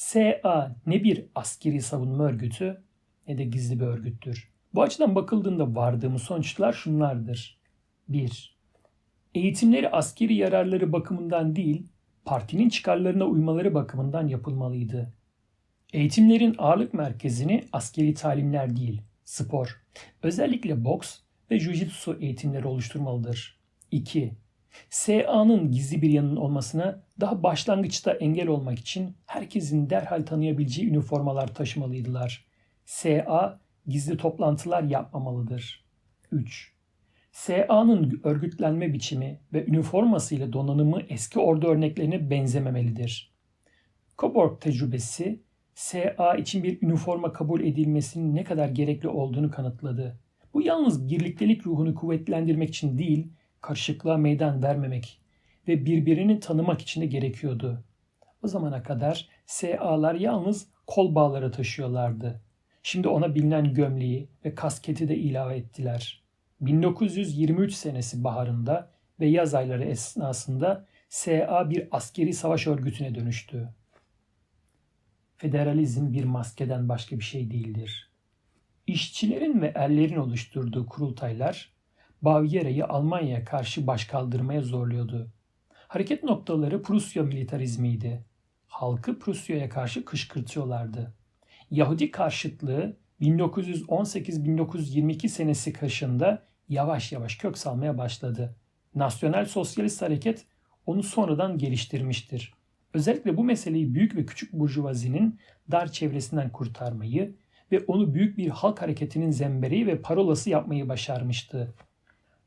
SA ne bir askeri savunma örgütü ne de gizli bir örgüttür. Bu açıdan bakıldığında vardığımız sonuçlar şunlardır. 1. Eğitimleri askeri yararları bakımından değil, partinin çıkarlarına uymaları bakımından yapılmalıydı. Eğitimlerin ağırlık merkezini askeri talimler değil, spor, özellikle boks ve jiu-jitsu eğitimleri oluşturmalıdır. 2. SA'nın gizli bir yanının olmasına daha başlangıçta engel olmak için herkesin derhal tanıyabileceği üniformalar taşımalıydılar. SA gizli toplantılar yapmamalıdır. 3. SA'nın örgütlenme biçimi ve üniforması ile donanımı eski ordu örneklerine benzememelidir. Coburg tecrübesi SA için bir üniforma kabul edilmesinin ne kadar gerekli olduğunu kanıtladı. Bu yalnız birliktelik ruhunu kuvvetlendirmek için değil, karışıklığa meydan vermemek ve birbirini tanımak için de gerekiyordu. O zamana kadar SA'lar yalnız kol bağları taşıyorlardı. Şimdi ona bilinen gömleği ve kasketi de ilave ettiler. 1923 senesi baharında ve yaz ayları esnasında SA bir askeri savaş örgütüne dönüştü. federalizm bir maskeden başka bir şey değildir. İşçilerin ve erlerin oluşturduğu kurultaylar Bavyera'yı Almanya'ya karşı başkaldırmaya zorluyordu. Hareket noktaları Prusya militarizmiydi. Halkı Prusya'ya karşı kışkırtıyorlardı. Yahudi karşıtlığı 1918-1922 senesi kaşında yavaş yavaş kök salmaya başladı. Nasyonel Sosyalist Hareket onu sonradan geliştirmiştir. Özellikle bu meseleyi büyük ve küçük burjuvazinin dar çevresinden kurtarmayı ve onu büyük bir halk hareketinin zembereği ve parolası yapmayı başarmıştı.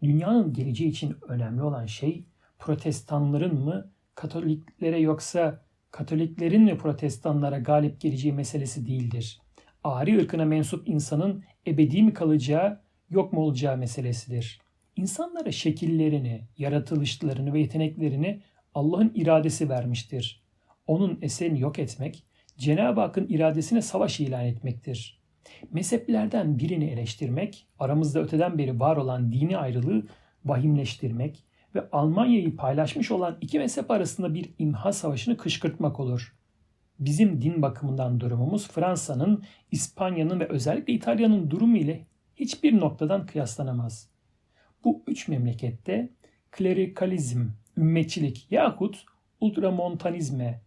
Dünyanın geleceği için önemli olan şey protestanların mı Katoliklere yoksa Katoliklerin mi protestanlara galip geleceği meselesi değildir. Ari ırkına mensup insanın ebedi mi kalacağı yok mu olacağı meselesidir. İnsanlara şekillerini, yaratılışlarını ve yeteneklerini Allah'ın iradesi vermiştir. Onun eserini yok etmek, Cenab-ı Hakk'ın iradesine savaş ilan etmektir. Mezheplerden birini eleştirmek, aramızda öteden beri var olan dini ayrılığı vahimleştirmek ve Almanya'yı paylaşmış olan iki mezhep arasında bir imha savaşını kışkırtmak olur. Bizim din bakımından durumumuz Fransa'nın, İspanya'nın ve özellikle İtalya'nın durumu ile hiçbir noktadan kıyaslanamaz. Bu üç memlekette klerikalizm, ümmetçilik yahut ultramontanizme,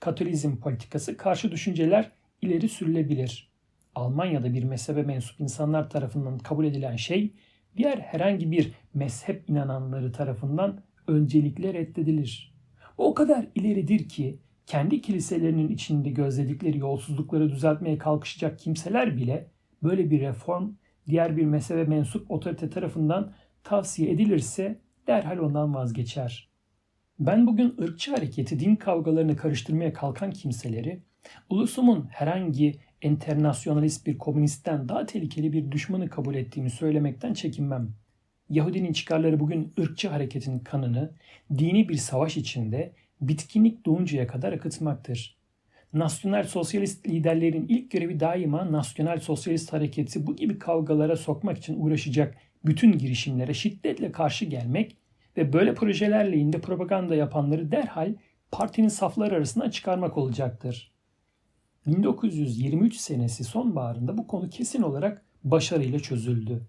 katolizm politikası karşı düşünceler ileri sürülebilir. Almanya'da bir mezhebe mensup insanlar tarafından kabul edilen şey diğer herhangi bir mezhep inananları tarafından öncelikle reddedilir. O kadar ileridir ki kendi kiliselerinin içinde gözledikleri yolsuzlukları düzeltmeye kalkışacak kimseler bile böyle bir reform diğer bir mezhebe mensup otorite tarafından tavsiye edilirse derhal ondan vazgeçer. Ben bugün ırkçı hareketi din kavgalarını karıştırmaya kalkan kimseleri ulusumun herhangi internasyonalist bir komünistten daha tehlikeli bir düşmanı kabul ettiğimi söylemekten çekinmem. Yahudinin çıkarları bugün ırkçı hareketin kanını dini bir savaş içinde bitkinlik doğuncaya kadar akıtmaktır. Nasyonel sosyalist liderlerin ilk görevi daima nasyonel sosyalist hareketi bu gibi kavgalara sokmak için uğraşacak bütün girişimlere şiddetle karşı gelmek ve böyle projelerle inde propaganda yapanları derhal partinin safları arasına çıkarmak olacaktır. 1923 senesi sonbaharında bu konu kesin olarak başarıyla çözüldü.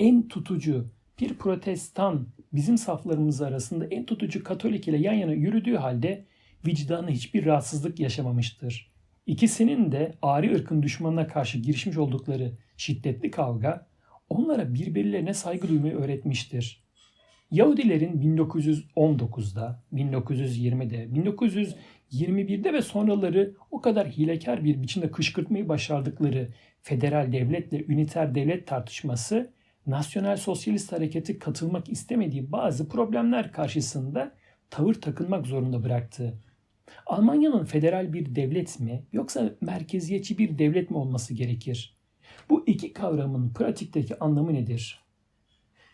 En tutucu bir protestan bizim saflarımız arasında en tutucu Katolik ile yan yana yürüdüğü halde vicdanı hiçbir rahatsızlık yaşamamıştır. İkisinin de ari ırkın düşmanına karşı girişmiş oldukları şiddetli kavga onlara birbirlerine saygı duymayı öğretmiştir. Yahudilerin 1919'da, 1920'de, 1921'de ve sonraları o kadar hilekar bir biçimde kışkırtmayı başardıkları federal devletle üniter devlet tartışması Nasyonel Sosyalist Hareketi katılmak istemediği bazı problemler karşısında tavır takınmak zorunda bıraktı. Almanya'nın federal bir devlet mi yoksa merkeziyetçi bir devlet mi olması gerekir? Bu iki kavramın pratikteki anlamı nedir?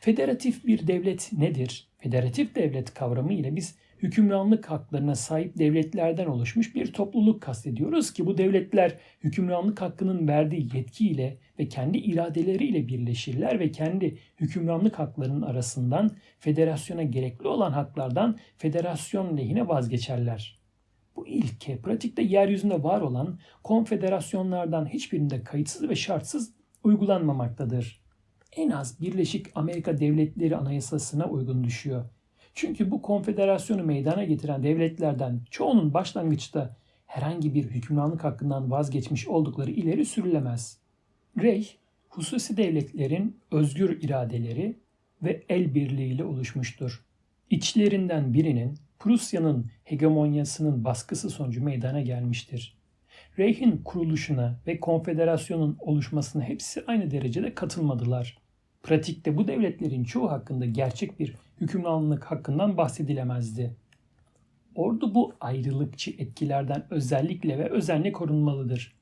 Federatif bir devlet nedir? Federatif devlet kavramı ile biz hükümranlık haklarına sahip devletlerden oluşmuş bir topluluk kastediyoruz ki bu devletler hükümranlık hakkının verdiği yetkiyle ve kendi iradeleriyle birleşirler ve kendi hükümranlık haklarının arasından federasyona gerekli olan haklardan federasyon lehine vazgeçerler. Bu ilke pratikte yeryüzünde var olan konfederasyonlardan hiçbirinde kayıtsız ve şartsız uygulanmamaktadır. En az Birleşik Amerika Devletleri Anayasası'na uygun düşüyor. Çünkü bu konfederasyonu meydana getiren devletlerden çoğunun başlangıçta herhangi bir hükümranlık hakkından vazgeçmiş oldukları ileri sürülemez. Rey, hususi devletlerin özgür iradeleri ve el birliğiyle oluşmuştur. İçlerinden birinin Prusya'nın hegemonyasının baskısı sonucu meydana gelmiştir. Reich'in kuruluşuna ve konfederasyonun oluşmasına hepsi aynı derecede katılmadılar. Pratikte bu devletlerin çoğu hakkında gerçek bir hükümranlık hakkından bahsedilemezdi. Ordu bu ayrılıkçı etkilerden özellikle ve özenle korunmalıdır.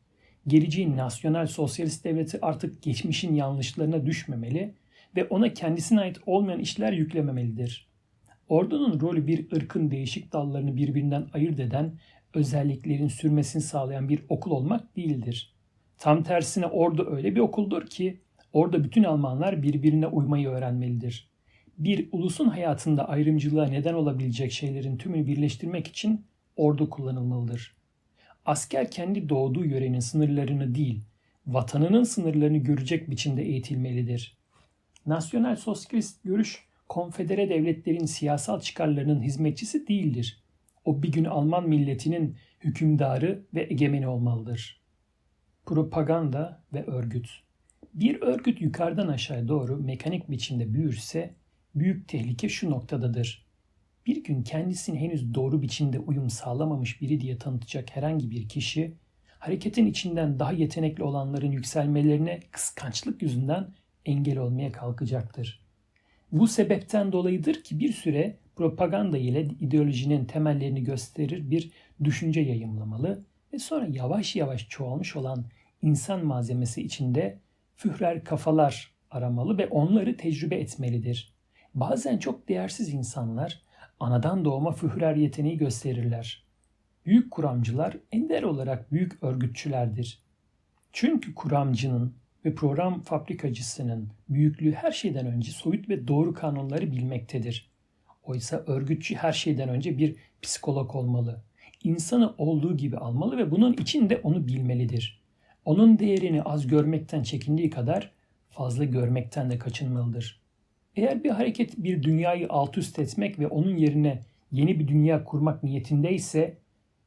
Geleceğin nasyonel sosyalist devleti artık geçmişin yanlışlarına düşmemeli ve ona kendisine ait olmayan işler yüklememelidir. Ordunun rolü bir ırkın değişik dallarını birbirinden ayırt eden, özelliklerin sürmesini sağlayan bir okul olmak değildir. Tam tersine ordu öyle bir okuldur ki orada bütün Almanlar birbirine uymayı öğrenmelidir. Bir ulusun hayatında ayrımcılığa neden olabilecek şeylerin tümünü birleştirmek için ordu kullanılmalıdır. Asker kendi doğduğu yörenin sınırlarını değil, vatanının sınırlarını görecek biçimde eğitilmelidir. Nasyonel sosyalist görüş konfedere devletlerin siyasal çıkarlarının hizmetçisi değildir. O bir gün Alman milletinin hükümdarı ve egemeni olmalıdır. Propaganda ve örgüt Bir örgüt yukarıdan aşağı doğru mekanik biçimde büyürse büyük tehlike şu noktadadır. Bir gün kendisini henüz doğru biçimde uyum sağlamamış biri diye tanıtacak herhangi bir kişi hareketin içinden daha yetenekli olanların yükselmelerine kıskançlık yüzünden engel olmaya kalkacaktır. Bu sebepten dolayıdır ki bir süre propaganda ile ideolojinin temellerini gösterir bir düşünce yayımlamalı ve sonra yavaş yavaş çoğalmış olan insan malzemesi içinde führer kafalar aramalı ve onları tecrübe etmelidir. Bazen çok değersiz insanlar anadan doğma führer yeteneği gösterirler. Büyük kuramcılar ender olarak büyük örgütçülerdir. Çünkü kuramcının ve program fabrikacısının büyüklüğü her şeyden önce soyut ve doğru kanunları bilmektedir. Oysa örgütçü her şeyden önce bir psikolog olmalı. İnsanı olduğu gibi almalı ve bunun için de onu bilmelidir. Onun değerini az görmekten çekindiği kadar fazla görmekten de kaçınmalıdır. Eğer bir hareket bir dünyayı alt üst etmek ve onun yerine yeni bir dünya kurmak niyetindeyse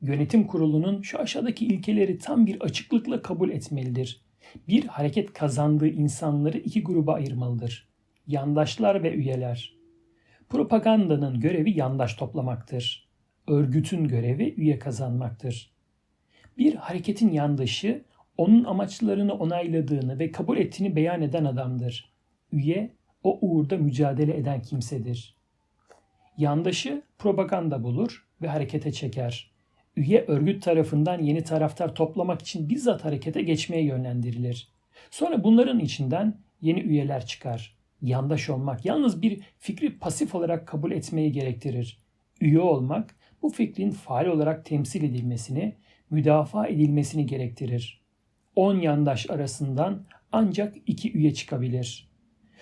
yönetim kurulunun şu aşağıdaki ilkeleri tam bir açıklıkla kabul etmelidir bir hareket kazandığı insanları iki gruba ayırmalıdır. Yandaşlar ve üyeler. Propagandanın görevi yandaş toplamaktır. Örgütün görevi üye kazanmaktır. Bir hareketin yandaşı onun amaçlarını onayladığını ve kabul ettiğini beyan eden adamdır. Üye o uğurda mücadele eden kimsedir. Yandaşı propaganda bulur ve harekete çeker üye örgüt tarafından yeni taraftar toplamak için bizzat harekete geçmeye yönlendirilir. Sonra bunların içinden yeni üyeler çıkar. Yandaş olmak yalnız bir fikri pasif olarak kabul etmeyi gerektirir. Üye olmak bu fikrin faal olarak temsil edilmesini, müdafaa edilmesini gerektirir. 10 yandaş arasından ancak iki üye çıkabilir.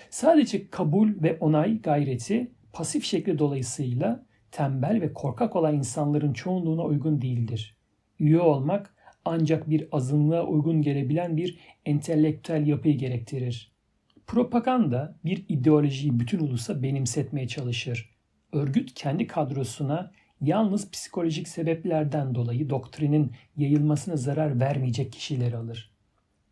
Sadece kabul ve onay gayreti pasif şekli dolayısıyla tembel ve korkak olan insanların çoğunluğuna uygun değildir. Üye olmak ancak bir azınlığa uygun gelebilen bir entelektüel yapıyı gerektirir. Propaganda bir ideolojiyi bütün ulusa benimsetmeye çalışır. Örgüt kendi kadrosuna yalnız psikolojik sebeplerden dolayı doktrinin yayılmasına zarar vermeyecek kişileri alır.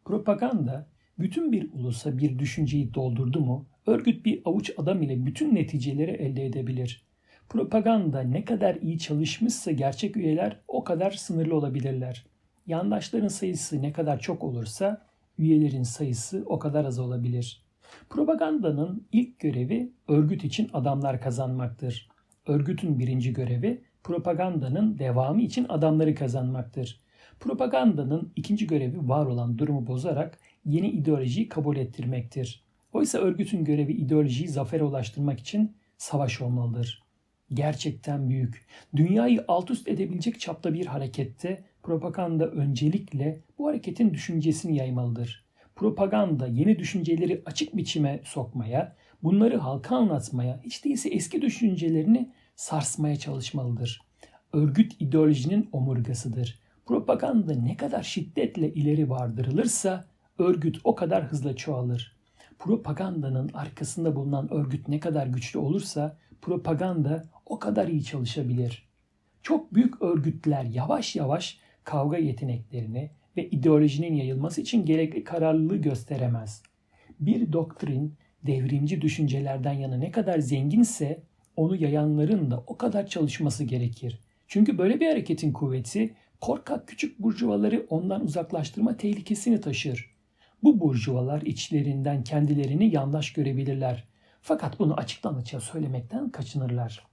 Propaganda bütün bir ulusa bir düşünceyi doldurdu mu, örgüt bir avuç adam ile bütün neticeleri elde edebilir. Propaganda ne kadar iyi çalışmışsa gerçek üyeler o kadar sınırlı olabilirler. Yandaşların sayısı ne kadar çok olursa üyelerin sayısı o kadar az olabilir. Propagandanın ilk görevi örgüt için adamlar kazanmaktır. Örgütün birinci görevi propagandanın devamı için adamları kazanmaktır. Propagandanın ikinci görevi var olan durumu bozarak yeni ideolojiyi kabul ettirmektir. Oysa örgütün görevi ideolojiyi zafere ulaştırmak için savaş olmalıdır gerçekten büyük. Dünyayı alt üst edebilecek çapta bir harekette propaganda öncelikle bu hareketin düşüncesini yaymalıdır. Propaganda yeni düşünceleri açık biçime sokmaya, bunları halka anlatmaya, hiç değilse eski düşüncelerini sarsmaya çalışmalıdır. Örgüt ideolojinin omurgasıdır. Propaganda ne kadar şiddetle ileri vardırılırsa örgüt o kadar hızla çoğalır. Propagandanın arkasında bulunan örgüt ne kadar güçlü olursa propaganda o kadar iyi çalışabilir. Çok büyük örgütler yavaş yavaş kavga yeteneklerini ve ideolojinin yayılması için gerekli kararlılığı gösteremez. Bir doktrin devrimci düşüncelerden yana ne kadar zenginse onu yayanların da o kadar çalışması gerekir. Çünkü böyle bir hareketin kuvveti korkak küçük burjuvaları ondan uzaklaştırma tehlikesini taşır. Bu burjuvalar içlerinden kendilerini yandaş görebilirler. Fakat bunu açıktan açığa söylemekten kaçınırlar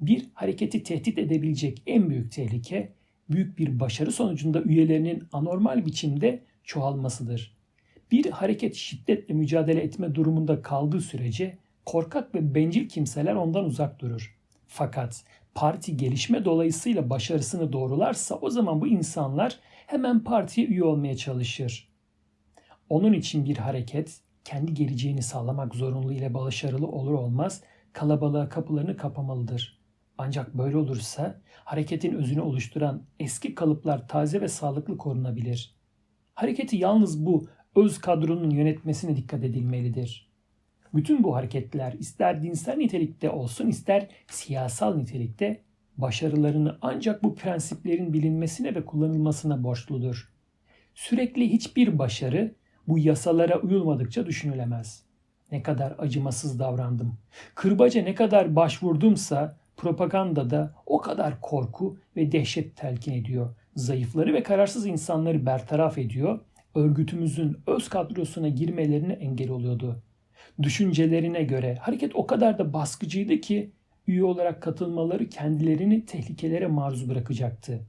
bir hareketi tehdit edebilecek en büyük tehlike büyük bir başarı sonucunda üyelerinin anormal biçimde çoğalmasıdır. Bir hareket şiddetle mücadele etme durumunda kaldığı sürece korkak ve bencil kimseler ondan uzak durur. Fakat parti gelişme dolayısıyla başarısını doğrularsa o zaman bu insanlar hemen partiye üye olmaya çalışır. Onun için bir hareket kendi geleceğini sağlamak zorunlu ile başarılı olur olmaz kalabalığa kapılarını kapamalıdır. Ancak böyle olursa hareketin özünü oluşturan eski kalıplar taze ve sağlıklı korunabilir. Hareketi yalnız bu öz kadronun yönetmesine dikkat edilmelidir. Bütün bu hareketler ister dinsel nitelikte olsun ister siyasal nitelikte başarılarını ancak bu prensiplerin bilinmesine ve kullanılmasına borçludur. Sürekli hiçbir başarı bu yasalara uyulmadıkça düşünülemez. Ne kadar acımasız davrandım. Kırbaca ne kadar başvurdumsa propagandada o kadar korku ve dehşet telkin ediyor. Zayıfları ve kararsız insanları bertaraf ediyor. Örgütümüzün öz kadrosuna girmelerine engel oluyordu. Düşüncelerine göre hareket o kadar da baskıcıydı ki üye olarak katılmaları kendilerini tehlikelere maruz bırakacaktı.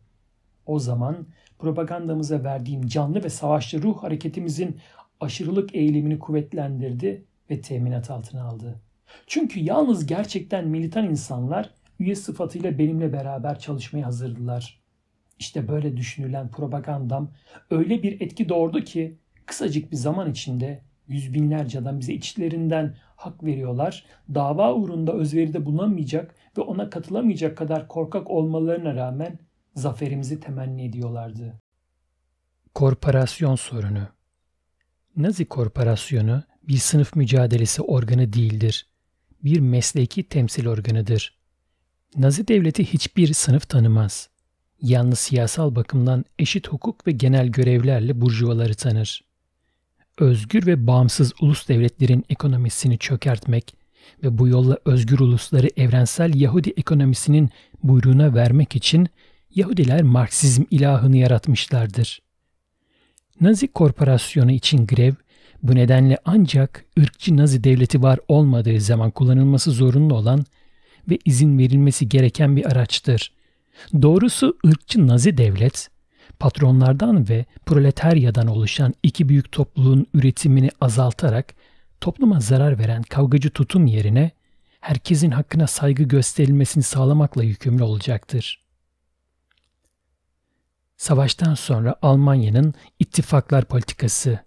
O zaman propagandamıza verdiğim canlı ve savaşçı ruh hareketimizin aşırılık eğilimini kuvvetlendirdi ve teminat altına aldı. Çünkü yalnız gerçekten militan insanlar üye sıfatıyla benimle beraber çalışmaya hazırdılar. İşte böyle düşünülen propagandam öyle bir etki doğurdu ki kısacık bir zaman içinde yüz binlerce adam bize içlerinden hak veriyorlar. Dava uğrunda özveride bulunamayacak ve ona katılamayacak kadar korkak olmalarına rağmen zaferimizi temenni ediyorlardı. Korporasyon sorunu Nazi korporasyonu bir sınıf mücadelesi organı değildir. Bir mesleki temsil organıdır. Nazi devleti hiçbir sınıf tanımaz. Yalnız siyasal bakımdan eşit hukuk ve genel görevlerle burjuvaları tanır. Özgür ve bağımsız ulus devletlerin ekonomisini çökertmek ve bu yolla özgür ulusları evrensel Yahudi ekonomisinin buyruğuna vermek için Yahudiler Marksizm ilahını yaratmışlardır. Nazi korporasyonu için grev bu nedenle ancak ırkçı Nazi devleti var olmadığı zaman kullanılması zorunlu olan ve izin verilmesi gereken bir araçtır. Doğrusu ırkçı Nazi devlet, patronlardan ve proletaryadan oluşan iki büyük topluluğun üretimini azaltarak topluma zarar veren kavgacı tutum yerine herkesin hakkına saygı gösterilmesini sağlamakla yükümlü olacaktır. Savaştan sonra Almanya'nın ittifaklar politikası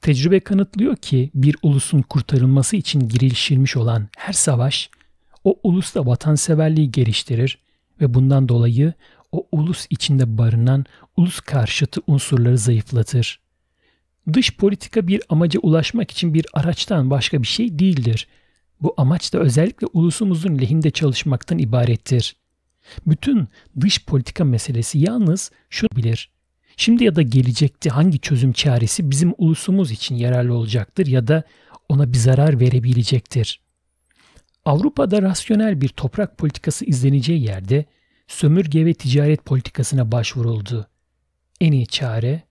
Tecrübe kanıtlıyor ki bir ulusun kurtarılması için girişilmiş olan her savaş o ulusta vatanseverliği geliştirir ve bundan dolayı o ulus içinde barınan ulus karşıtı unsurları zayıflatır. Dış politika bir amaca ulaşmak için bir araçtan başka bir şey değildir. Bu amaç da özellikle ulusumuzun lehinde çalışmaktan ibarettir. Bütün dış politika meselesi yalnız şunu bilir. Şimdi ya da gelecekte hangi çözüm çaresi bizim ulusumuz için yararlı olacaktır ya da ona bir zarar verebilecektir. Avrupa'da rasyonel bir toprak politikası izleneceği yerde sömürge ve ticaret politikasına başvuruldu. En iyi çare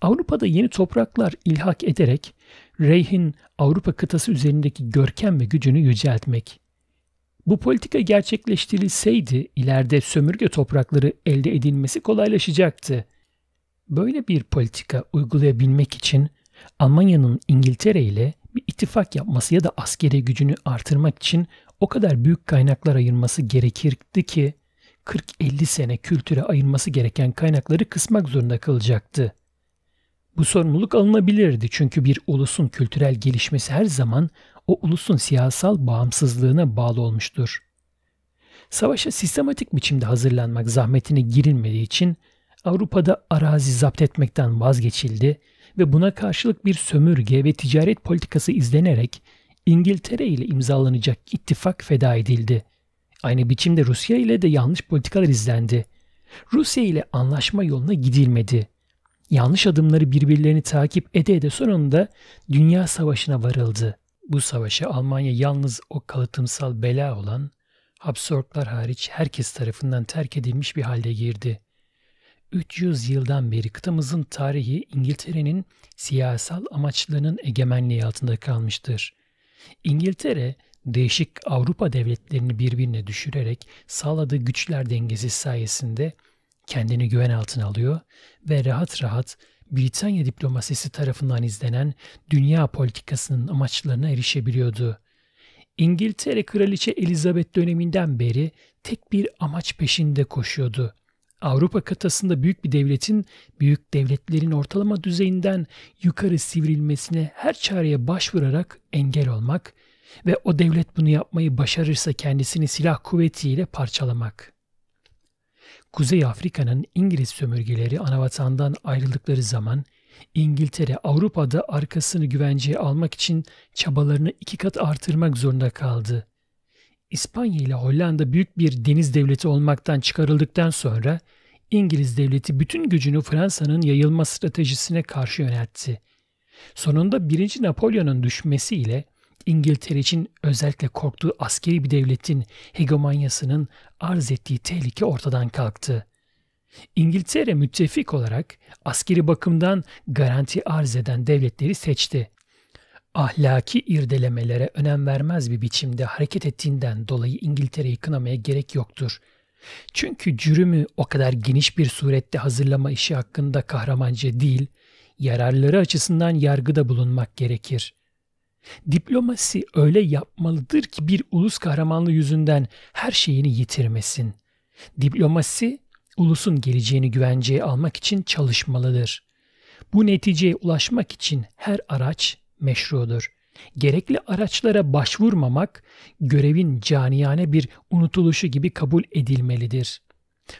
Avrupa'da yeni topraklar ilhak ederek Reich'in Avrupa kıtası üzerindeki görkem ve gücünü yüceltmek. Bu politika gerçekleştirilseydi ileride sömürge toprakları elde edilmesi kolaylaşacaktı. Böyle bir politika uygulayabilmek için Almanya'nın İngiltere ile bir ittifak yapması ya da askeri gücünü artırmak için o kadar büyük kaynaklar ayırması gerekirdi ki 40-50 sene kültüre ayırması gereken kaynakları kısmak zorunda kalacaktı. Bu sorumluluk alınabilirdi çünkü bir ulusun kültürel gelişmesi her zaman o ulusun siyasal bağımsızlığına bağlı olmuştur. Savaşa sistematik biçimde hazırlanmak zahmetine girilmediği için Avrupa'da arazi zapt etmekten vazgeçildi ve buna karşılık bir sömürge ve ticaret politikası izlenerek İngiltere ile imzalanacak ittifak feda edildi. Aynı biçimde Rusya ile de yanlış politikalar izlendi. Rusya ile anlaşma yoluna gidilmedi. Yanlış adımları birbirlerini takip ede ede sonunda Dünya Savaşı'na varıldı. Bu savaşa Almanya yalnız o kalıtımsal bela olan Habsburglar hariç herkes tarafından terk edilmiş bir halde girdi. 300 yıldan beri kıtamızın tarihi İngiltere'nin siyasal amaçlarının egemenliği altında kalmıştır. İngiltere değişik Avrupa devletlerini birbirine düşürerek sağladığı güçler dengesi sayesinde kendini güven altına alıyor ve rahat rahat Britanya diplomasisi tarafından izlenen dünya politikasının amaçlarına erişebiliyordu. İngiltere Kraliçe Elizabeth döneminden beri tek bir amaç peşinde koşuyordu. Avrupa kıtasında büyük bir devletin büyük devletlerin ortalama düzeyinden yukarı sivrilmesine her çareye başvurarak engel olmak ve o devlet bunu yapmayı başarırsa kendisini silah kuvvetiyle parçalamak. Kuzey Afrika'nın İngiliz sömürgeleri anavatandan ayrıldıkları zaman İngiltere Avrupa'da arkasını güvenceye almak için çabalarını iki kat artırmak zorunda kaldı. İspanya ile Hollanda büyük bir deniz devleti olmaktan çıkarıldıktan sonra İngiliz devleti bütün gücünü Fransa'nın yayılma stratejisine karşı yöneltti. Sonunda 1. Napolyon'un düşmesiyle İngiltere için özellikle korktuğu askeri bir devletin hegemonyasının arz ettiği tehlike ortadan kalktı. İngiltere müttefik olarak askeri bakımdan garanti arz eden devletleri seçti. Ahlaki irdelemelere önem vermez bir biçimde hareket ettiğinden dolayı İngiltere'yi kınamaya gerek yoktur. Çünkü cürümü o kadar geniş bir surette hazırlama işi hakkında kahramanca değil, yararları açısından yargıda bulunmak gerekir. Diplomasi öyle yapmalıdır ki bir ulus kahramanlığı yüzünden her şeyini yitirmesin. Diplomasi ulusun geleceğini güvenceye almak için çalışmalıdır. Bu neticeye ulaşmak için her araç meşrudur. Gerekli araçlara başvurmamak görevin caniyane bir unutuluşu gibi kabul edilmelidir.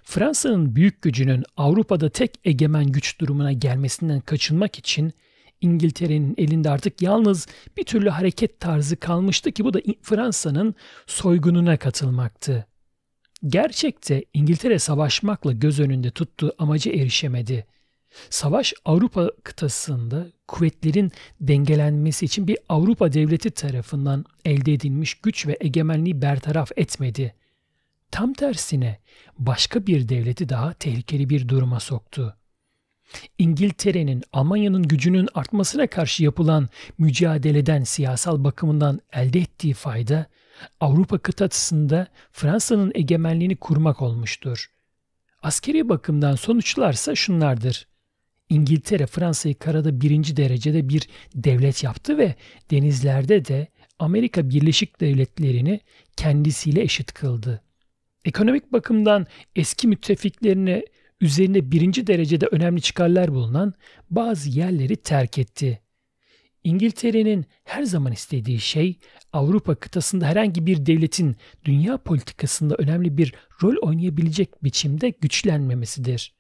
Fransa'nın büyük gücünün Avrupa'da tek egemen güç durumuna gelmesinden kaçınmak için İngiltere'nin elinde artık yalnız bir türlü hareket tarzı kalmıştı ki bu da Fransa'nın soygununa katılmaktı. Gerçekte İngiltere savaşmakla göz önünde tuttuğu amaca erişemedi. Savaş Avrupa kıtasında kuvvetlerin dengelenmesi için bir Avrupa devleti tarafından elde edilmiş güç ve egemenliği bertaraf etmedi. Tam tersine başka bir devleti daha tehlikeli bir duruma soktu. İngiltere'nin Almanya'nın gücünün artmasına karşı yapılan mücadeleden siyasal bakımından elde ettiği fayda Avrupa kıtasında Fransa'nın egemenliğini kurmak olmuştur. Askeri bakımdan sonuçlarsa şunlardır. İngiltere Fransa'yı karada birinci derecede bir devlet yaptı ve denizlerde de Amerika Birleşik Devletleri'ni kendisiyle eşit kıldı. Ekonomik bakımdan eski müttefiklerine üzerinde birinci derecede önemli çıkarlar bulunan bazı yerleri terk etti. İngiltere'nin her zaman istediği şey Avrupa kıtasında herhangi bir devletin dünya politikasında önemli bir rol oynayabilecek biçimde güçlenmemesidir.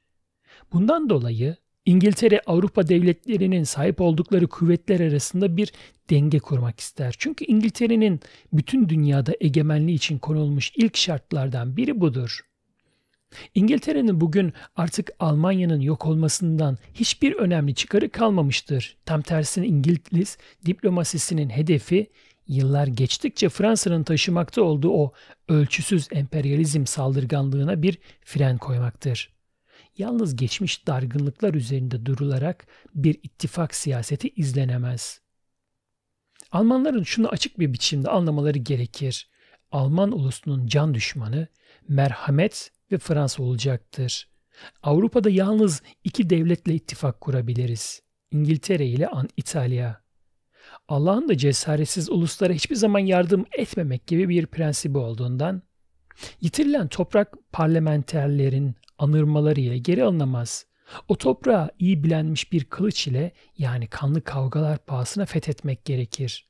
Bundan dolayı İngiltere Avrupa devletlerinin sahip oldukları kuvvetler arasında bir denge kurmak ister. Çünkü İngiltere'nin bütün dünyada egemenliği için konulmuş ilk şartlardan biri budur. İngiltere'nin bugün artık Almanya'nın yok olmasından hiçbir önemli çıkarı kalmamıştır. Tam tersine İngiliz diplomasisinin hedefi yıllar geçtikçe Fransa'nın taşımakta olduğu o ölçüsüz emperyalizm saldırganlığına bir fren koymaktır. Yalnız geçmiş dargınlıklar üzerinde durularak bir ittifak siyaseti izlenemez. Almanların şunu açık bir biçimde anlamaları gerekir. Alman ulusunun can düşmanı merhamet ve Fransa olacaktır. Avrupa'da yalnız iki devletle ittifak kurabiliriz. İngiltere ile İtalya. Allah'ın da cesaretsiz uluslara hiçbir zaman yardım etmemek gibi bir prensibi olduğundan yitirilen toprak parlamenterlerin anırmaları ile geri alınamaz. O toprağı iyi bilenmiş bir kılıç ile yani kanlı kavgalar pahasına fethetmek gerekir.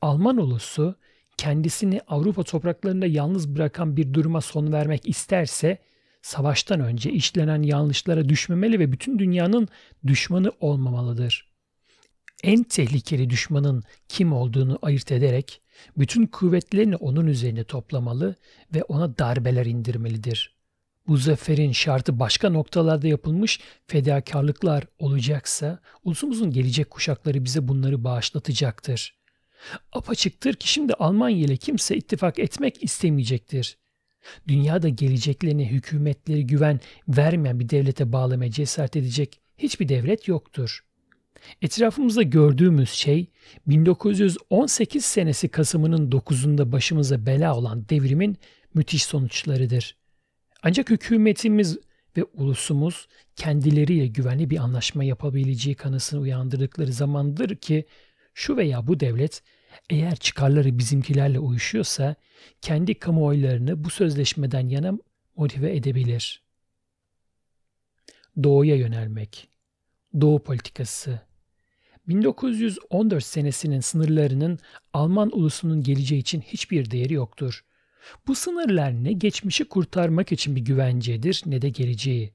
Alman ulusu kendisini Avrupa topraklarında yalnız bırakan bir duruma son vermek isterse savaştan önce işlenen yanlışlara düşmemeli ve bütün dünyanın düşmanı olmamalıdır. En tehlikeli düşmanın kim olduğunu ayırt ederek bütün kuvvetlerini onun üzerine toplamalı ve ona darbeler indirmelidir. Bu zaferin şartı başka noktalarda yapılmış fedakarlıklar olacaksa ulusumuzun gelecek kuşakları bize bunları bağışlatacaktır. Apaçıktır ki şimdi Almanya ile kimse ittifak etmek istemeyecektir. Dünyada geleceklerine hükümetleri güven vermeyen bir devlete bağlamaya cesaret edecek hiçbir devlet yoktur. Etrafımızda gördüğümüz şey 1918 senesi Kasım'ının 9'unda başımıza bela olan devrimin müthiş sonuçlarıdır. Ancak hükümetimiz ve ulusumuz kendileriyle güvenli bir anlaşma yapabileceği kanısını uyandırdıkları zamandır ki şu veya bu devlet eğer çıkarları bizimkilerle uyuşuyorsa kendi kamuoylarını bu sözleşmeden yana motive edebilir. Doğuya yönelmek. Doğu politikası. 1914 senesinin sınırlarının Alman ulusunun geleceği için hiçbir değeri yoktur. Bu sınırlar ne geçmişi kurtarmak için bir güvencedir ne de geleceği.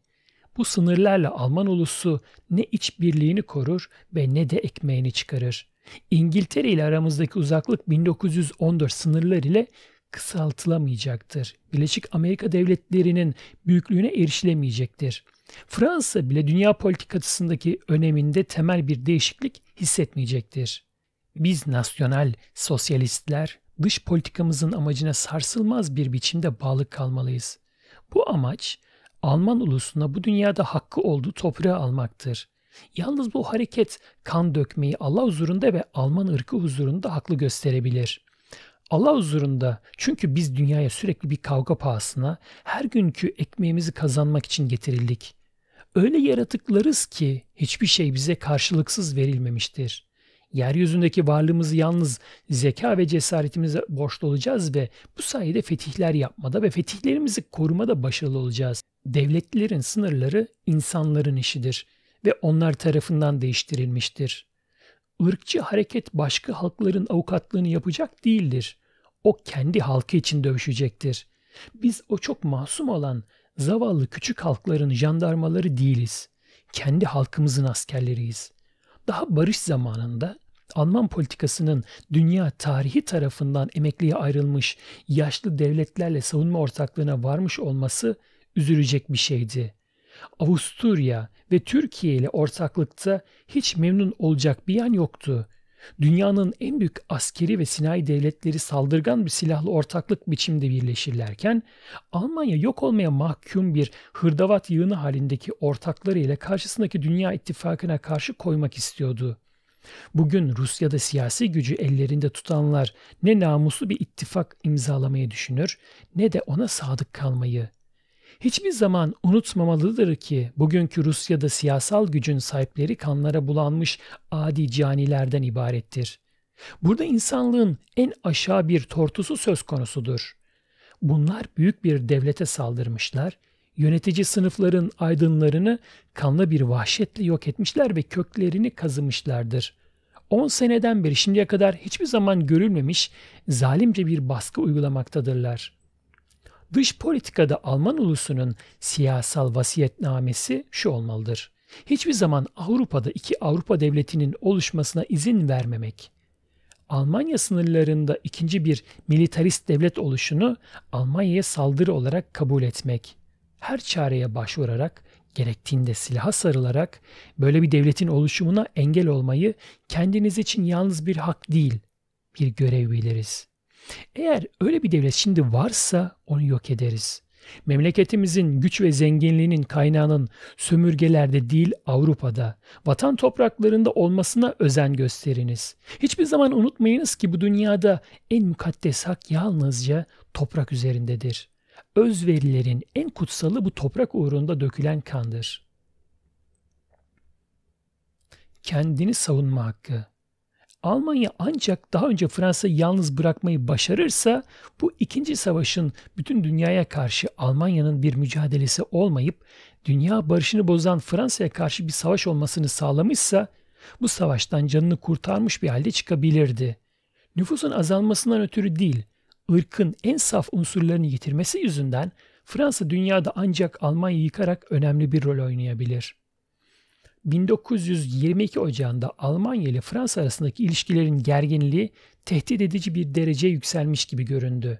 Bu sınırlarla Alman ulusu ne iç birliğini korur ve ne de ekmeğini çıkarır. İngiltere ile aramızdaki uzaklık 1914 sınırlar ile kısaltılamayacaktır. Birleşik Amerika Devletleri'nin büyüklüğüne erişilemeyecektir. Fransa bile dünya politikasındaki öneminde temel bir değişiklik hissetmeyecektir. Biz nasyonal sosyalistler dış politikamızın amacına sarsılmaz bir biçimde bağlı kalmalıyız. Bu amaç Alman ulusuna bu dünyada hakkı olduğu toprağı almaktır. Yalnız bu hareket kan dökmeyi Allah huzurunda ve Alman ırkı huzurunda haklı gösterebilir. Allah huzurunda çünkü biz dünyaya sürekli bir kavga pahasına her günkü ekmeğimizi kazanmak için getirildik. Öyle yaratıklarız ki hiçbir şey bize karşılıksız verilmemiştir. Yeryüzündeki varlığımızı yalnız zeka ve cesaretimize borçlu olacağız ve bu sayede fetihler yapmada ve fetihlerimizi korumada başarılı olacağız. Devletlerin sınırları insanların işidir ve onlar tarafından değiştirilmiştir. Irkçı hareket başka halkların avukatlığını yapacak değildir. O kendi halkı için dövüşecektir. Biz o çok masum olan zavallı küçük halkların jandarmaları değiliz. Kendi halkımızın askerleriyiz. Daha barış zamanında Alman politikasının dünya tarihi tarafından emekliye ayrılmış yaşlı devletlerle savunma ortaklığına varmış olması üzülecek bir şeydi. Avusturya ve Türkiye ile ortaklıkta hiç memnun olacak bir yan yoktu. Dünyanın en büyük askeri ve sinayi devletleri saldırgan bir silahlı ortaklık biçimde birleşirlerken Almanya yok olmaya mahkum bir hırdavat yığını halindeki ortakları ile karşısındaki Dünya İttifakı'na karşı koymak istiyordu. Bugün Rusya'da siyasi gücü ellerinde tutanlar ne namuslu bir ittifak imzalamayı düşünür ne de ona sadık kalmayı hiçbir zaman unutmamalıdır ki bugünkü Rusya'da siyasal gücün sahipleri kanlara bulanmış adi canilerden ibarettir. Burada insanlığın en aşağı bir tortusu söz konusudur. Bunlar büyük bir devlete saldırmışlar, yönetici sınıfların aydınlarını kanlı bir vahşetle yok etmişler ve köklerini kazımışlardır. 10 seneden beri şimdiye kadar hiçbir zaman görülmemiş zalimce bir baskı uygulamaktadırlar. Dış politikada Alman ulusunun siyasal vasiyetnamesi şu olmalıdır. Hiçbir zaman Avrupa'da iki Avrupa devletinin oluşmasına izin vermemek. Almanya sınırlarında ikinci bir militarist devlet oluşunu Almanya'ya saldırı olarak kabul etmek. Her çareye başvurarak, gerektiğinde silaha sarılarak böyle bir devletin oluşumuna engel olmayı kendiniz için yalnız bir hak değil, bir görev biliriz. Eğer öyle bir devlet şimdi varsa onu yok ederiz. Memleketimizin güç ve zenginliğinin kaynağının sömürgelerde değil Avrupa'da, vatan topraklarında olmasına özen gösteriniz. Hiçbir zaman unutmayınız ki bu dünyada en mukaddes hak yalnızca toprak üzerindedir. Özverilerin en kutsalı bu toprak uğrunda dökülen kandır. Kendini savunma hakkı Almanya ancak daha önce Fransa'yı yalnız bırakmayı başarırsa bu ikinci savaşın bütün dünyaya karşı Almanya'nın bir mücadelesi olmayıp dünya barışını bozan Fransa'ya karşı bir savaş olmasını sağlamışsa bu savaştan canını kurtarmış bir halde çıkabilirdi. Nüfusun azalmasından ötürü değil, ırkın en saf unsurlarını yitirmesi yüzünden Fransa dünyada ancak Almanya'yı yıkarak önemli bir rol oynayabilir.'' 1922 Ocağı'nda Almanya ile Fransa arasındaki ilişkilerin gerginliği tehdit edici bir derece yükselmiş gibi göründü.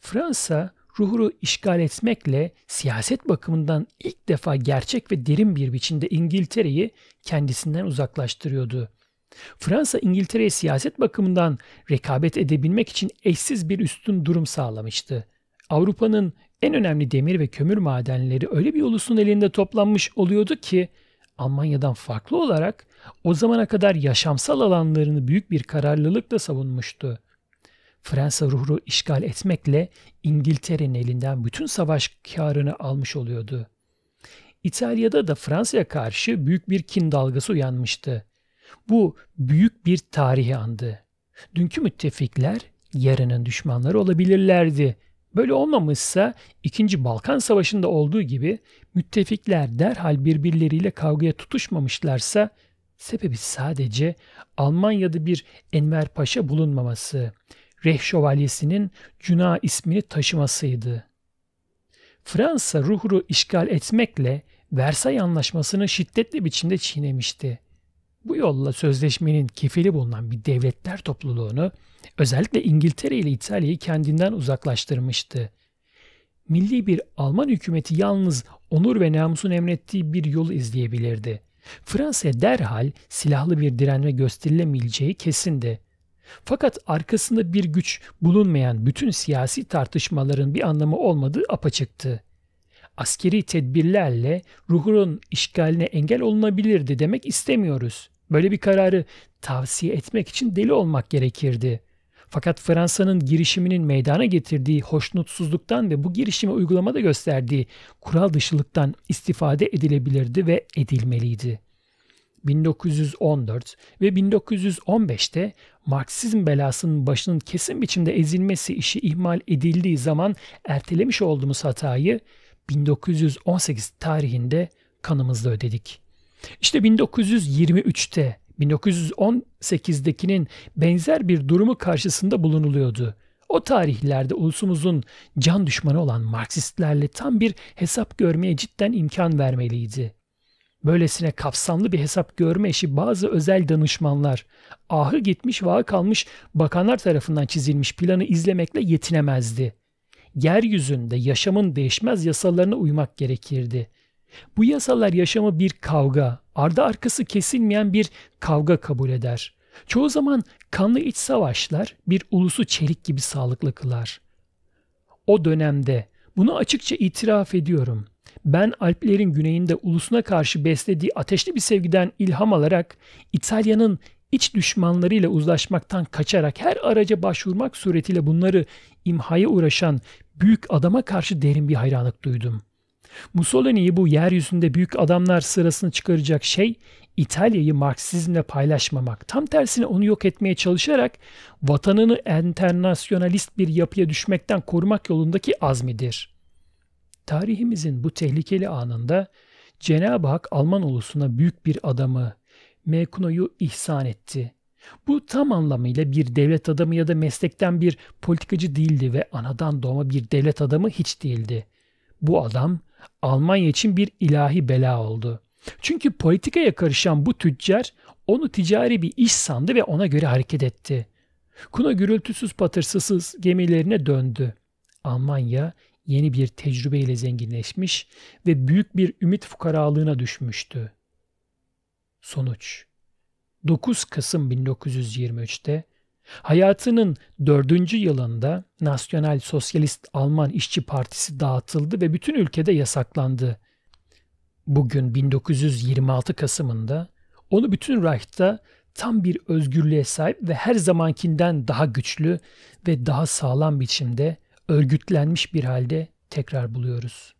Fransa Ruhr'u işgal etmekle siyaset bakımından ilk defa gerçek ve derin bir biçimde İngiltere'yi kendisinden uzaklaştırıyordu. Fransa İngiltere'ye siyaset bakımından rekabet edebilmek için eşsiz bir üstün durum sağlamıştı. Avrupa'nın en önemli demir ve kömür madenleri öyle bir ulusun elinde toplanmış oluyordu ki Almanya'dan farklı olarak o zamana kadar yaşamsal alanlarını büyük bir kararlılıkla savunmuştu. Fransa ruhru işgal etmekle İngiltere'nin elinden bütün savaş karını almış oluyordu. İtalya'da da Fransa'ya karşı büyük bir kin dalgası uyanmıştı. Bu büyük bir tarihi andı. Dünkü müttefikler yarının düşmanları olabilirlerdi Böyle olmamışsa 2. Balkan Savaşı'nda olduğu gibi müttefikler derhal birbirleriyle kavgaya tutuşmamışlarsa Sebebi sadece Almanya'da bir Enver Paşa bulunmaması, Reh Şövalyesi'nin Cuna ismini taşımasıydı. Fransa Ruhr'u işgal etmekle Versay Anlaşması'nı şiddetli biçimde çiğnemişti. Bu yolla sözleşmenin kefili bulunan bir devletler topluluğunu özellikle İngiltere ile İtalya'yı kendinden uzaklaştırmıştı. Milli bir Alman hükümeti yalnız onur ve namusun emrettiği bir yolu izleyebilirdi. Fransa'ya derhal silahlı bir direnme gösterilemeyeceği kesindi. Fakat arkasında bir güç bulunmayan bütün siyasi tartışmaların bir anlamı olmadığı apaçıktı. Askeri tedbirlerle Ruhr'un işgaline engel olunabilirdi demek istemiyoruz. Böyle bir kararı tavsiye etmek için deli olmak gerekirdi. Fakat Fransa'nın girişiminin meydana getirdiği hoşnutsuzluktan ve bu girişimi uygulamada gösterdiği kural dışılıktan istifade edilebilirdi ve edilmeliydi. 1914 ve 1915'te Marksizm belasının başının kesin biçimde ezilmesi işi ihmal edildiği zaman ertelemiş olduğumuz hatayı 1918 tarihinde kanımızla ödedik. İşte 1923'te 1918'dekinin benzer bir durumu karşısında bulunuluyordu. O tarihlerde ulusumuzun can düşmanı olan Marksistlerle tam bir hesap görmeye cidden imkan vermeliydi. Böylesine kapsamlı bir hesap görme işi bazı özel danışmanlar, ahı gitmiş vahı kalmış bakanlar tarafından çizilmiş planı izlemekle yetinemezdi. Yeryüzünde yaşamın değişmez yasalarına uymak gerekirdi. Bu yasalar yaşamı bir kavga, ardı arkası kesilmeyen bir kavga kabul eder. Çoğu zaman kanlı iç savaşlar bir ulusu çelik gibi sağlıklı kılar. O dönemde bunu açıkça itiraf ediyorum. Ben Alplerin güneyinde ulusuna karşı beslediği ateşli bir sevgiden ilham alarak İtalya'nın iç düşmanlarıyla uzlaşmaktan kaçarak her araca başvurmak suretiyle bunları imhaya uğraşan büyük adama karşı derin bir hayranlık duydum.'' Mussolini'yi bu yeryüzünde büyük adamlar sırasını çıkaracak şey İtalya'yı Marksizmle paylaşmamak. Tam tersine onu yok etmeye çalışarak vatanını enternasyonalist bir yapıya düşmekten korumak yolundaki azmidir. Tarihimizin bu tehlikeli anında Cenab-ı Hak Alman ulusuna büyük bir adamı, Mekuno'yu ihsan etti. Bu tam anlamıyla bir devlet adamı ya da meslekten bir politikacı değildi ve anadan doğma bir devlet adamı hiç değildi. Bu adam Almanya için bir ilahi bela oldu. Çünkü politikaya karışan bu tüccar onu ticari bir iş sandı ve ona göre hareket etti. Kuna gürültüsüz patırsızsız gemilerine döndü. Almanya yeni bir tecrübeyle zenginleşmiş ve büyük bir ümit fukaralığına düşmüştü. Sonuç 9 Kasım 1923'te Hayatının dördüncü yılında Nasyonal Sosyalist Alman İşçi Partisi dağıtıldı ve bütün ülkede yasaklandı. Bugün 1926 Kasım'ında onu bütün Reich'ta tam bir özgürlüğe sahip ve her zamankinden daha güçlü ve daha sağlam biçimde örgütlenmiş bir halde tekrar buluyoruz.